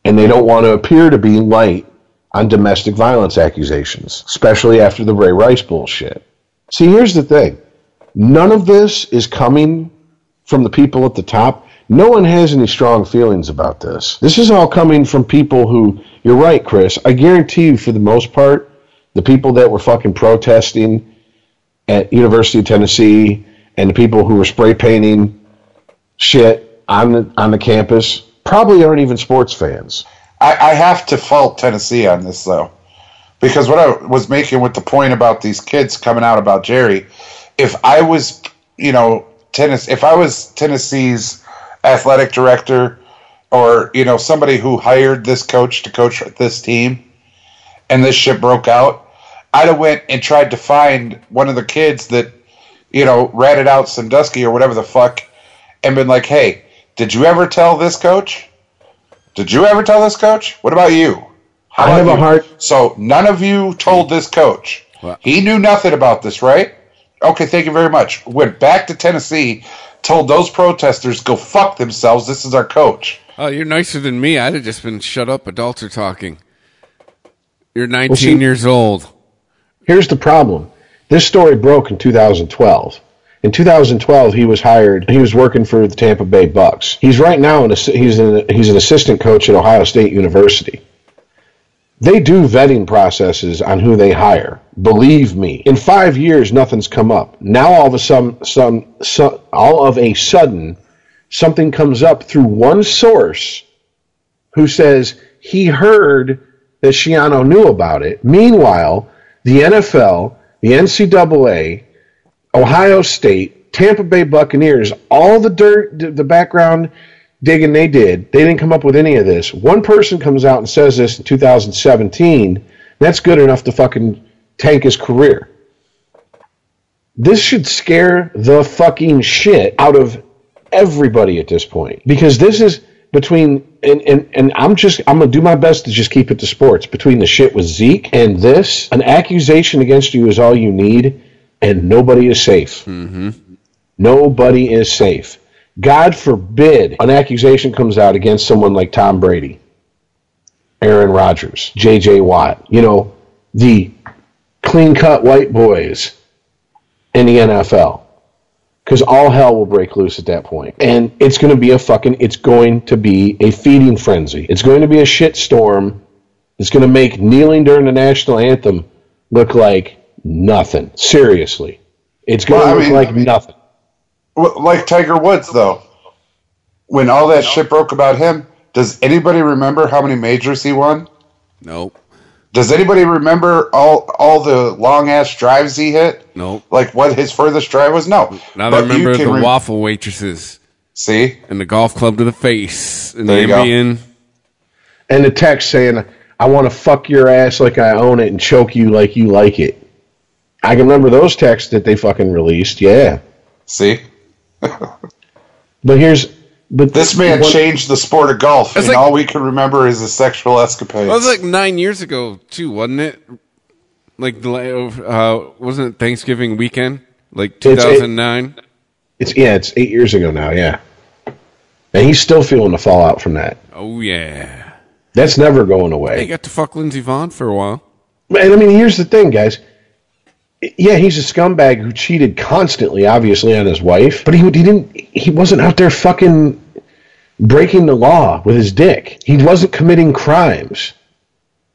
and they don't want to appear to be light on domestic violence accusations, especially after the Ray Rice bullshit. See, here's the thing. None of this is coming from the people at the top. No one has any strong feelings about this. This is all coming from people who, you're right, Chris. I guarantee you, for the most part, the people that were fucking protesting at University of Tennessee and the people who were spray painting shit on the on the campus probably aren't even sports fans. I, I have to fault Tennessee on this though, because what I was making with the point about these kids coming out about Jerry, if I was, you know, tennis, if I was Tennessee's athletic director, or you know somebody who hired this coach to coach this team, and this shit broke out, I'd have went and tried to find one of the kids that, you know, ratted out Sandusky or whatever the fuck, and been like, hey, did you ever tell this coach? Did you ever tell this coach? What about you? How I have a you? hard- So none of you told this coach. He knew nothing about this, right? Okay, thank you very much. Went back to Tennessee, told those protesters go fuck themselves. This is our coach. Oh, you're nicer than me. I'd have just been shut up. Adults are talking. You're 19 see- years old. Here's the problem. This story broke in 2012. In 2012, he was hired. He was working for the Tampa Bay Bucks. He's right now an assi- he's an, he's an assistant coach at Ohio State University. They do vetting processes on who they hire. Believe me. In five years, nothing's come up. Now all of a sudden, some, some all of a sudden, something comes up through one source who says he heard that Schiano knew about it. Meanwhile, the NFL, the NCAA, Ohio State, Tampa Bay Buccaneers, all the dirt, the background digging they did, they didn't come up with any of this. One person comes out and says this in 2017. That's good enough to fucking tank his career. This should scare the fucking shit out of everybody at this point. Because this is between and, and and I'm just I'm gonna do my best to just keep it to sports. Between the shit with Zeke and this an accusation against you is all you need and nobody is safe. Mm-hmm. Nobody is safe. God forbid an accusation comes out against someone like Tom Brady Aaron Rodgers JJ Watt you know the clean cut white boys in the NFL because all hell will break loose at that point. And it's going to be a fucking, it's going to be a feeding frenzy. It's going to be a shitstorm. It's going to make kneeling during the national anthem look like nothing. Seriously. It's going Well, to look mean- like nothing. Like Tiger Woods, though. When all that shit broke about him, does anybody remember how many majors he won? Nope. Does anybody remember all all the long ass drives he hit? Nope. Like what his furthest drive was? No. Now But I remember the rem- waffle waitresses See, and the golf club to the face and There the you go. Ambien. And the text saying, I want to fuck your ass like I own it and choke you like you like it. I can remember those texts that they fucking released, yeah. see, But here's but this man one- changed the sport of golf, and like- all we can remember is his sexual escapades. That was like nine years ago too, wasn't it? Like the uh, wasn't it Thanksgiving weekend, like two thousand nine? It's- it- thousand nine? It's yeah, it's eight years ago now, yeah. And he's still feeling the fallout from that. Oh yeah, That's never going they away. got to fuck Lindsey Vonn for a while. And I mean, here's the thing, guys. Yeah, he's a scumbag who cheated constantly, obviously, on his wife. But he, he didn't. He wasn't out there fucking breaking the law with his dick. He wasn't committing crimes.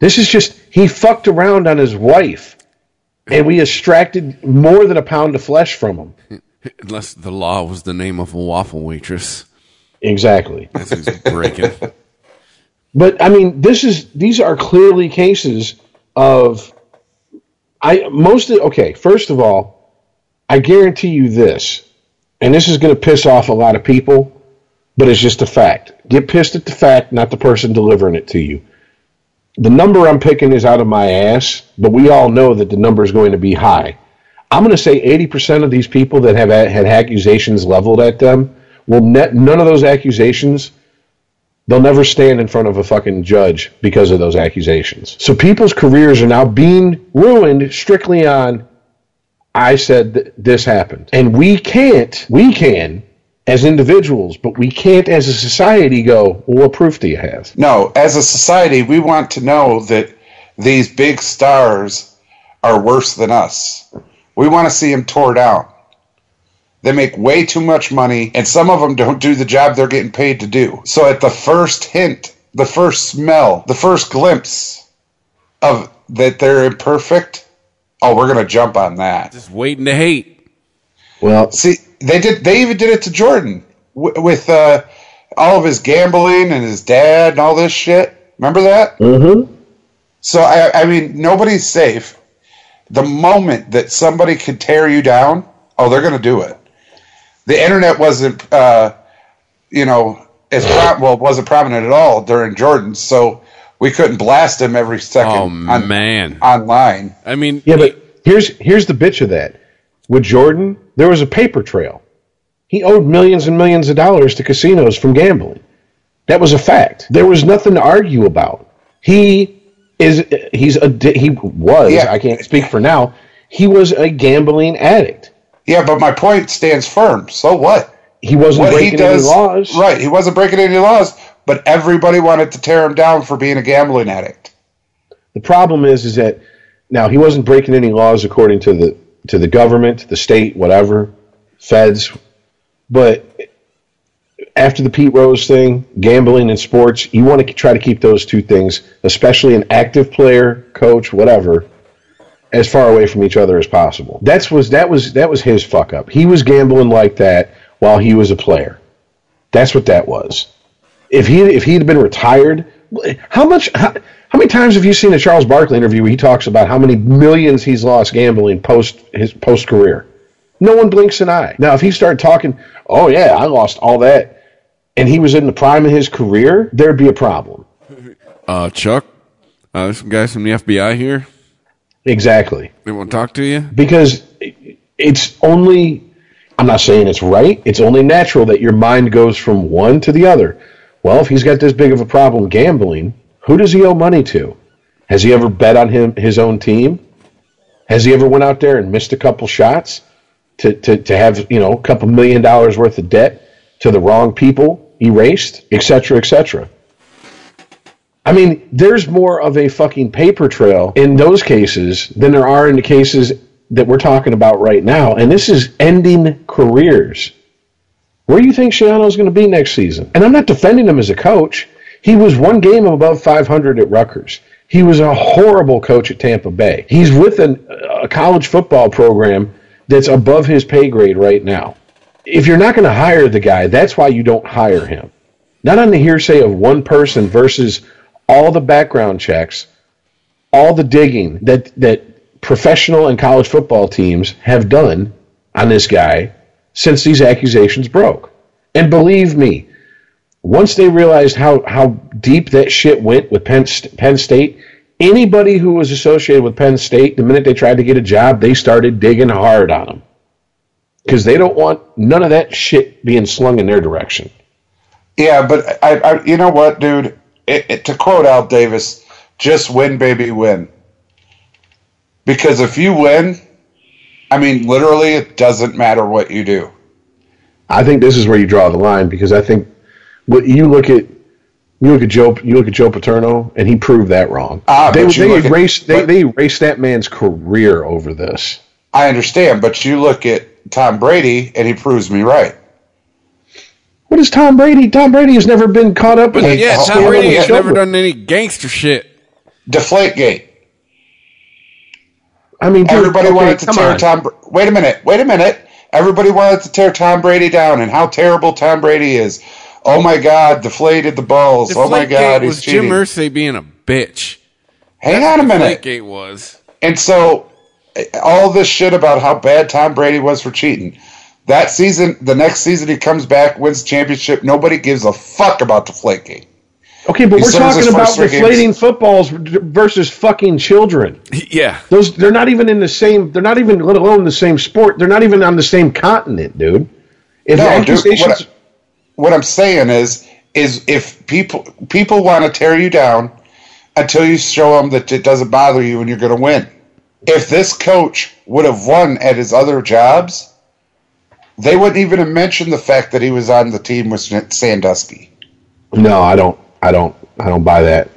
This is just he fucked around on his wife, and we extracted more than a pound of flesh from him. Unless the law was the name of a waffle waitress. Exactly. That's who's breaking. But I mean, this is these are clearly cases of I mostly okay. First of all, I guarantee you this, and this is going to piss off a lot of people, but it's just a fact. Get pissed at the fact, not the person delivering it to you. The number I'm picking is out of my ass, but we all know that the number is going to be high. I'm going to say 80% of these people that have had accusations leveled at them will net none of those accusations They'll never stand in front of a fucking judge because of those accusations. So people's careers are now being ruined strictly on I said th- this happened. And we can't, we can as individuals, but we can't as a society go, well, what proof do you have? No, as a society, we want to know that these big stars are worse than us. We want to see them tore down. They make way too much money, and some of them don't do the job they're getting paid to do. So, at the first hint, the first smell, the first glimpse of that they're imperfect, oh, we're gonna jump on that. Just waiting to hate. Well, See, they did. They even did it to Jordan with uh, all of his gambling and his dad and all this shit. Remember that? mm-hmm. So I, I mean, nobody's safe. The moment that somebody could tear you down, oh, they're going to do it. The internet wasn't, uh, you know, as pro- well, wasn't prominent at all during Jordan, so we couldn't blast him every second Oh on- man. online. I mean, Yeah, but here's here's the bitch of that. With Jordan, there was a paper trail. He owed millions and millions of dollars to casinos from gambling. That was a fact. There was nothing to argue about. He is he's a he was Yeah. I can't speak for now. He was a gambling addict. Yeah, but my point stands firm. So what? He wasn't What he breaking does, any laws. right? He wasn't breaking any laws, but everybody wanted to tear him down for being a gambling addict. The problem is, is that now he wasn't breaking any laws according to the to the government, the state, whatever, feds. But after the Pete Rose thing, gambling and sports, you want to try to keep those two things, especially an active player, coach, whatever, as far away from each other as possible. That's was that was that was his fuck up. He was gambling like that while he was a player. That's what that was. If he if he'd been retired, how much how, how many times have you seen a Charles Barkley interview where he talks about how many millions he's lost gambling post his post career? No one blinks an eye. Now, if he started talking, oh yeah, I lost all that, and he was in the prime of his career, there'd be a problem. uh, Chuck, uh, there's some guys from the FBI here. Exactly. They won't talk to you. because it's only I'm not saying it's right. It's only natural that your mind goes from one to the other. Well, if he's got this big of a problem gambling, who does he owe money to? Has he ever bet on him his own team? Has he ever went out there and missed a couple shots to, to, to have you know a couple million dollars worth of debt to the wrong people erased, et cetera, et cetera? I mean, there's more of a fucking paper trail in those cases than there are in the cases that we're talking about right now. And this is ending careers. Where do you think Schiano's going to be next season? And I'm not defending him as a coach. He was one game above 500 at Rutgers. He was a horrible coach at Tampa Bay. He's with an, a college football program that's above his pay grade right now. If you're not going to hire the guy, that's why you don't hire him. Not on the hearsay of one person versus all the background checks all the digging that that professional and college football teams have done on this guy since these accusations broke. And believe me, once they realized how, how deep that shit went with Penn, Penn State, anybody who was associated with Penn State, the minute they tried to get a job, they started digging hard on them. Because they don't want none of that shit being slung in their direction. Yeah, but I, I you know what, dude? It, it, to quote Al Davis, just win, baby, win. Because if you win, I mean, literally, it doesn't matter what you do. I think this is where you draw the line because I think what you look at you look at Joe you look at Joe Paterno and he proved that wrong. Ah, they they look at- erased they, they erased that man's career over this. I understand, but you look at Tom Brady, and he proves me right. What is Tom Brady? Tom Brady has never been caught up in But a yeah, Tom scandal Brady with has never done any gangster shit. Deflate Deflategate. I mean, dude, Everybody okay, wanted to tear on. Tom. Wait a minute. Wait a minute. Everybody wanted to tear Tom Brady down, and how terrible Tom Brady is. Oh my God, deflated the balls. oh my God, was he's Jim cheating. Irsay being a bitch. Hang on a minute. Deflategate was. And so, eh, all this shit about how bad Tom Brady was for cheating. That season, the next season, he comes back, wins the championship. Nobody gives a fuck about the Deflategate. Okay, but He we're talking about first three deflating games. footballs versus fucking children. Yeah. Those they're not even in the same. They're not even let alone the same sport. They're not even on the same continent, dude. If No, dude, what, I, what I'm saying is, is if people people want to tear you down until you show them that it doesn't bother you and you're going to win. If this coach would have won at his other jobs, they wouldn't even have mentioned the fact that he was on the team with Sandusky. no, I don't. I don't. I don't buy that.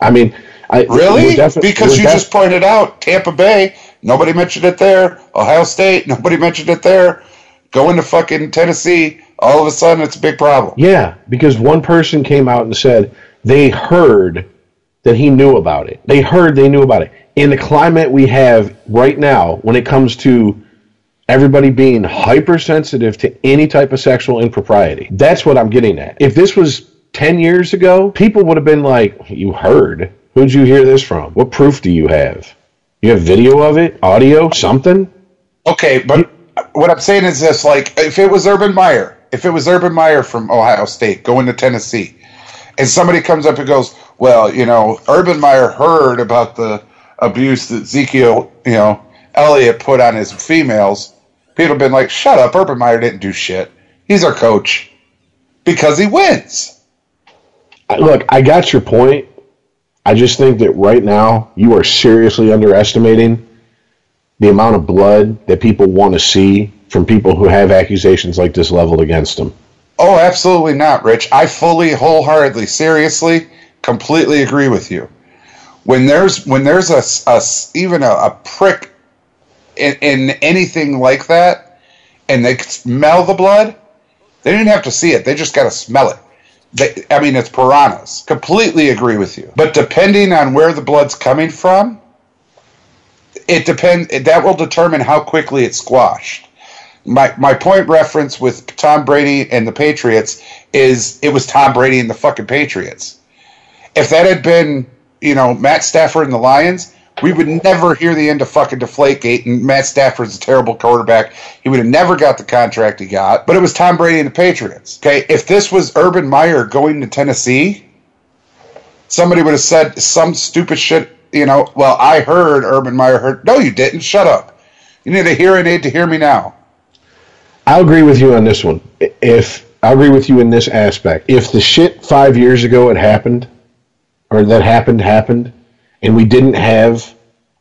I mean, I Really? defi- because you just pointed out Tampa Bay, nobody mentioned it there. Ohio State, nobody mentioned it there. Going to fucking Tennessee, all of a sudden it's a big problem. yeah, because one person came out and said they heard that he knew about it. They heard they knew about it. In the climate we have right now, when it comes to everybody being hypersensitive to any type of sexual impropriety, that's what I'm getting at. If this was 10 years ago, people would have been like, You heard? Who'd you hear this from? What proof do you have? You have video of it? Audio? Something? Okay, but what I'm saying is this: like, if it was Urban Meyer, if it was Urban Meyer from Ohio State going to Tennessee, and somebody comes up and goes, "Well, you know, Urban Meyer heard about the abuse that Ezekiel, you know, Elliott put on his females," people have been like, "Shut up! Urban Meyer didn't do shit. He's our coach because he wins." Look, I got your point. I just think that right now you are seriously underestimating the amount of blood that people want to see from people who have accusations like this leveled against them. Oh, absolutely not, Rich. I fully, wholeheartedly, seriously, completely agree with you. When there's when there's a, a even a, a prick in, in anything like that, and they smell the blood, they didn't have to see it. They just got to smell it. They, I mean, it's piranhas. Completely agree with you. But depending on where the blood's coming from, it depends. That will determine how quickly it's squashed my my point reference with Tom Brady and the Patriots is it was Tom Brady and the fucking Patriots. If that had been, you know, Matt Stafford and the Lions, we would never hear the end of fucking Deflategate and Matt Stafford's a terrible quarterback. He would have never got the contract he got. But it was Tom Brady and the Patriots. Okay, if this was Urban Meyer going to Tennessee, somebody would have said some stupid shit, you know, well, I heard Urban Meyer heard no you didn't. Shut up. You need a hearing aid to hear me now. I'll agree with you on this one. If I'll agree with you in this aspect. If the shit five years ago had happened, or that happened happened, and we didn't have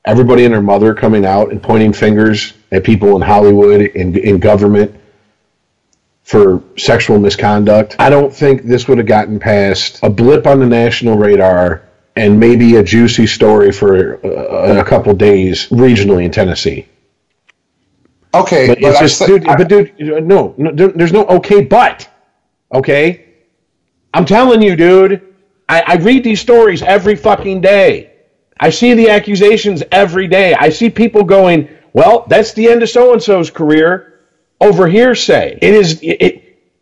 everybody and their mother coming out and pointing fingers at people in Hollywood in in government for sexual misconduct, I don't think this would have gotten past a blip on the national radar and maybe a juicy story for a, a couple days regionally in Tennessee. Okay, But, but, just, dude. I- but dude, no, no, there's no okay, but okay. I'm telling you, dude. I, I read these stories every fucking day. I see the accusations every day. I see people going, "Well, that's the end of so and so's career." Over hearsay. It is. It.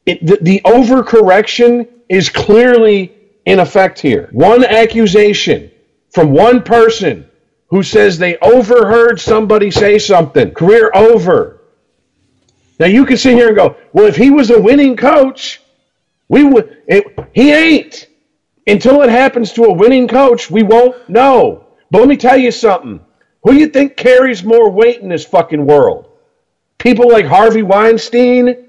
it, the, the overcorrection is clearly in effect here. One accusation from one person who says they overheard somebody say something. Career over. Now you can sit here and go, well, if he was a winning coach, we would. It, he ain't. Until it happens to a winning coach, we won't know. But let me tell you something. Who do you think carries more weight in this fucking world? People like Harvey Weinstein,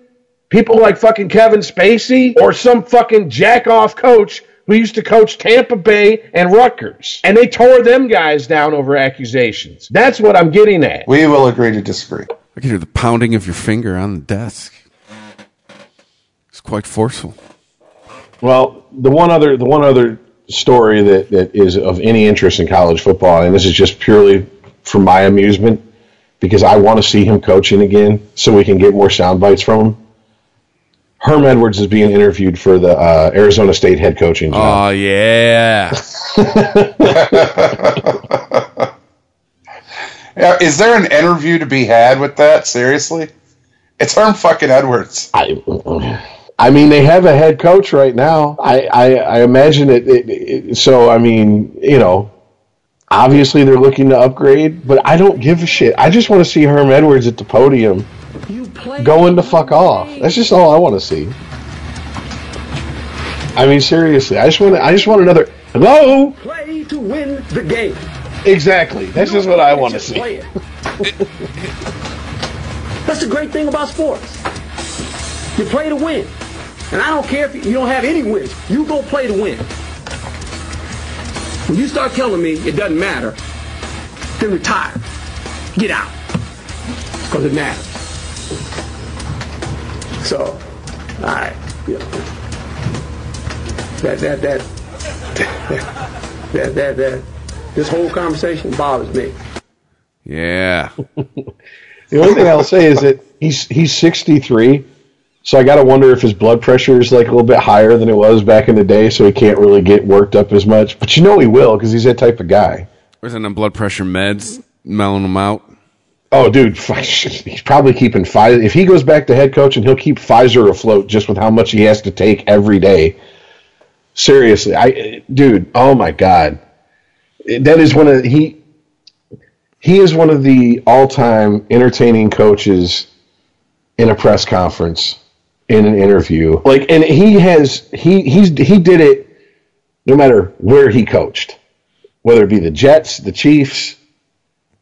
people like fucking Kevin Spacey, or some fucking jack off coach who used to coach Tampa Bay and Rutgers. And they tore them guys down over accusations. That's what I'm getting at. We will agree to disagree. I can hear the pounding of your finger on the desk. It's quite forceful. Well, the one other the one other story that, that is of any interest in college football, and this is just purely for my amusement, because I want to see him coaching again so we can get more sound bites from him. Herm Edwards is being interviewed for the uh, Arizona State head coaching job. Oh yeah. Yeah, Is there an interview to be had with that? Seriously? It's Herm fucking Edwards. I, I mean, they have a head coach right now. I, I, I imagine it, it, it. So, I mean, you know, obviously they're looking to upgrade, but I don't give a shit. I just want to see Herm Edwards at the podium going the fuck off. That's just all I want to see. I mean, seriously, I just want. I just want another. Hello. Play to win the game. Exactly. That's just what I want to see. That's the great thing about sports. You play to win. And I don't care if you don't have any wins. You go play to win. When you start telling me it doesn't matter, then retire. Get out. Because it matters. So, all right. Yeah. That, that, that, that, that, that, this whole conversation bothers me. Yeah. The only thing I'll say is that he's he's 63, so I got to wonder if his blood pressure is like a little bit higher than it was back in the day, so he can't really get worked up as much. But you know he will because he's that type of guy. In the blood pressure meds melling them out? Oh, dude, he's probably keeping Pfizer. If he goes back to head coach, and he'll keep Pfizer afloat just with how much he has to take every day. Seriously, I, dude, oh my god, that is one of he. He is one of the all-time entertaining coaches in a press conference, in an interview. Like, and he has he he's he did it no matter where he coached, whether it be the Jets, the Chiefs,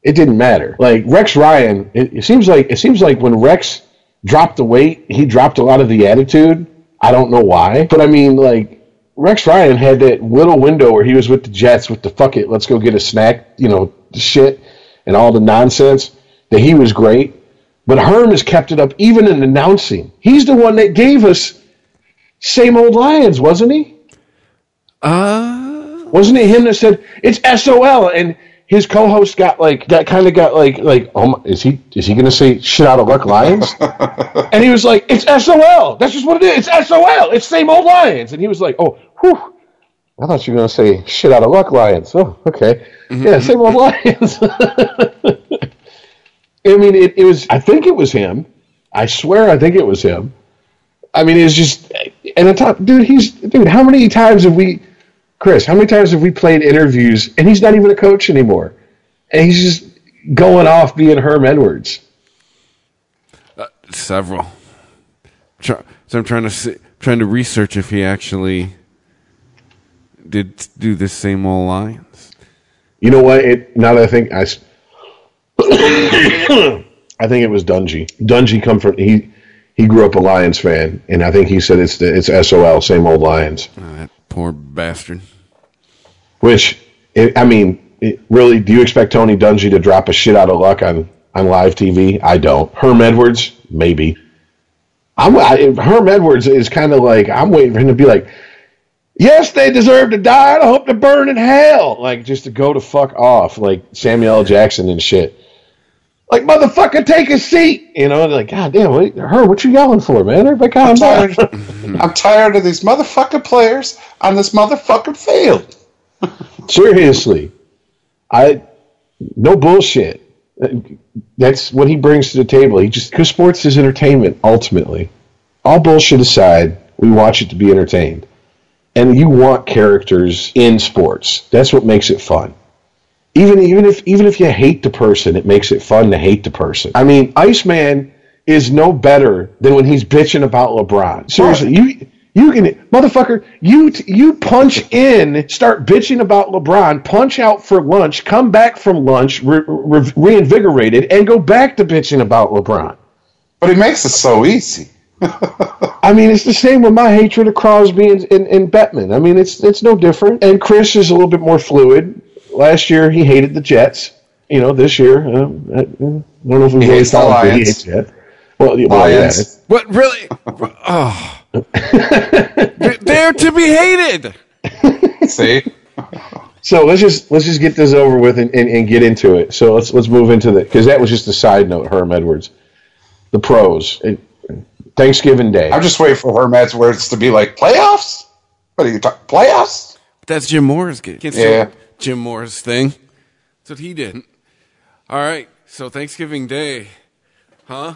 it didn't matter. Like Rex Ryan, it, it seems like it seems like when Rex dropped the weight, he dropped a lot of the attitude. I don't know why, but I mean, like Rex Ryan had that little window where he was with the Jets with the fuck it, let's go get a snack, you know, shit and all the nonsense. That he was great, but Herm has kept it up even in announcing. He's the one that gave us same old Lions, wasn't he? Uh Wasn't it him that said it's SOL and his co-host got like got kind of got like like oh my, is he is he gonna say shit out of luck lions and he was like it's SOL that's just what it is it's SOL it's same old lions and he was like oh whew I thought you were gonna say shit out of luck lions oh okay. Yeah same old lions I mean it, it was I think it was him I swear I think it was him I mean it's just and on top dude he's dude how many times have we Chris, how many times have we played interviews and he's not even a coach anymore? And he's just going off being Herm Edwards. Uh, several. So I'm trying to see, trying to research if he actually did do this same old lines. You know what? It now that I think I, I think it was Dungy. Dungy come from he he grew up a Lions fan, and I think he said it's the, it's SOL, same old Lions. Oh, that poor bastard. Which it, I mean, it, really, do you expect Tony Dungy to drop a shit out of luck on on live TV? I don't. Herm Edwards, maybe. I'm I, Herm Edwards is kind of like I'm waiting for him to be like, yes, they deserve to die. I hope to burn in hell, like just to go to fuck off, like Samuel L. Jackson and shit. Like motherfucker, take a seat. You know, like, God damn, what, Herm, what you yelling for, man? Everybody calm down. Tired- I'm tired of these motherfucking players on this motherfucking field. Seriously, I no bullshit. That's what he brings to the table. He just because sports is entertainment ultimately. All bullshit aside, we watch it to be entertained. and you want characters in sports. That's what makes it fun. Even even if even if you hate the person, it makes it fun to hate the person. I mean, Iceman is no better than when he's bitching about LeBron. Seriously, you you can motherfucker, you you punch in, start bitching about LeBron, punch out for lunch, come back from lunch re, re, reinvigorated, and go back to bitching about LeBron. But he makes it so easy. I mean, it's the same with my hatred of Crosby and, and, and Bettman. I mean, it's it's no different. And Chris is a little bit more fluid. Last year, he hated the Jets. You know, this year, uh, I, I don't know if he hates the Lions. He hates Jets. Well, well yeah. What really? Oh, they're to be hated. See. So let's just let's just get this over with and, and, and get into it. So let's let's move into the because that was just a side note. Herm Edwards, the pros. It, Thanksgiving Day. I'm just waiting for Herm Edwards to be like playoffs. What are you talking playoffs? That's Jim Mora's game. Yeah, Jim Mora's thing. That's what he did. All right. So Thanksgiving Day, huh?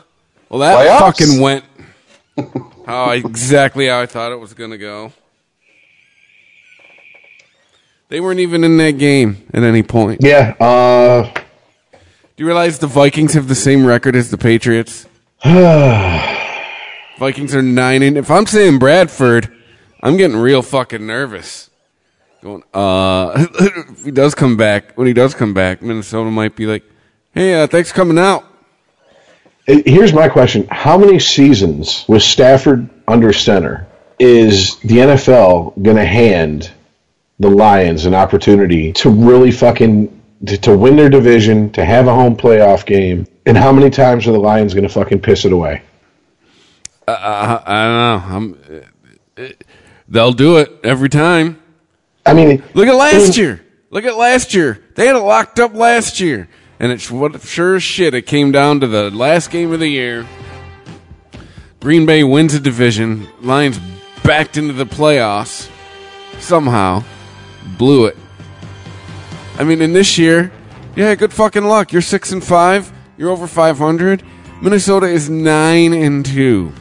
Well, that Playoffs? fucking went how exactly how I thought it was going to go. They weren't even in that game at any point. Yeah. Uh, Do you realize the Vikings have the same record as the Patriots? Vikings are nine and if I'm saying Bradford, I'm getting real fucking nervous. Going, uh, if he does come back, when he does come back, Minnesota might be like, "Hey, uh, thanks for coming out." Here's my question: How many seasons with Stafford under center is the NFL going to hand the Lions an opportunity to really fucking to, to, win their division, to have a home playoff game? And how many times are the Lions going to fucking piss it away? Uh, uh I don't know. I'm, uh, they'll do it every time. I mean, look at last I mean, year. Look at last year. They had it locked up last year and it's what sure as shit it came down to the last game of the year. Green Bay wins a division. Lions backed into the playoffs somehow. Blew it. I mean, in this year, yeah, good fucking luck. You're six and five. You're over 500. Minnesota is nine and two.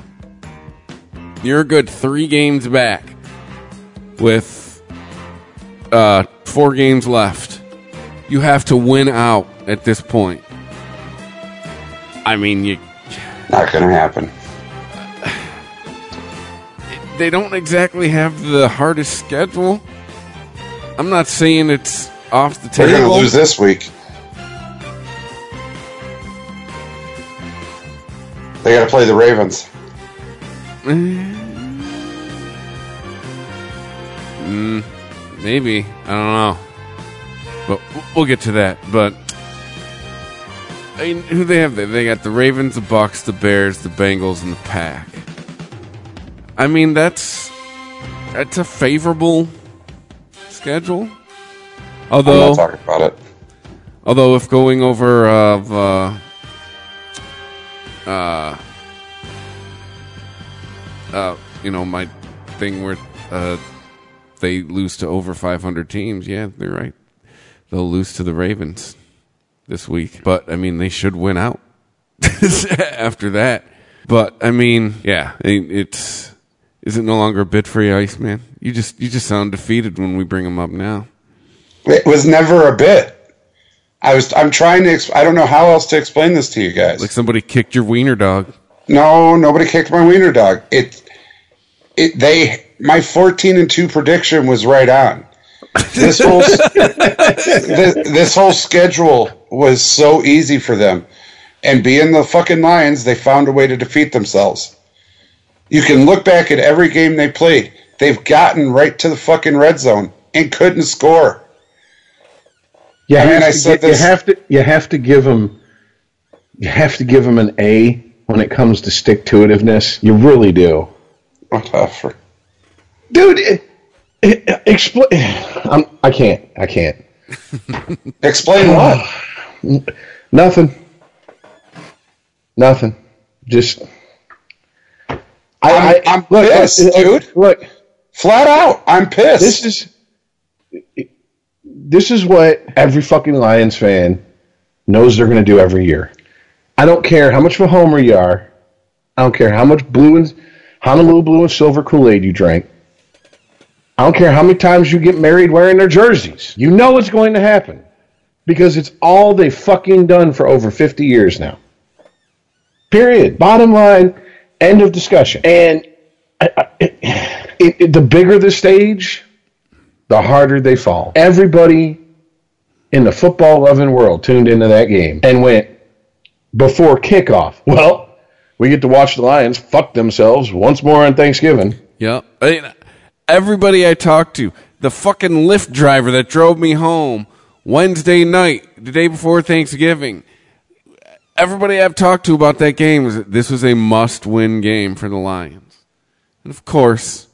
You're a good three games back with uh, four games left. You have to win out at this point. I mean, you. Not going to happen. They don't exactly have the hardest schedule. I'm not saying it's off the table. They're going to lose this week. They got to play the Ravens. Mm, maybe I don't know, but we'll get to that. But I mean, who they have? They got the Ravens, the Bucks, the Bears, the Bengals, and the Pack. I mean, that's that's a favorable schedule. Although, I'm not talking about it. Although, if going over of uh, uh, uh, you know, my thing where uh, they lose to over 500 teams, yeah, they're right. They'll lose to the Ravens this week. But I mean, they should win out after that. But I mean, yeah, it's is it no longer a bit free ice, man? You just you just sound defeated when we bring them up now. It was never a bit. I was I'm trying to exp- I don't know how else to explain this to you guys. Like somebody kicked your wiener dog. No, nobody kicked my wiener dog. It it they my 14 and 2 prediction was right on. This whole this, this whole schedule was so easy for them. And being the fucking Lions, they found a way to defeat themselves. You can look back at every game they played. They've gotten right to the fucking red zone and couldn't score. Yeah, I mean, I said this. You have to you have to give them you have to give them an A when it comes to stick to itiveness. You really do. Oh, Whatever. Dude, it, it, explain. I can't. I can't. Explain what? Nothing. Nothing. Just. I, I'm, I'm look, pissed, look, dude. Look, flat out, I'm pissed. This is. This is what every fucking Lions fan knows they're going to do every year. I don't care how much of a homer you are. I don't care how much blue and Honolulu blue and silver Kool Aid you drank. I don't care how many times you get married wearing their jerseys. You know it's going to happen because it's all they've fucking done for over 50 years now. Period. Bottom line, end of discussion. And I, I, it, it, the bigger the stage, the harder they fall. Everybody in the football loving world tuned into that game and went before kickoff. Well, we get to watch the Lions fuck themselves once more on Thanksgiving. Yep. I mean, everybody I talked to, the fucking Lyft driver that drove me home Wednesday night, the day before Thanksgiving, everybody I've talked to about that game this was a must win game for the Lions. And of course,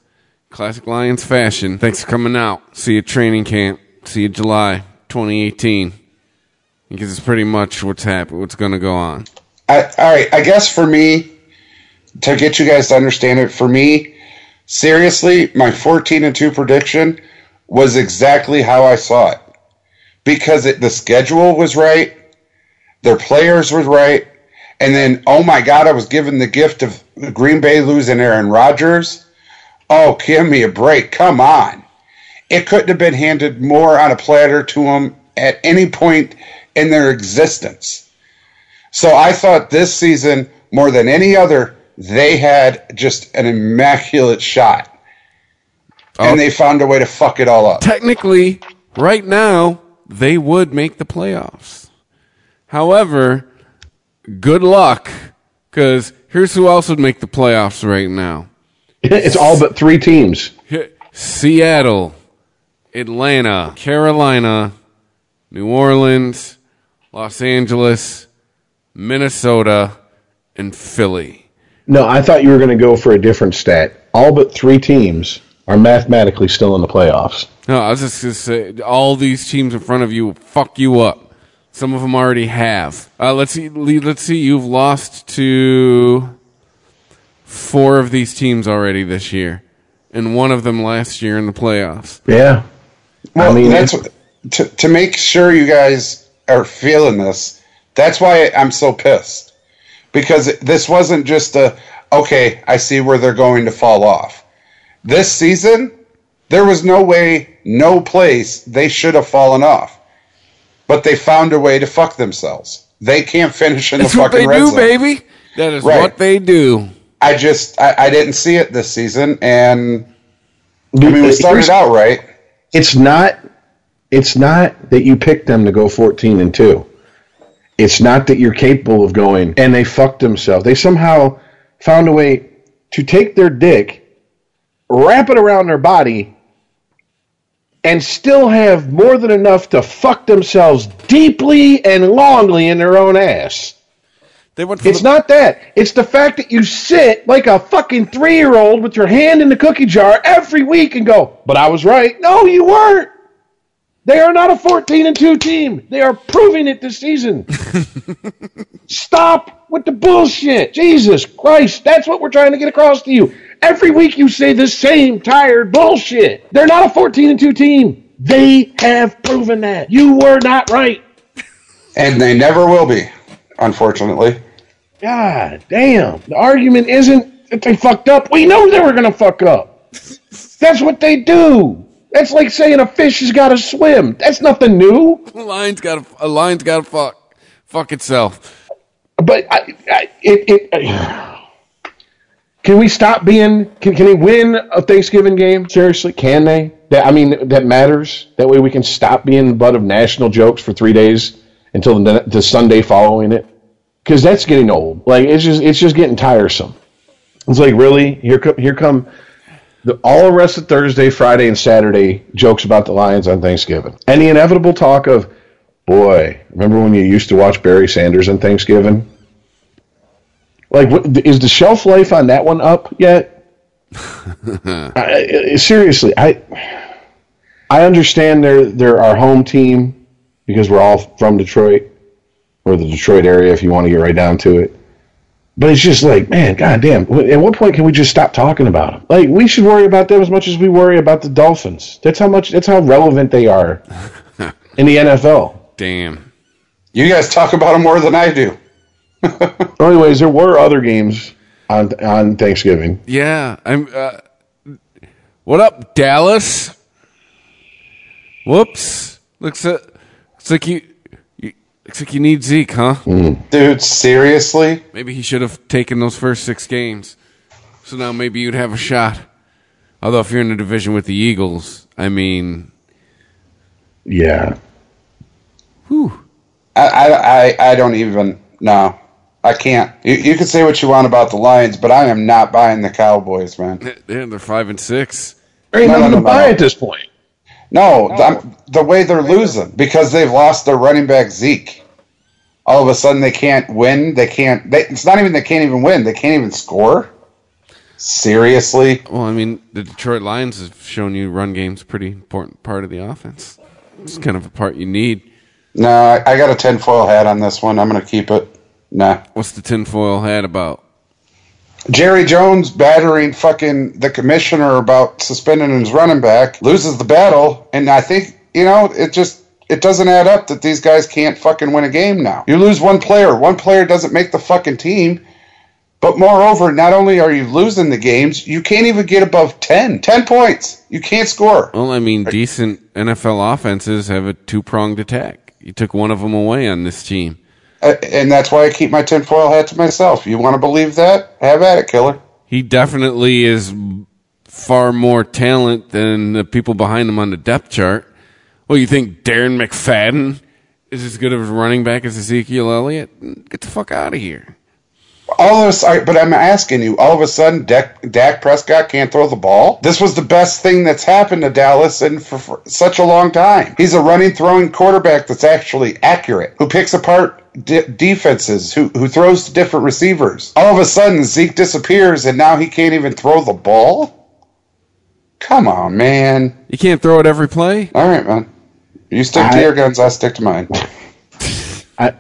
classic Lions fashion. Thanks for coming out. See you at training camp. See you July 2018. Because it's pretty much what's happening, what's going to go on. I, all right, I guess for me, to get you guys to understand it, for me, seriously, my 14 and 2 prediction was exactly how I saw it. Because it, the schedule was right, their players were right, and then, oh my God, I was given the gift of Green Bay losing Aaron Rodgers. Oh, give me a break. Come on. It couldn't have been handed more on a platter to them at any point in their existence. So I thought this season, more than any other, they had just an immaculate shot. Oh. And they found a way to fuck it all up. Technically, right now, they would make the playoffs. However, good luck, because here's who else would make the playoffs right now It's all but three teams. Seattle, Atlanta, Carolina, New Orleans, Los Angeles, Minnesota, and Philly. No, I thought you were going to go for a different stat. All but three teams are mathematically still in the playoffs. No, I was just going to say, all these teams in front of you will fuck you up. Some of them already have. Uh, let's see. Let's see. You've lost to four of these teams already this year, and one of them last year in the playoffs. Yeah. Well, I mean, that's what, to to make sure you guys are feeling this. That's why I'm so pissed because this wasn't just a okay. I see where they're going to fall off. This season, there was no way, no place they should have fallen off, but they found a way to fuck themselves. They can't finish in That's the what fucking they red do, zone. baby. That is Right. what they do. I just I, I didn't see it this season, and I mean we started out right. It's not. It's not that you picked them to go fourteen and two. It's not that you're capable of going and they fucked themselves. They somehow found a way to take their dick, wrap it around their body, and still have more than enough to fuck themselves deeply and longly in their own ass. They went It's the, not that. It's the fact that you sit like a fucking three year old with your hand in the cookie jar every week and go, but I was right. No, you weren't. They are not a 14 and 2 team. They are proving it this season. Stop with the bullshit. Jesus Christ. That's what we're trying to get across to you. Every week you say the same tired bullshit. They're not a 14 and 2 team. They have proven that. You were not right. And they never will be, unfortunately. God damn. The argument isn't that they fucked up. We know they were going to fuck up. That's what they do. That's like saying a fish has got to swim. That's nothing new. a lion's got a lion's got to fuck fuck itself. But I, I, it, it, uh, can we stop being? Can, can they win a Thanksgiving game? Seriously, can they? That I mean, that matters. That way, we can stop being the butt of national jokes for three days until the, the Sunday following it. Because that's getting old. Like it's just it's just getting tiresome. It's like really here come here come the all the rest of Thursday, Friday, and Saturday jokes about the Lions on Thanksgiving, and the inevitable talk of, boy, remember when you used to watch Barry Sanders on Thanksgiving? Like, what, is the shelf life on that one up yet? I- seriously, I I understand they're they're our home team because we're all from Detroit or the Detroit area, if you want to get right down to it. But it's just like, man, goddamn. At what point can we just stop talking about them? Like, we should worry about them as much as we worry about the Dolphins. That's how much. That's how relevant they are in the NFL. Damn. You guys talk about them more than I do. Anyways, there were other games on on Thanksgiving. Yeah, I'm. Uh, What up, Dallas? Whoops. Looks, uh, looks like you, you looks like you need Zeke, huh? Hmm. Dude, seriously? Maybe he should have taken those first six games. So now maybe you'd have a shot. Although if you're in a division with the Eagles, I mean, Yeah. I, I, I, I don't even. No, I can't. You, you can say what you want about the Lions, but I am not buying the Cowboys, man. yeah, they're five and six. There ain't No, no, nothing no, to no, buy no. at this point. No, I'm- the way they're losing because they've lost their running back Zeke. All of a sudden, they can't win. They can't. They, it's not even they can't even win. They can't even score. Seriously, Well, I mean, the Detroit Lions have shown you run game's a pretty important part of the offense. It's kind of a part you need. no. I, I got a tinfoil hat on this one. I'm going to keep it. Nah. What's the tinfoil hat about? Jerry Jones battering fucking the commissioner about suspending his running back, loses the battle, and I think, you know, it just it doesn't add up that these guys can't fucking win a game now. You lose one player, one player doesn't make the fucking team. But moreover, not only are you losing the games, you can't even get above 10. 10 points. You can't score. Well, I mean, decent NFL offenses have a two pronged attack. You took one of them away on this team. And that's why I keep my tinfoil hat to myself. You want to believe that? Have at it, killer. He definitely is far more talent than the people behind him on the depth chart. Well, you think Darren McFadden is as good of a running back as Ezekiel Elliott? Get the fuck out of here. All of a sudden, but I'm asking you, all of a sudden, Dak, Dak Prescott can't throw the ball? This was the best thing that's happened to Dallas in for, for such a long time. He's a running, throwing quarterback that's actually accurate, who picks apart de- defenses, who, who throws to different receivers. All of a sudden, Zeke disappears, and now he can't even throw the ball? Come on, man. You can't throw it every play? All right, man. You stick to your guns, I stick to mine. I,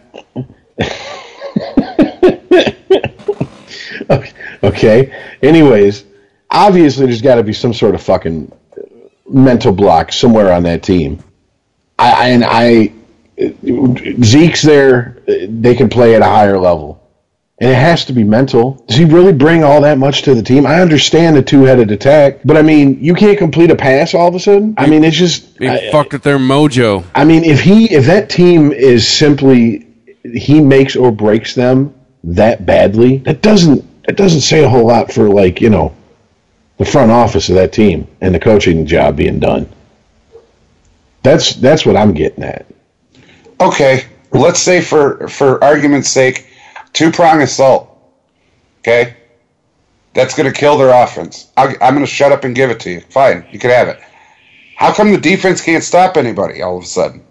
okay. Anyways, obviously there's got to be some sort of fucking mental block somewhere on that team. I, I and I Zeke's there. They can play at a higher level, and it has to be mental. Does he really bring all that much to the team? I understand the two-headed attack, but I mean, you can't complete a pass all of a sudden. I mean, it's just I- fucked with their mojo. I mean, if he if that team is simply he makes or breaks them that badly, that doesn't that doesn't say a whole lot for like you know the front office of that team and the coaching job being done. That's that's what I'm getting at. Okay, let's say for for argument's sake, two prong assault. Okay, that's going to kill their offense. i I'm going to shut up and give it to you. Fine, you can have it. How come the defense can't stop anybody all of a sudden?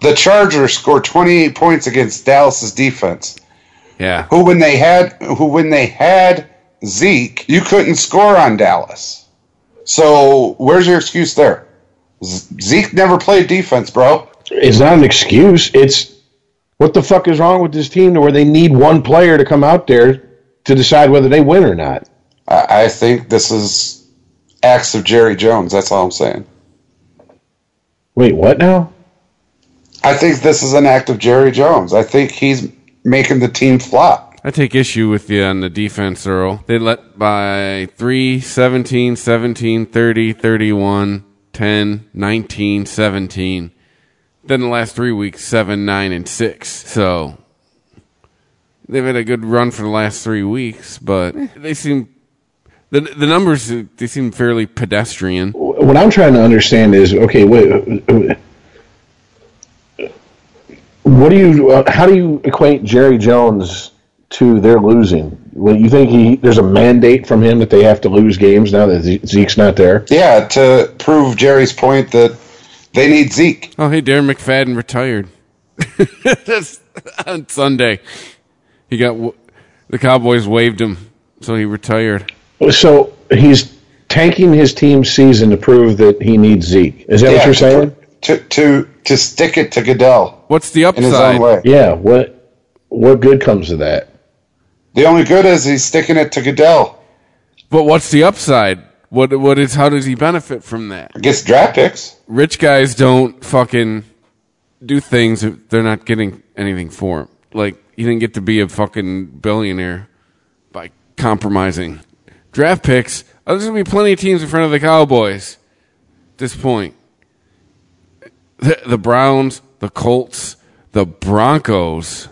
The Chargers scored 28 points against Dallas's defense. Yeah. Who, when they had, who when they had Zeke, you couldn't score on Dallas. So where's your excuse there? Zeke never played defense, bro. It's not an excuse. It's what the fuck is wrong with this team to where they need one player to come out there to decide whether they win or not. I, I think this is acts of Jerry Jones. That's all I'm saying. Wait, what now? I think this is an act of Jerry Jones. I think he's making the team flop. I take issue with you on the defense, Earl. They let by 3, 17, 17, 30, 31, 10, 19, 17. Then the last three weeks, 7, 9, and 6. So they've had a good run for the last three weeks, but they seem. The, the numbers, uh, they seem fairly pedestrian. what I'm trying to understand is okay. Wait, what do you? Uh, how do you equate Jerry Jones to their losing? Well, you think he there's a mandate from him that they have to lose games now that Zeke's not there? Yeah, to prove Jerry's point that they need Zeke. Oh, hey, Darren McFadden retired That's on Sunday. He got the Cowboys waived him, so he retired. So he's tanking his team's season to prove that he needs Zeke. Is that Yeah, what you're saying? To to to stick it to Goodell What's the in his upside? own way. Yeah. What what good comes of that? The only good is he's sticking it to Goodell. But what's the upside? What what is how does he benefit from that? Gets draft picks. Rich guys don't fucking do things if they're not getting anything for him. Like he didn't get to be a fucking billionaire by compromising. Draft picks Oh, there's gonna be plenty of teams in front of the Cowboys. At this point, the, the Browns, the Colts, the Broncos.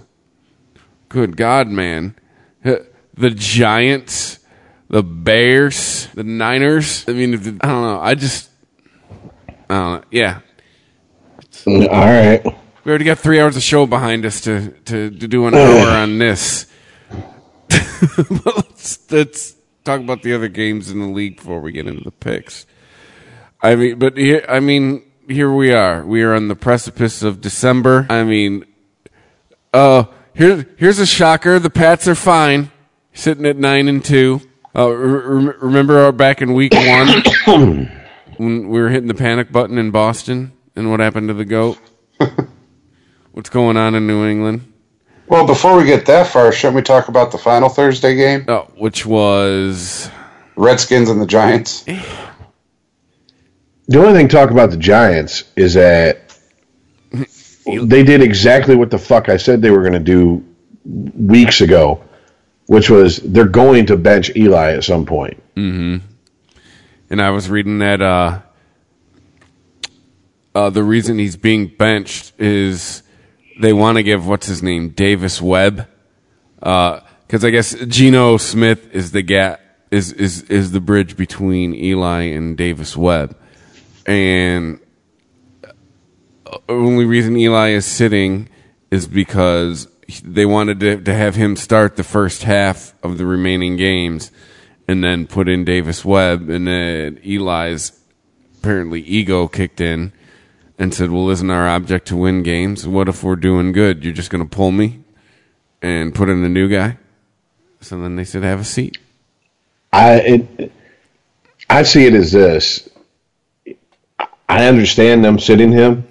Good God, man! The Giants, the Bears, the Niners. I mean, I don't know. I just, I don't know. Yeah, All right. we already got three hours of show behind us to to, to do an hour on this. Let's, let's talk about the other games in the league before we get into the picks. I mean, but here, I mean, here we are. We are on the precipice of December. I mean, uh, here, here's a shocker. The Pats are fine, sitting at nine and two. Uh, re- re- remember our back in week one when we were hitting the panic button in Boston and what happened to the goat? What's going on in New England? Well, before we get that far, shouldn't we talk about the final Thursday game? Oh, which was Redskins and the Giants. The only thing to talk about the Giants is that they did exactly what the fuck I said they were going to do weeks ago, which was they're going to bench Eli at some point. and I was reading that uh, uh, the reason he's being benched is they want to give what's his name Davis Webb because I guess Geno Smith is the gap is is is the bridge between Eli and Davis Webb, and uh, only reason Eli is sitting is because they wanted to, to have him start the first half of the remaining games and then put in Davis Webb and then Eli's apparently ego kicked in and said, "Well, isn't our object to win games? What if we're doing good? You're just going to pull me and put in a new guy?" So then they said, "Have a seat." I it, I see it as this. I understand them sitting him,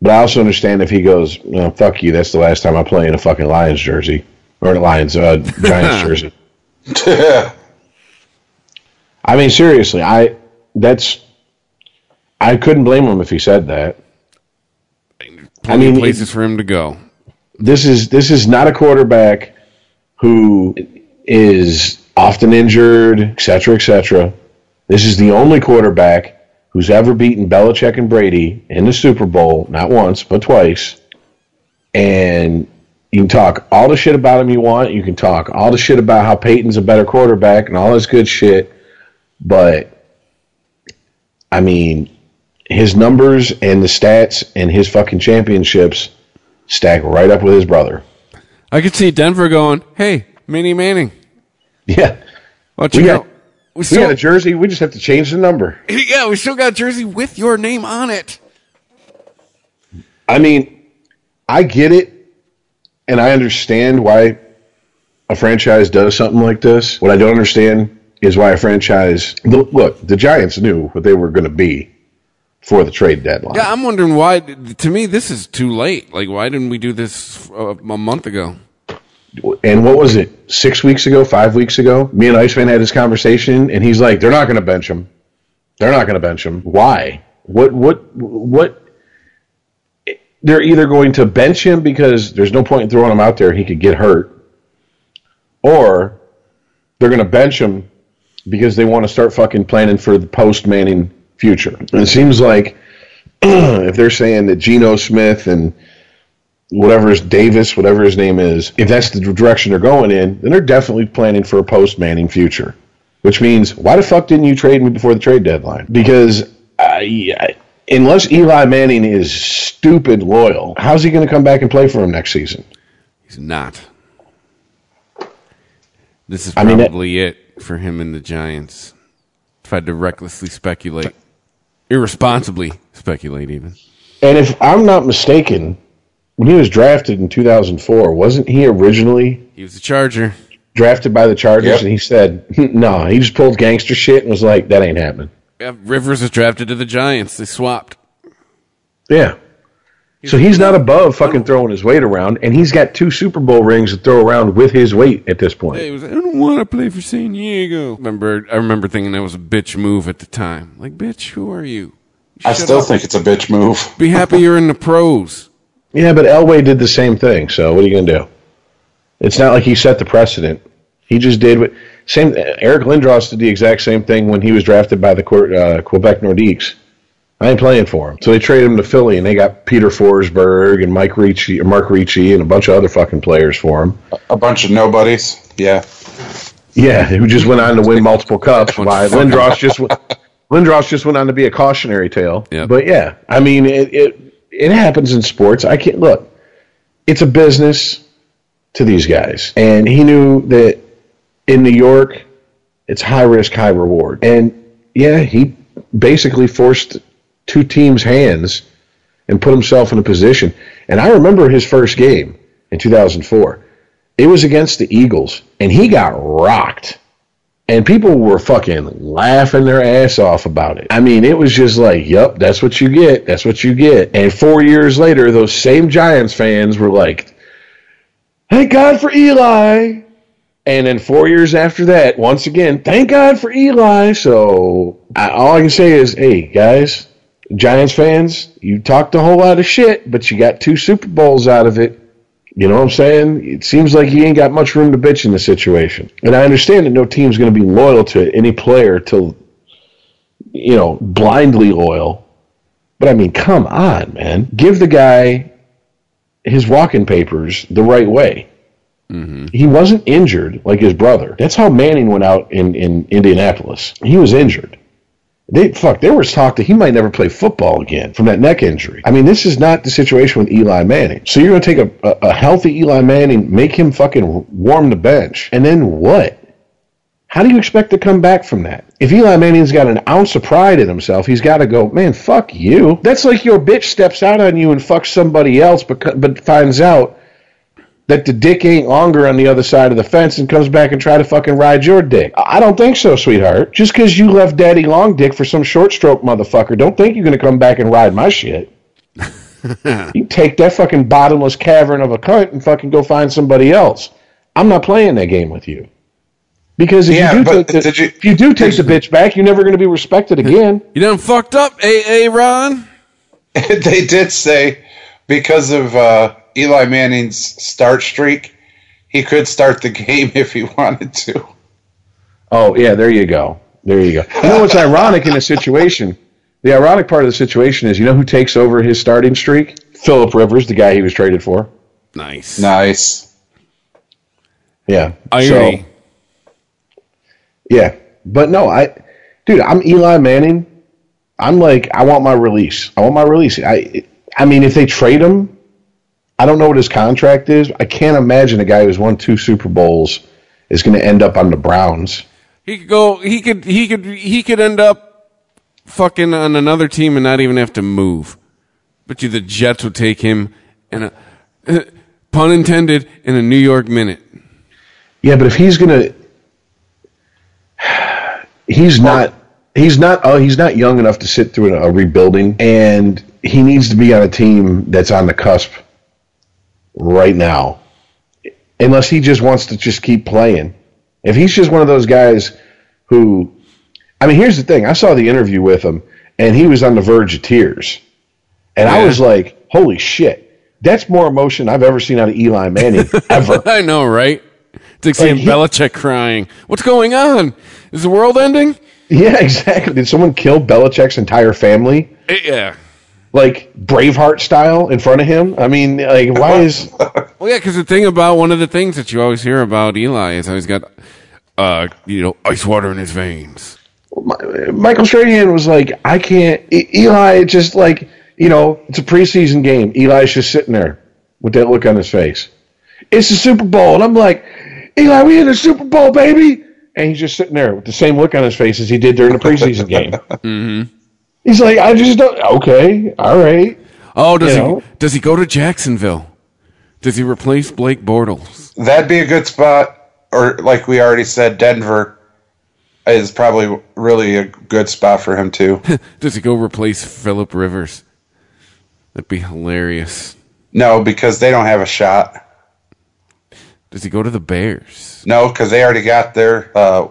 but I also understand if he goes, no, "Fuck you," that's the last time I play in a fucking Lions jersey or a Lions uh, Giants jersey. I mean, seriously, I that's I couldn't blame him if he said that. Plenty mean, of places for him to go. This is this is not a quarterback who is often injured, et cetera, et cetera. This is the only quarterback who's ever beaten Belichick and Brady in the Super Bowl, not once, but twice. And you can talk all the shit about him you want. You can talk all the shit about how Peyton's a better quarterback and all this good shit. But, I mean, his numbers and the stats and his fucking championships stack right up with his brother. I could see Denver going, "Hey, Manny Manning, Yeah. why don't We you got, go?" We we still, got a jersey. We just have to change the number. yeah, we still got a jersey with your name on it. I mean, I get it, and I understand why a franchise does something like this. What I don't understand is why a franchise. Look, look, the Giants knew what they were going to be for the trade deadline. Yeah, I'm wondering why. To me, this is too late. Like, why didn't we do this uh, a month ago? And what was it? Six weeks ago, five weeks ago, me and Iceman had this conversation, and he's like, "They're not going to bench him. They're not going to bench him. Why? What? What? What?" They're either going to bench him because there's no point in throwing him out there; he could get hurt, or they're going to bench him because they want to start fucking planning for the post Manning future. And it seems like if they're saying that Geno Smith and whatever is Davis, whatever his name is, if that's the direction they're going in, then they're definitely planning for a post Manning future. Which means, why the fuck didn't you trade me before the trade deadline? Because I, I- unless Eli Manning is stupid loyal, how's he going to come back and play for him next season? He's not. This is I mean, probably it for him and the Giants. If I had to recklessly speculate, irresponsibly speculate, even. And if I'm not mistaken, when he was drafted in 2004, wasn't he originally He was a Charger. drafted by the Chargers? Yep. And he said, hmm, no, he just pulled gangster shit and was like, that ain't happening. Yeah, Rivers was drafted to the Giants. They swapped. Yeah. So he's not above fucking throwing his weight around, and he's got two Super Bowl rings to throw around with his weight at this point. He was. I don't want to play for San Diego. Remember, I remember thinking that was a bitch move at the time. Like, bitch, who are you? I still up. think it's a bitch move. Be happy you're in the pros. Yeah, but Elway did the same thing. So what are you gonna do? It's not like he set the precedent. He just did what same. Eric Lindros did the exact same thing when he was drafted by the uh, Quebec Nordiques. I ain't playing for him, so they traded him to Philly, and they got Peter Forsberg and Mike Ricci, or Mark Ricci, and a bunch of other fucking players for him. A bunch of nobodies. Yeah. Yeah, who just went on to win multiple cups. Why Lindros just went, Lindros just went on to be a cautionary tale. Yep. But yeah, I mean it, it it happens in sports. I can't look. It's a business to these guys, and he knew that in New York, it's high risk, high reward. And yeah, he basically forced two teams' hands and put himself in a position. And I remember his first game in 2004. It was against the Eagles, and he got rocked. And people were fucking laughing their ass off about it. I mean, it was just like, yep, that's what you get. That's what you get. And four years later, those same Giants fans were like, thank God for Eli. And then four years after that, once again, thank God for Eli. So I, all I can say is, hey, guys, Giants fans, you talked a whole lot of shit, but you got two Super Bowls out of it. You know what I'm saying? It seems like he ain't got much room to bitch in this situation. And I understand that no team's going to be loyal to any player till, you know, blindly loyal. But I mean, come on, man. Give the guy his walking papers the right way. Mm-hmm. He wasn't injured like his brother. That's how Manning went out in, in Indianapolis. He was injured. They fuck. There was talk that he might never play football again from that neck injury. I mean, this is not the situation with Eli Manning. So you're going to take a, a, a healthy Eli Manning, make him fucking warm the bench, and then what? How do you expect to come back from that? If Eli Manning's got an ounce of pride in himself, he's got to go, man, fuck you. That's like your bitch steps out on you and fucks somebody else, but, but finds out that the dick ain't longer on the other side of the fence and comes back and try to fucking ride your dick. I don't think so, sweetheart. Just because you left Daddy Long Dick for some short stroke motherfucker, don't think you're going to come back and ride my shit. you take that fucking bottomless cavern of a cunt and fucking go find somebody else. I'm not playing that game with you. Because if Yeah, you do take the, did you- if you do take the bitch back, you're never going to be respected again. You done fucked up, AA Ron? they did say because of uh, Eli Manning's start streak, he could start the game if he wanted to. Oh yeah, there you go. There you go. You know what's ironic in the situation? The ironic part of the situation is, you know who takes over his starting streak? Philip Rivers, the guy he was traded for. Nice. Nice. Yeah. Irony. So, yeah, but no, I, dude, I'm Eli Manning. I'm like, I want my release. I want my release. I, I mean, if they trade him, I don't know what his contract is. I can't imagine a guy who's won two Super Bowls is going to end up on the Browns. He could go. He could. He could. He could end up fucking on another team and not even have to move. But you, the Jets would take him in a pun intended in a New York minute. Yeah, but if he's gonna, he's not. He's not. Oh, he's not young enough to sit through a rebuilding, and he needs to be on a team that's on the cusp right now. Unless he just wants to just keep playing. If he's just one of those guys who, I mean, here's the thing. I saw the interview with him, and he was on the verge of tears, and I was like, "Holy shit!" That's more emotion I've ever seen out of Eli Manning ever. I know, right? It's like seeing he- Belichick crying. What's going on? Is the world ending? Yeah, exactly. Did someone kill Belichick's entire family, Yeah. Like Braveheart style, in front of him? I mean, like, why is? Well, yeah, because the thing about one of the things that you always hear about Eli is how he's got, uh, you know, ice water in his veins. Michael Strahan was like, I can't. Eli just like, you know, it's a preseason game. Eli's just sitting there with that look on his face. It's the Super Bowl, and I'm like, Eli, we in the Super Bowl, baby. And he's just sitting there with the same look on his face as he did during the preseason game. mm-hmm. He's like, I just don't. Okay, all right. Oh, does You he? know? Does he go to Jacksonville? Does he replace Blake Bortles? That'd be a good spot. Or, like we already said, Denver is probably really a good spot for him, too. Does he go replace Philip Rivers? That'd be hilarious. no, because they don't have a shot. Does he go to the Bears? No, because they already got their uh,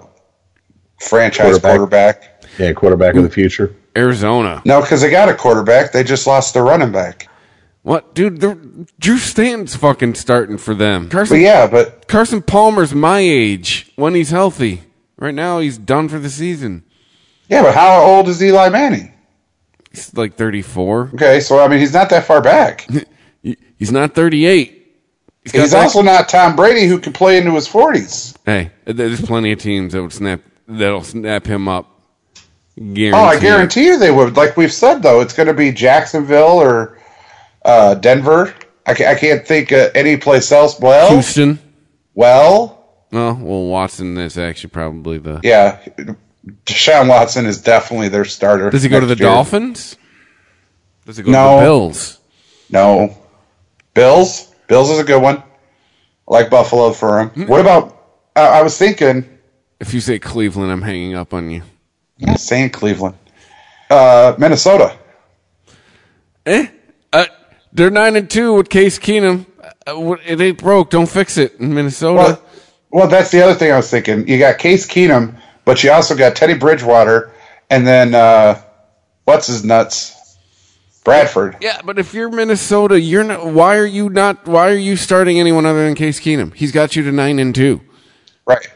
franchise Quarterback. quarterback. Yeah, quarterback of the future. Arizona. No, because they got a quarterback. They just lost their running back. What, dude? the- Drew Stanton's fucking starting for them. But yeah, but Carson Palmer's my age when he's healthy. Right now, he's done for the season. yeah, but how old is Eli Manning? He's like 34. Okay, so I mean, he's not that far back. He's not 38. He's He's also not Tom Brady, who can play into his forties. Hey, there's plenty of teams that would snap that'll snap him up. Guarantee Oh, I guarantee you they would. Like we've said, though, it's going to be Jacksonville or uh, Denver. I, ca- I can't think of any place else. Well, Houston. well, Oh, well, Watson is actually probably the. yeah. Deshaun Watson is definitely their starter. Does he go to the year. Dolphins? Does he go No. to the Bills? No. Bills. Bills is a good one. I like Buffalo for him. What about? Uh, I was thinking. If you say Cleveland, I'm hanging up on you. I'm saying Cleveland. Uh, Minnesota. Eh? Uh, they're nine and two with Case Keenum. Uh, it ain't broke. Don't fix it in Minnesota. Well, well, that's the other thing I was thinking. You got Case Keenum, but you also got Teddy Bridgewater, and then uh, what's his nuts? Bradford. Yeah, but if you're Minnesota, you're not. Why are you not? Why are you starting anyone other than Case Keenum? He's got you to nine and two. Right.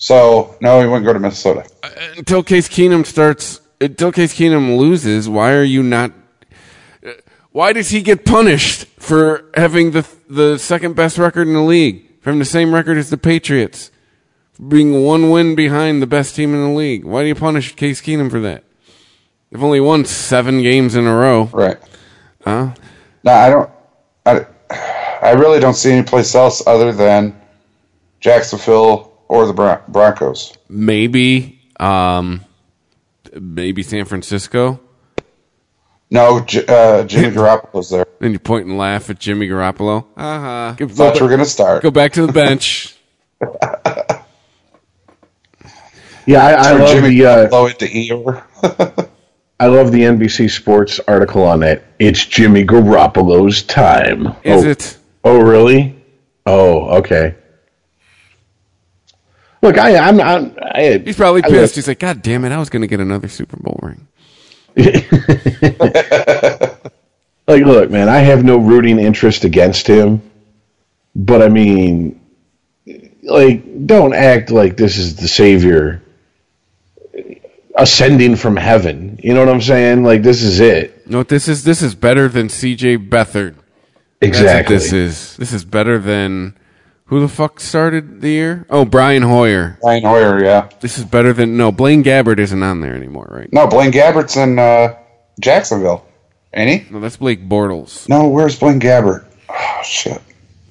So no, he wouldn't go to Minnesota. Until Case Keenum starts, until Case Keenum loses, why are you not? uh, Why does he get punished for having the the second best record in the league, from the same record as the Patriots, being one win behind the best team in the league? Why do you punish Case Keenum for that? They've only won seven games in a row. Right. Huh? No, I don't. I, I really don't see any place else other than Jacksonville or the Bron- Broncos. Maybe, um, maybe San Francisco. No, J- uh, Jimmy Garoppolo's there. Then you point and laugh at Jimmy Garoppolo. Uh-huh. Go, Thought you were ba- going to start. go back to the bench. Yeah, I, I love Jimmy the uh, Garoppolo into Eeyore. I love the NBC Sports article on it. It's Jimmy Garoppolo's time. Is oh, it? Oh, really? Oh, okay. Look, I, I'm not. I, He's probably I pissed. look- He's like, God damn it, I was going to get another Super Bowl ring. like, look, man, I have no rooting interest against him, but I mean, like, don't act like this is the savior ascending from heaven. You know what I'm saying? Like, this is it. No, this is this is better than C.J. Beathard. Exactly. this is. This is better than who the fuck started the year? Oh, Brian Hoyer. Brian Hoyer, yeah. This is better than no. Blaine Gabbert isn't on there anymore, right? No, Blaine Gabbert's in uh, Jacksonville. Any? No, that's Blake Bortles. No, where's Blaine Gabbert? Oh, shit.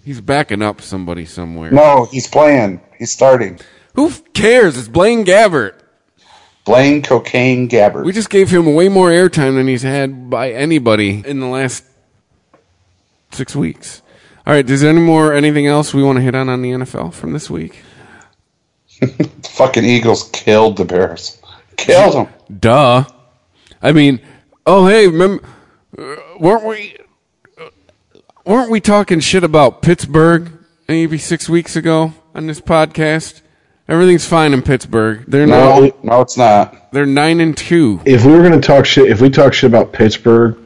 He's backing up somebody somewhere. No, he's playing. He's starting. Who cares? It's Blaine Gabbert. Blaine Cocaine Gabbert. We just gave him way more airtime than he's had by anybody in the last six weeks. All right, is there any more anything else we want to hit on on the NFL from this week? fucking Eagles killed the Bears. Killed them. Duh. I mean, oh hey, remember, uh, weren't we uh, weren't we talking shit about Pittsburgh maybe six weeks ago on this podcast? Everything's fine in Pittsburgh. They're No, no, no, it's not. they're nine and two. if we were going to talk shit, if we talk shit about Pittsburgh,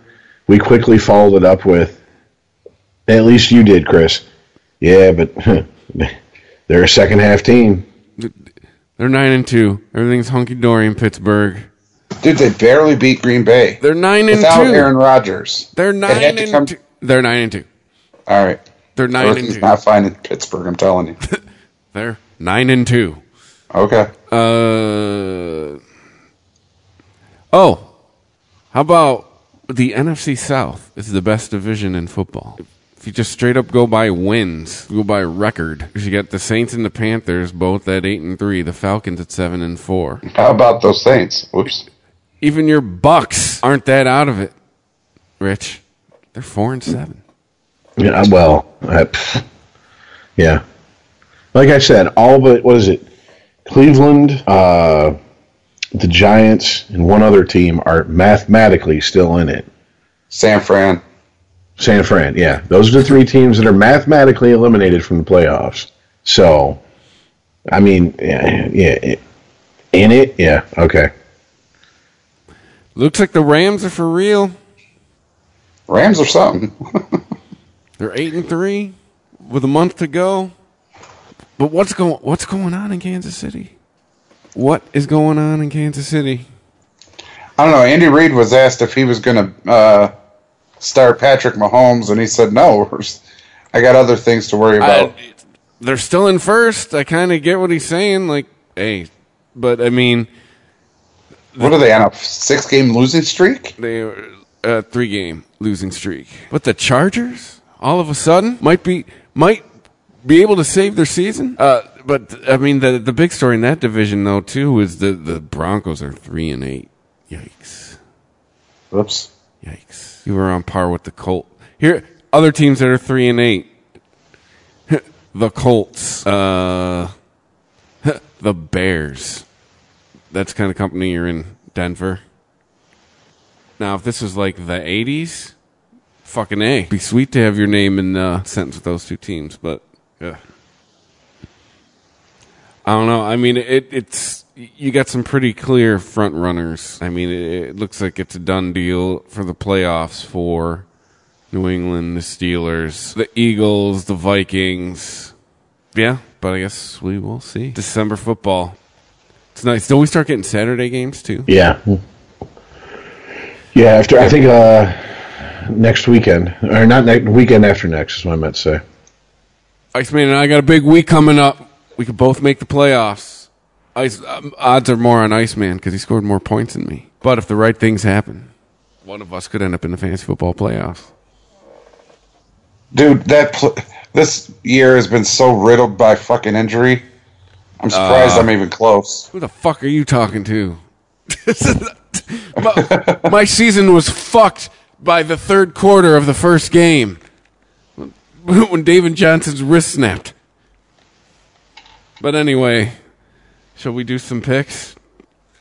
we quickly followed it up with, at least you did, Chris. Yeah, but they're a second half team. They're nine and two. Everything's hunky dory in Pittsburgh. Dude, they barely beat Green Bay. They're nine and Without two. Aaron Rodgers. They're nine had to and come- two. They're nine and two. All right. They're nine and two. not fine in Pittsburgh, I'm telling you. They're nine and two. Okay. Uh oh, how about the NFC South is the best division in football. If you just straight up go by wins, go by record, 'cause you got the Saints and the Panthers both at eight and three, the Falcons at seven and four. How about those Saints? Whoops. Even your Bucks aren't that out of it. Rich, they're four and seven. Yeah, well, I, yeah. Like I said, all but what is it? Cleveland, uh, the Giants, and one other team are mathematically still in it. San Fran. San Fran, yeah. Those are the three teams that are mathematically eliminated from the playoffs. So, I mean, yeah, yeah, in it, yeah, okay. Looks like the Rams are for real. Rams or something. They're eight and three with a month to go. But what's going what's going on in Kansas City? What is going on in Kansas City? I don't know. Andy Reid was asked if he was going to uh, start Patrick Mahomes, and he said no. I got other things to worry about. I, they're still in first. I kind of get what he's saying. Like, hey, but I mean, what are they on a six game losing streak? They a three game losing streak. But the Chargers, all of a sudden, might be might be able to save their season. Uh, but I mean, the the big story in that division though too is the the Broncos are three and eight. Yikes! Whoops! Yikes! You were on par with the Colt. Here, other teams that are three and eight. the Colts, uh, the Bears. That's the kind of company you're in, Denver. Now, if this was like the '80s, fucking a, It'd be sweet to have your name in the sentence with those two teams, but yeah. I don't know. I mean, it, it's you got some pretty clear front runners. I mean, it, it looks like it's a done deal for the playoffs for New England, the Steelers, the Eagles, the Vikings. Yeah, but I guess we will see. December football. It's nice. Don't we start getting Saturday games too? Yeah. Yeah, after I think uh, next weekend or not next weekend after next is what I meant to say. Iceman and I got a big week coming up. We could both make the playoffs. Ice um, odds are more on Iceman because he scored more points than me. But if the right things happen, one of us could end up in the fantasy football playoffs. Dude, that pl- this year has been so riddled by fucking injury. I'm surprised uh, I'm even close. Who the fuck are you talking to? my, my season was fucked by the third quarter of the first game when David Johnson's wrist snapped. But anyway, shall we do some picks?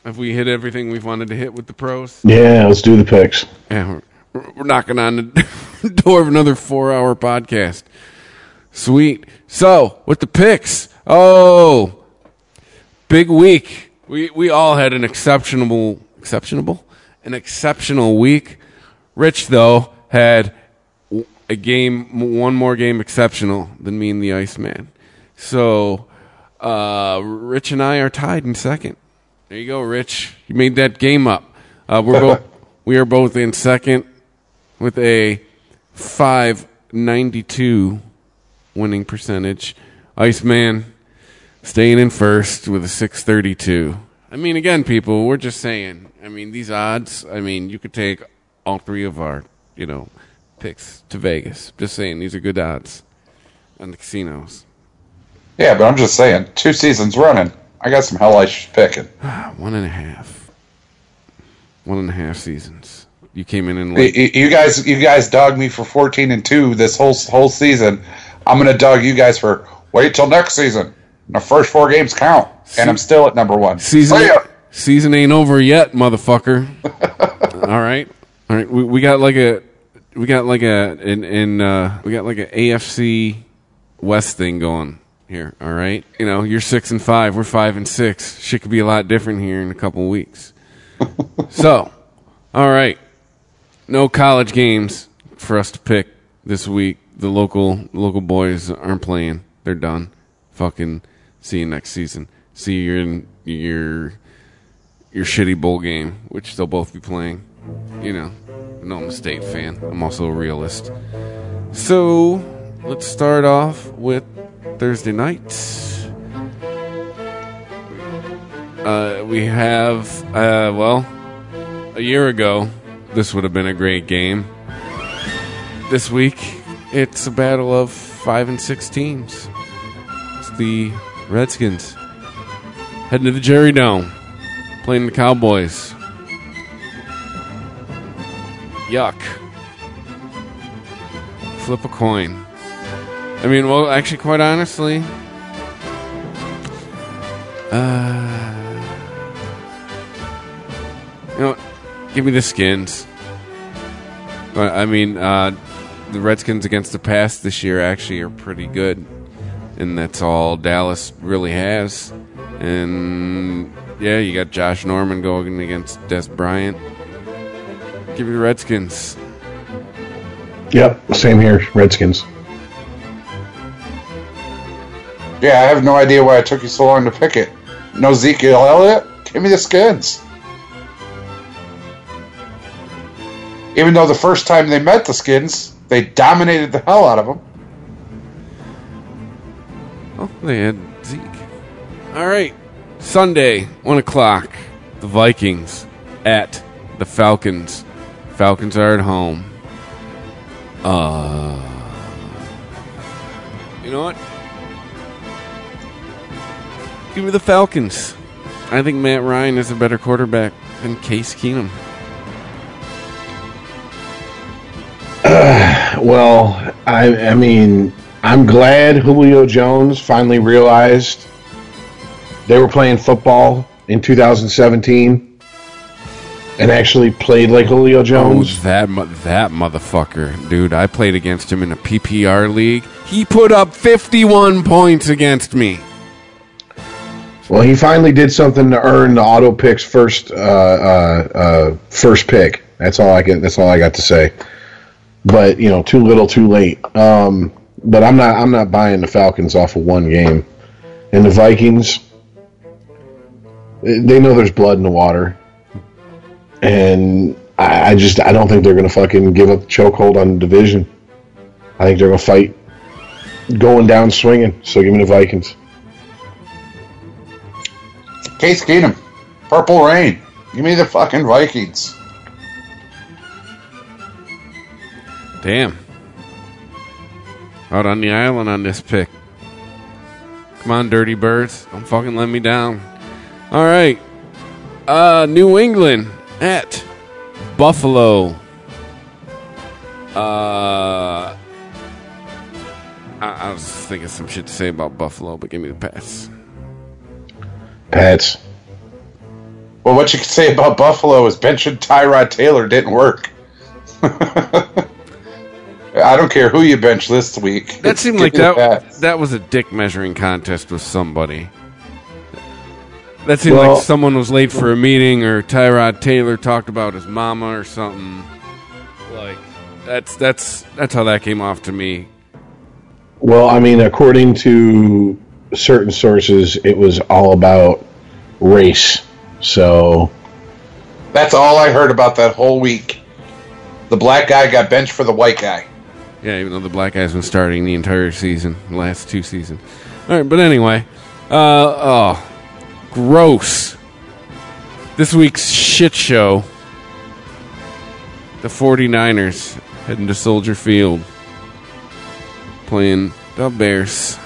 Have we hit everything we've wanted to hit with the pros? Yeah, let's do the picks. Yeah, we're, we're knocking on the door of another four-hour podcast. Sweet. So, with the picks, oh, big week. We we all had an exceptional, exceptional, an exceptional week. Rich though had a game, one more game exceptional than me and the Iceman. So uh, Rich and I are tied in second. There you go, Rich. You made that game up. Uh, we're both we are both in second with a five ninety two winning percentage. Iceman staying in first with a six thirty two. I mean, again, people, we're just saying. I mean, these odds. I mean, you could take all three of our, you know, picks to Vegas. Just saying, these are good odds on the casinos. Yeah, but I'm just saying, two seasons running. I got some hell I hellish picking. One and a half. One and a half seasons. You came in and like, you guys, you guys dogged me for 14 and two this whole whole season. I'm gonna dog you guys for wait till next season. The first four games count, and I'm still at number one. Season, season ain't over yet, motherfucker. All right, all right. We, we got like a, we got like a, in, in uh, we got like a AFC West thing going here. All right, you know, you're six and five, we're five and six. Shit could be a lot different here in a couple weeks. so, all right, no college games for us to pick this week. The local local boys aren't playing; they're done. Fucking see you next season. See you in your your shitty bowl game, which they'll both be playing. You know, no, I'm a state fan. I'm also a realist. So let's start off with Thursday night. Uh, we have, uh, well, a year ago, this would have been a great game. This week, it's a battle of five and six teams. It's the Redskins heading to the Jerry Dome, playing the Cowboys. Yuck. Flip a coin. I mean, well, actually, quite honestly, uh, you know, give me the Skins. I mean, uh, the Redskins against the pass this year actually are pretty good, and that's all Dallas really has. And yeah, you got Josh Norman going against Dez Bryant. Give me the Redskins. Yep, same here. Redskins. Yeah, I have no idea why it took you so long to pick it. No Ezekiel Elliott? Give me the Skins. Even though the first time they met the Skins, they dominated the hell out of them. Oh, they had Zeke. All right. Sunday, 1 o'clock. The Vikings at the Falcons. Falcons are at home. Uh, you know what? Give me the Falcons. I think Matt Ryan is a better quarterback than Case Keenum. Well, I, I mean, I'm glad Julio Jones finally realized they were playing football in 2017 and actually played like Julio Oh, Jones. that that motherfucker, dude! I played against him in a PPR league. He put up 51 points against me. Well, he finally did something to earn the auto picks first uh, uh, uh, first pick. That's all I get. That's all I got to say. But you know, too little, too late. Um, but I'm not. I'm not buying the Falcons off of one game, and the Vikings. They know there's blood in the water, and I, I just I don't think they're gonna fucking give up the chokehold on the division. I think they're gonna fight, going down swinging. So give me the Vikings. Case Keenum. Purple Rain. Give me the fucking Vikings. Damn. Out on the island on this pick. Come on, dirty birds. Don't fucking let me down. All right. Uh, New England at Buffalo. Uh, I, I was thinking some shit to say about Buffalo, but give me the pass. Pats. Well, what you can say about Buffalo is benching Tyrod Taylor didn't work. I don't care who you bench this week. That seemed like that that was a dick measuring contest with somebody. That seemed Well- like someone was late for a meeting, or Tyrod Taylor talked about his mama or something. Like that's that's that's how that came off to me. Well, I mean, according to certain sources, it was all about race. So, That's all I heard about that whole week. The black guy got benched for the white guy. Yeah, even though the black guy's been starting the entire season, the last two seasons. All right, but anyway, uh, oh, gross. This week's shit show. The 49ers heading to Soldier Field, playing the Bears.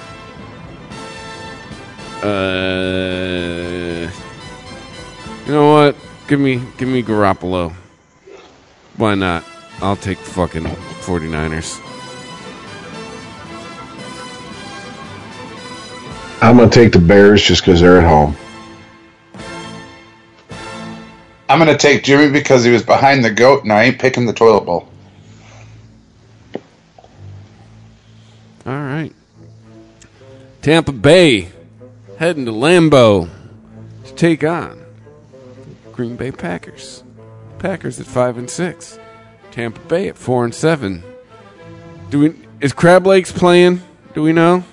Uh, you know what? Give me, give me Garoppolo. Why not? I'll take fucking 49ers. I'm going to take the Bears just because they're at home. I'm going to take Jimmy because he was behind the goat and I ain't picking the toilet bowl. All right. Tampa Bay heading to Lambeau to take on Green Bay Packers. Packers at five and six. Tampa Bay at four and seven. Do we is Crab Lakes playing? Do we know?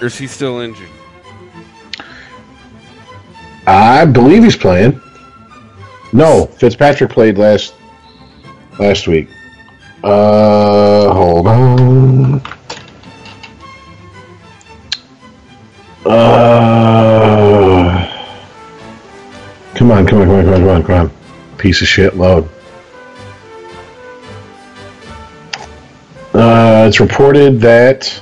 Or is he still injured? I believe he's playing. No, Fitzpatrick played last last week. Uh, hold on. Uh, come on, come on, come on, come on, come on, come on. Piece of shit load. Uh, it's reported that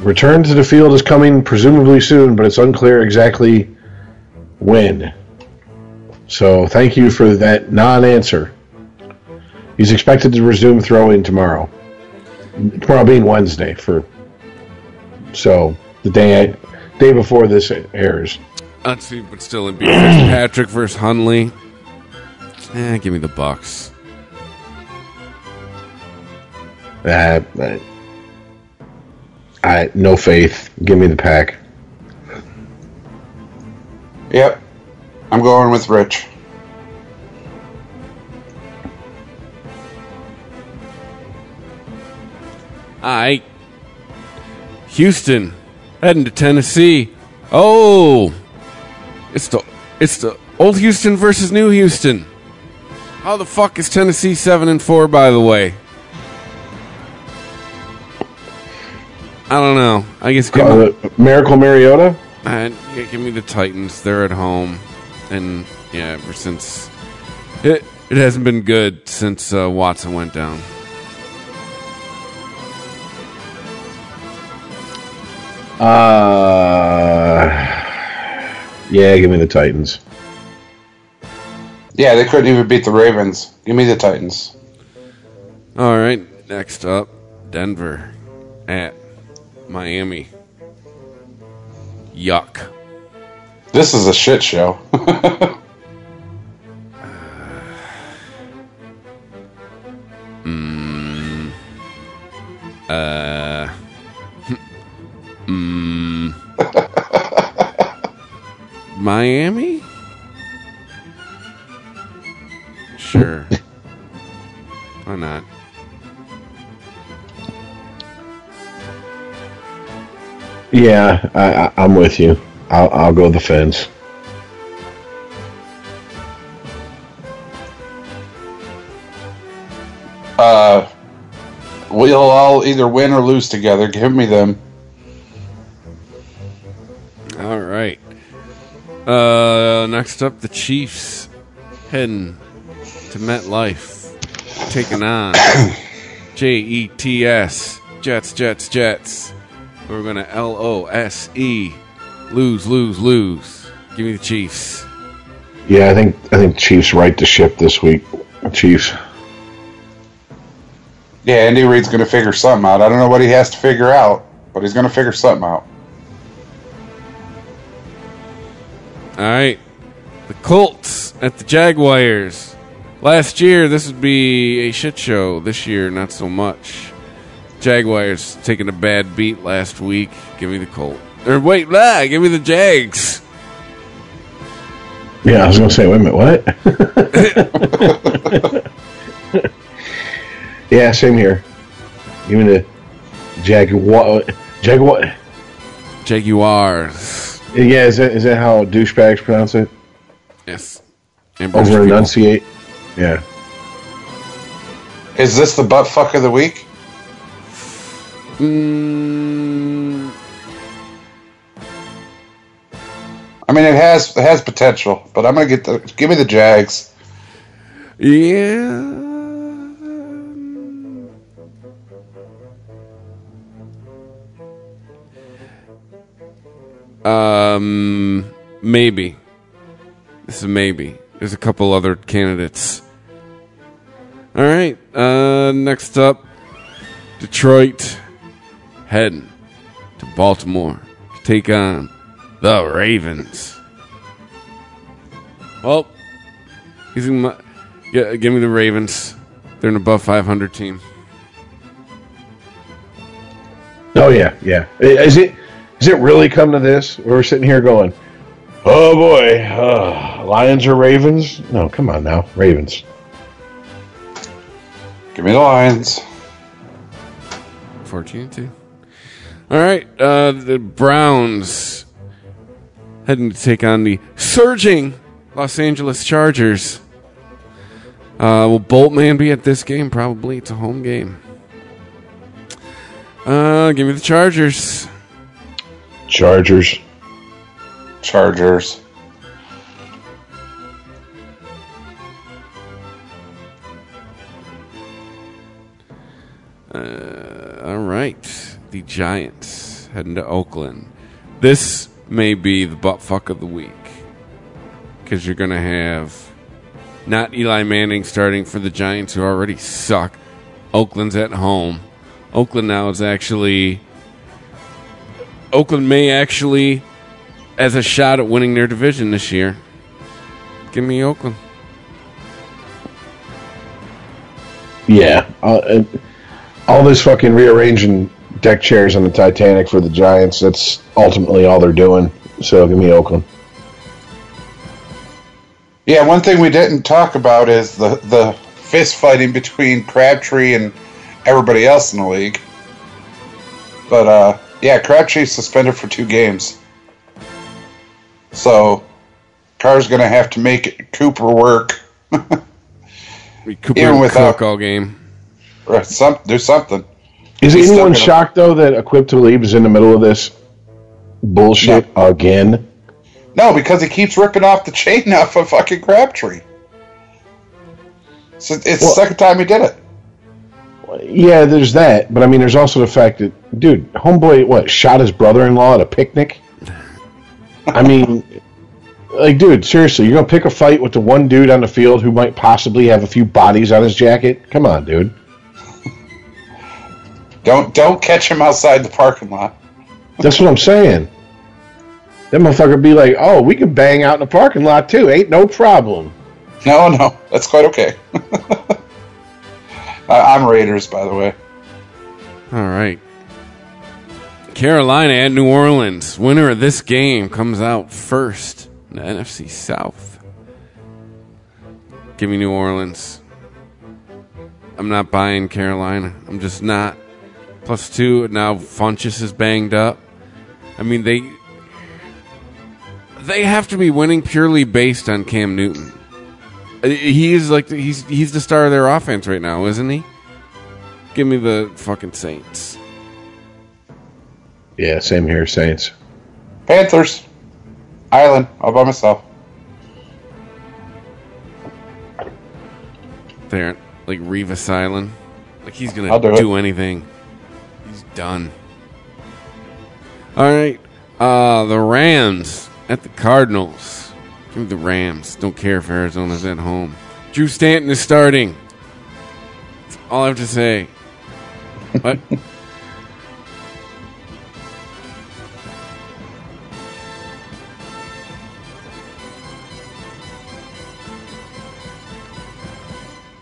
return to the field is coming presumably soon, but it's unclear exactly when. So thank you for that non-answer. He's expected to resume throwing tomorrow. Tomorrow being Wednesday for so the day I, day before this airs. Let's see, but still, Fitzpatrick versus Hundley. Eh, give me the Bucs. Uh, I, I no faith. Give me the pack. Yep, I'm going with Rich. I Houston heading to Tennessee. Oh, it's the it's the old Houston versus new Houston. How the fuck is Tennessee seven and four? By the way, I don't know. I guess give me, Uh, Miracle Mariota. uh, yeah, give me the Titans. They're at home, and yeah, ever since it it hasn't been good since uh, Watson went down. Uh, yeah, give me the Titans. Yeah, they couldn't even beat the Ravens. Give me the Titans. All right, next up, Denver at Miami. Yuck. This is a shit show. Uh. mm. Miami? Sure. Why not? Yeah, I, I, I'm with you. I'll, I'll go the fence. Uh, we'll all either win or lose together. Give me them. All right. Uh, next up, the Chiefs heading to MetLife, taking on J E T S Jets, Jets, Jets. We're gonna L O S E lose, lose, lose. Give me the Chiefs. Yeah, I think I think Chiefs right to ship this week. Chiefs. Yeah, Andy Reid's going to figure something out. I don't know what he has to figure out, but he's going to figure something out. All right, the Colts at the Jaguars. Last year, this would be a shit show. This year, not so much. Jaguars taking a bad beat last week. Give me the Colt. Or wait, blah, give me the Jags. Yeah, I was gonna say, wait a minute, what? yeah, same here. Give me the Jaguar. Jaguar. Jaguars. Yeah, is that is that how douchebags pronounce it? Yes. Over enunciate. Yeah. Is this the butt fuck of the week? Mm, I mean, it has it has potential, but I'm going to get the give me the Jags. yeah. Um, maybe. This is maybe. There's a couple other candidates. All right. Uh, next up, Detroit heading to Baltimore to take on the Ravens. Well, he's my, yeah, give me the Ravens. They're an above 500 team. Oh yeah, yeah. Is it is it really come to this? We're sitting here going, oh boy, uh, Lions or Ravens? No, come on now, Ravens. Give me the Lions. 14 2. All right. Uh, the Browns heading to take on the surging Los Angeles Chargers. Uh, will Boltman be at this game? Probably. It's a home game. Uh, give me the Chargers. Chargers. Chargers. Uh, all right. The Giants heading to Oakland. This may be the butt fuck of the week. Because you're going to have not Eli Manning starting for the Giants, who already suck. Oakland's at home. Oakland now is actually. Oakland may actually as a shot at winning their division this year. Give me Oakland. Yeah. Uh, all this fucking rearranging deck chairs on the Titanic for the Giants, that's ultimately all they're doing. So give me Oakland. Yeah, one thing we didn't talk about is the the fist fighting between Crabtree and everybody else in the league. But uh, yeah, Crabtree suspended for two games. So Carr's going to have to make Cooper work. Cooper Even and without- Cook all game. or some, do something. Is He's anyone shocked though that Aqib Talib is in the middle of this bullshit again? No, because he keeps ripping off the chain off of fucking Crabtree. So it's Well- the second time he did it. Yeah, there's that, but I mean, there's also the fact that, dude, homeboy, what shot his brother-in-law at a picnic? I mean, like, dude, seriously, you're gonna pick a fight with the one dude on the field who might possibly have a few bodies on his jacket? Come on, dude. Don't don't catch him outside the parking lot. That's what I'm saying. That motherfucker be like, oh, we can bang out in the parking lot too. Ain't no problem. No, no, that's quite okay. I'm Raiders, by the way. All right. Carolina at New Orleans. Winner of this game comes out first in the NFC South. Give me New Orleans. I'm not buying Carolina. I'm just not. Plus two. Now Funchess is banged up. I mean, they they have to be winning purely based on Cam Newton. He is like he's he's the star of their offense right now, isn't he? Give me the fucking Saints. Yeah, same here, Saints. Panthers, Island, all by myself. There, like Revis Island. Like he's gonna I'll do do, anything. He's done. All right, uh, the Rams at the Cardinals. Give me the Rams. Don't care if Arizona's at home. Drew Stanton is starting. That's all I have to say. What?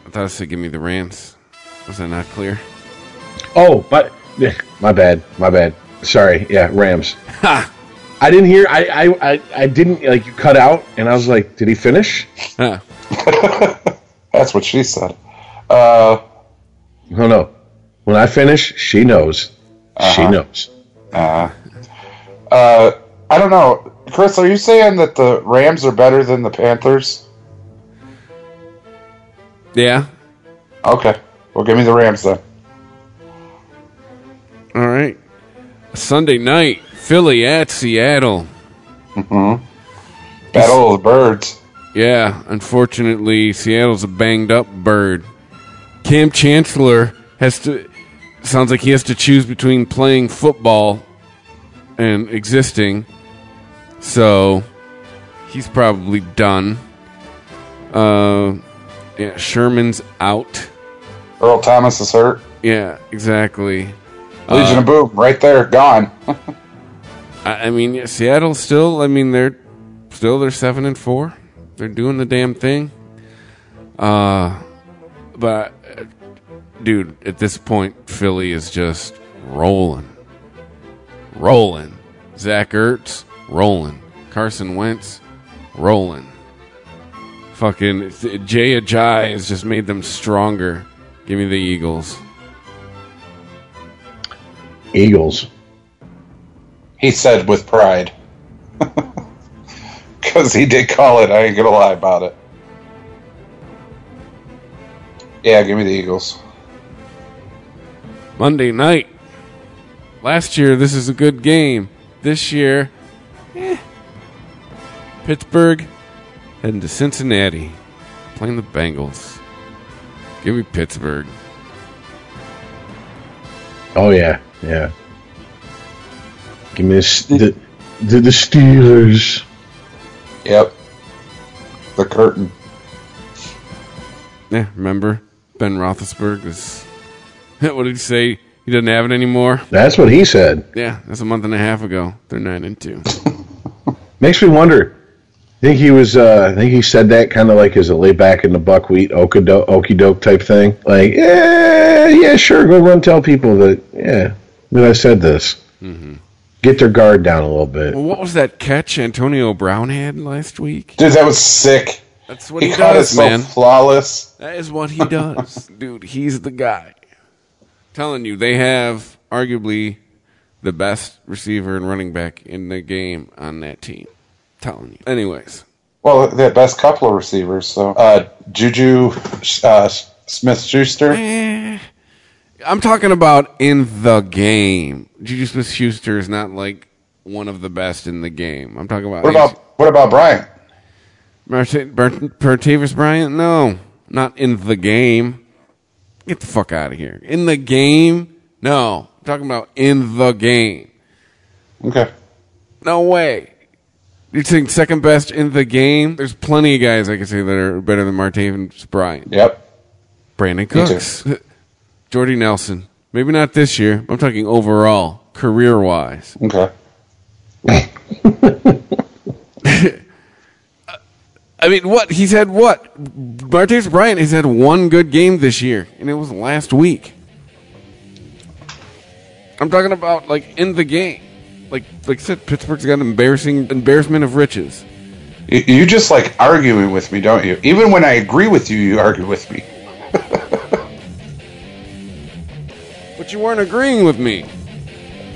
I thought I said give me the Rams. Was that not clear? Oh, but my bad, my bad. Sorry. Yeah, Rams. I didn't hear. I, I, I, I didn't like you cut out, and I was like, did he finish? Huh. That's what she said. Uh, No, no. When I finish, she knows. She knows. uh, uh, I don't know. Chris, are you saying that the Rams are better than the Panthers? Yeah. Okay. Well, give me the Rams then. All right. Sunday night, Philly at Seattle. Battle of the Birds. Yeah, unfortunately, Seattle's a banged up bird. Kam Chancellor has to. Sounds like he has to choose between playing football and existing. So he's probably done. Uh, yeah, Sherman's out. Earl Thomas is hurt. Yeah, exactly. Legion Uh, of Boom, right there, gone. I, I mean, Seattle still. I mean, they're still they're seven and four. They're doing the damn thing. Uh, but uh, dude, at this point, Philly is just rolling, rolling. Zach Ertz rolling. Carson Wentz rolling. Fucking Jay Ajayi has just made them stronger. Give me the Eagles. Eagles. He said with pride. Because he did call it. I ain't going to lie about it. Yeah, give me the Eagles. Monday night. Last year, this is a good game. This year, eh. Pittsburgh heading to Cincinnati, playing the Bengals. Give me Pittsburgh. Oh yeah, yeah. Give me this, the, the the Steelers. Yep. The curtain. Yeah, remember Ben Roethlisberger is. what did he say? He doesn't have it anymore. That's what he said. Yeah, that's a month and a half ago. They're nine and two. Makes me wonder. I Think he was? Uh, I think he said that kind of like as a lay back in the buckwheat okey doke type thing. Like, yeah, yeah, sure, go run tell people that. Yeah, that I said this. Get their guard down a little bit. Well, what was that catch Antonio Brown had last week? Dude, that was sick. That's what He he, caught does, so man. flawless. That is what he does, dude. He's the guy. Telling you, they have arguably the best receiver and running back in the game on that team. telling you. Anyways, Well, the best couple of receivers. So uh, Juju uh, Smith Schuster. eh, I'm talking about in the game. Juju Smith Schuster is not like one of the best in the game. I'm talking about What about what about Bryant? Bert- Bertavis Bryant? No, not in the game. Get the fuck out of here. In the game? No. I'm talking about in the game. Okay. No way. You think second best in the game? There's plenty of guys I could say that are better than Martavis Bryant. Yep. Brandon. Cooks. Jordy Nelson. Maybe not this year. I'm talking overall, career wise. Okay. I mean, what? He's had what? Martavis Bryant has had one good game this year, and it was last week. I'm talking about like in the game. Like like I said, Pittsburgh's got an embarrassing embarrassment of riches. You, you just like arguing with me, don't you? Even when I agree with you, you argue with me. You weren't agreeing with me.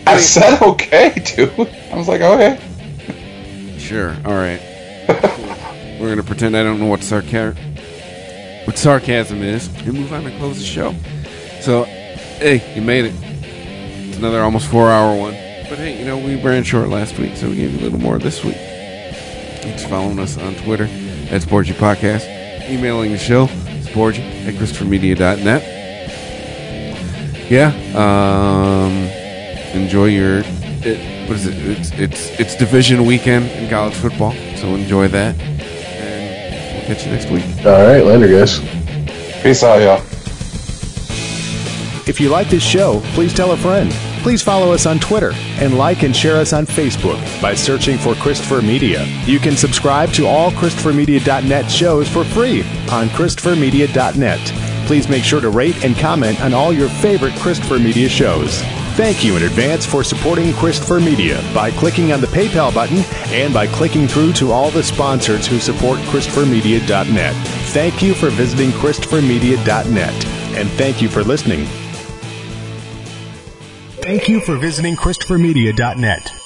I said okay, dude. I was like, okay. Sure. All right. We're gonna pretend I don't know what sarcar- what sarcasm is, and move on and close the show. So, hey, you made it. It's another almost four-hour one. But hey, you know we ran short last week, so we gave you a little more this week. Thanks for following us on Twitter at Sporgy Podcast, emailing the show sporgy at ChristopherMedia.net. Yeah. Um, enjoy your. It, what is it? It's it's it's division weekend in college football, so enjoy that. And we'll catch you next week. All right, later, guys. Peace out, y'all. If you like this show, please tell a friend. Please follow us on Twitter and like and share us on Facebook by searching for Christopher Media. You can subscribe to all ChristopherMedia.net shows for free on ChristopherMedia.net. Please make sure to rate and comment on all your favorite Christopher Media shows. Thank you in advance for supporting Christopher Media by clicking on the PayPal button and by clicking through to all the sponsors who support ChristopherMedia.net. Thank you for visiting ChristopherMedia.net and thank you for listening. Thank you for visiting ChristopherMedia.net.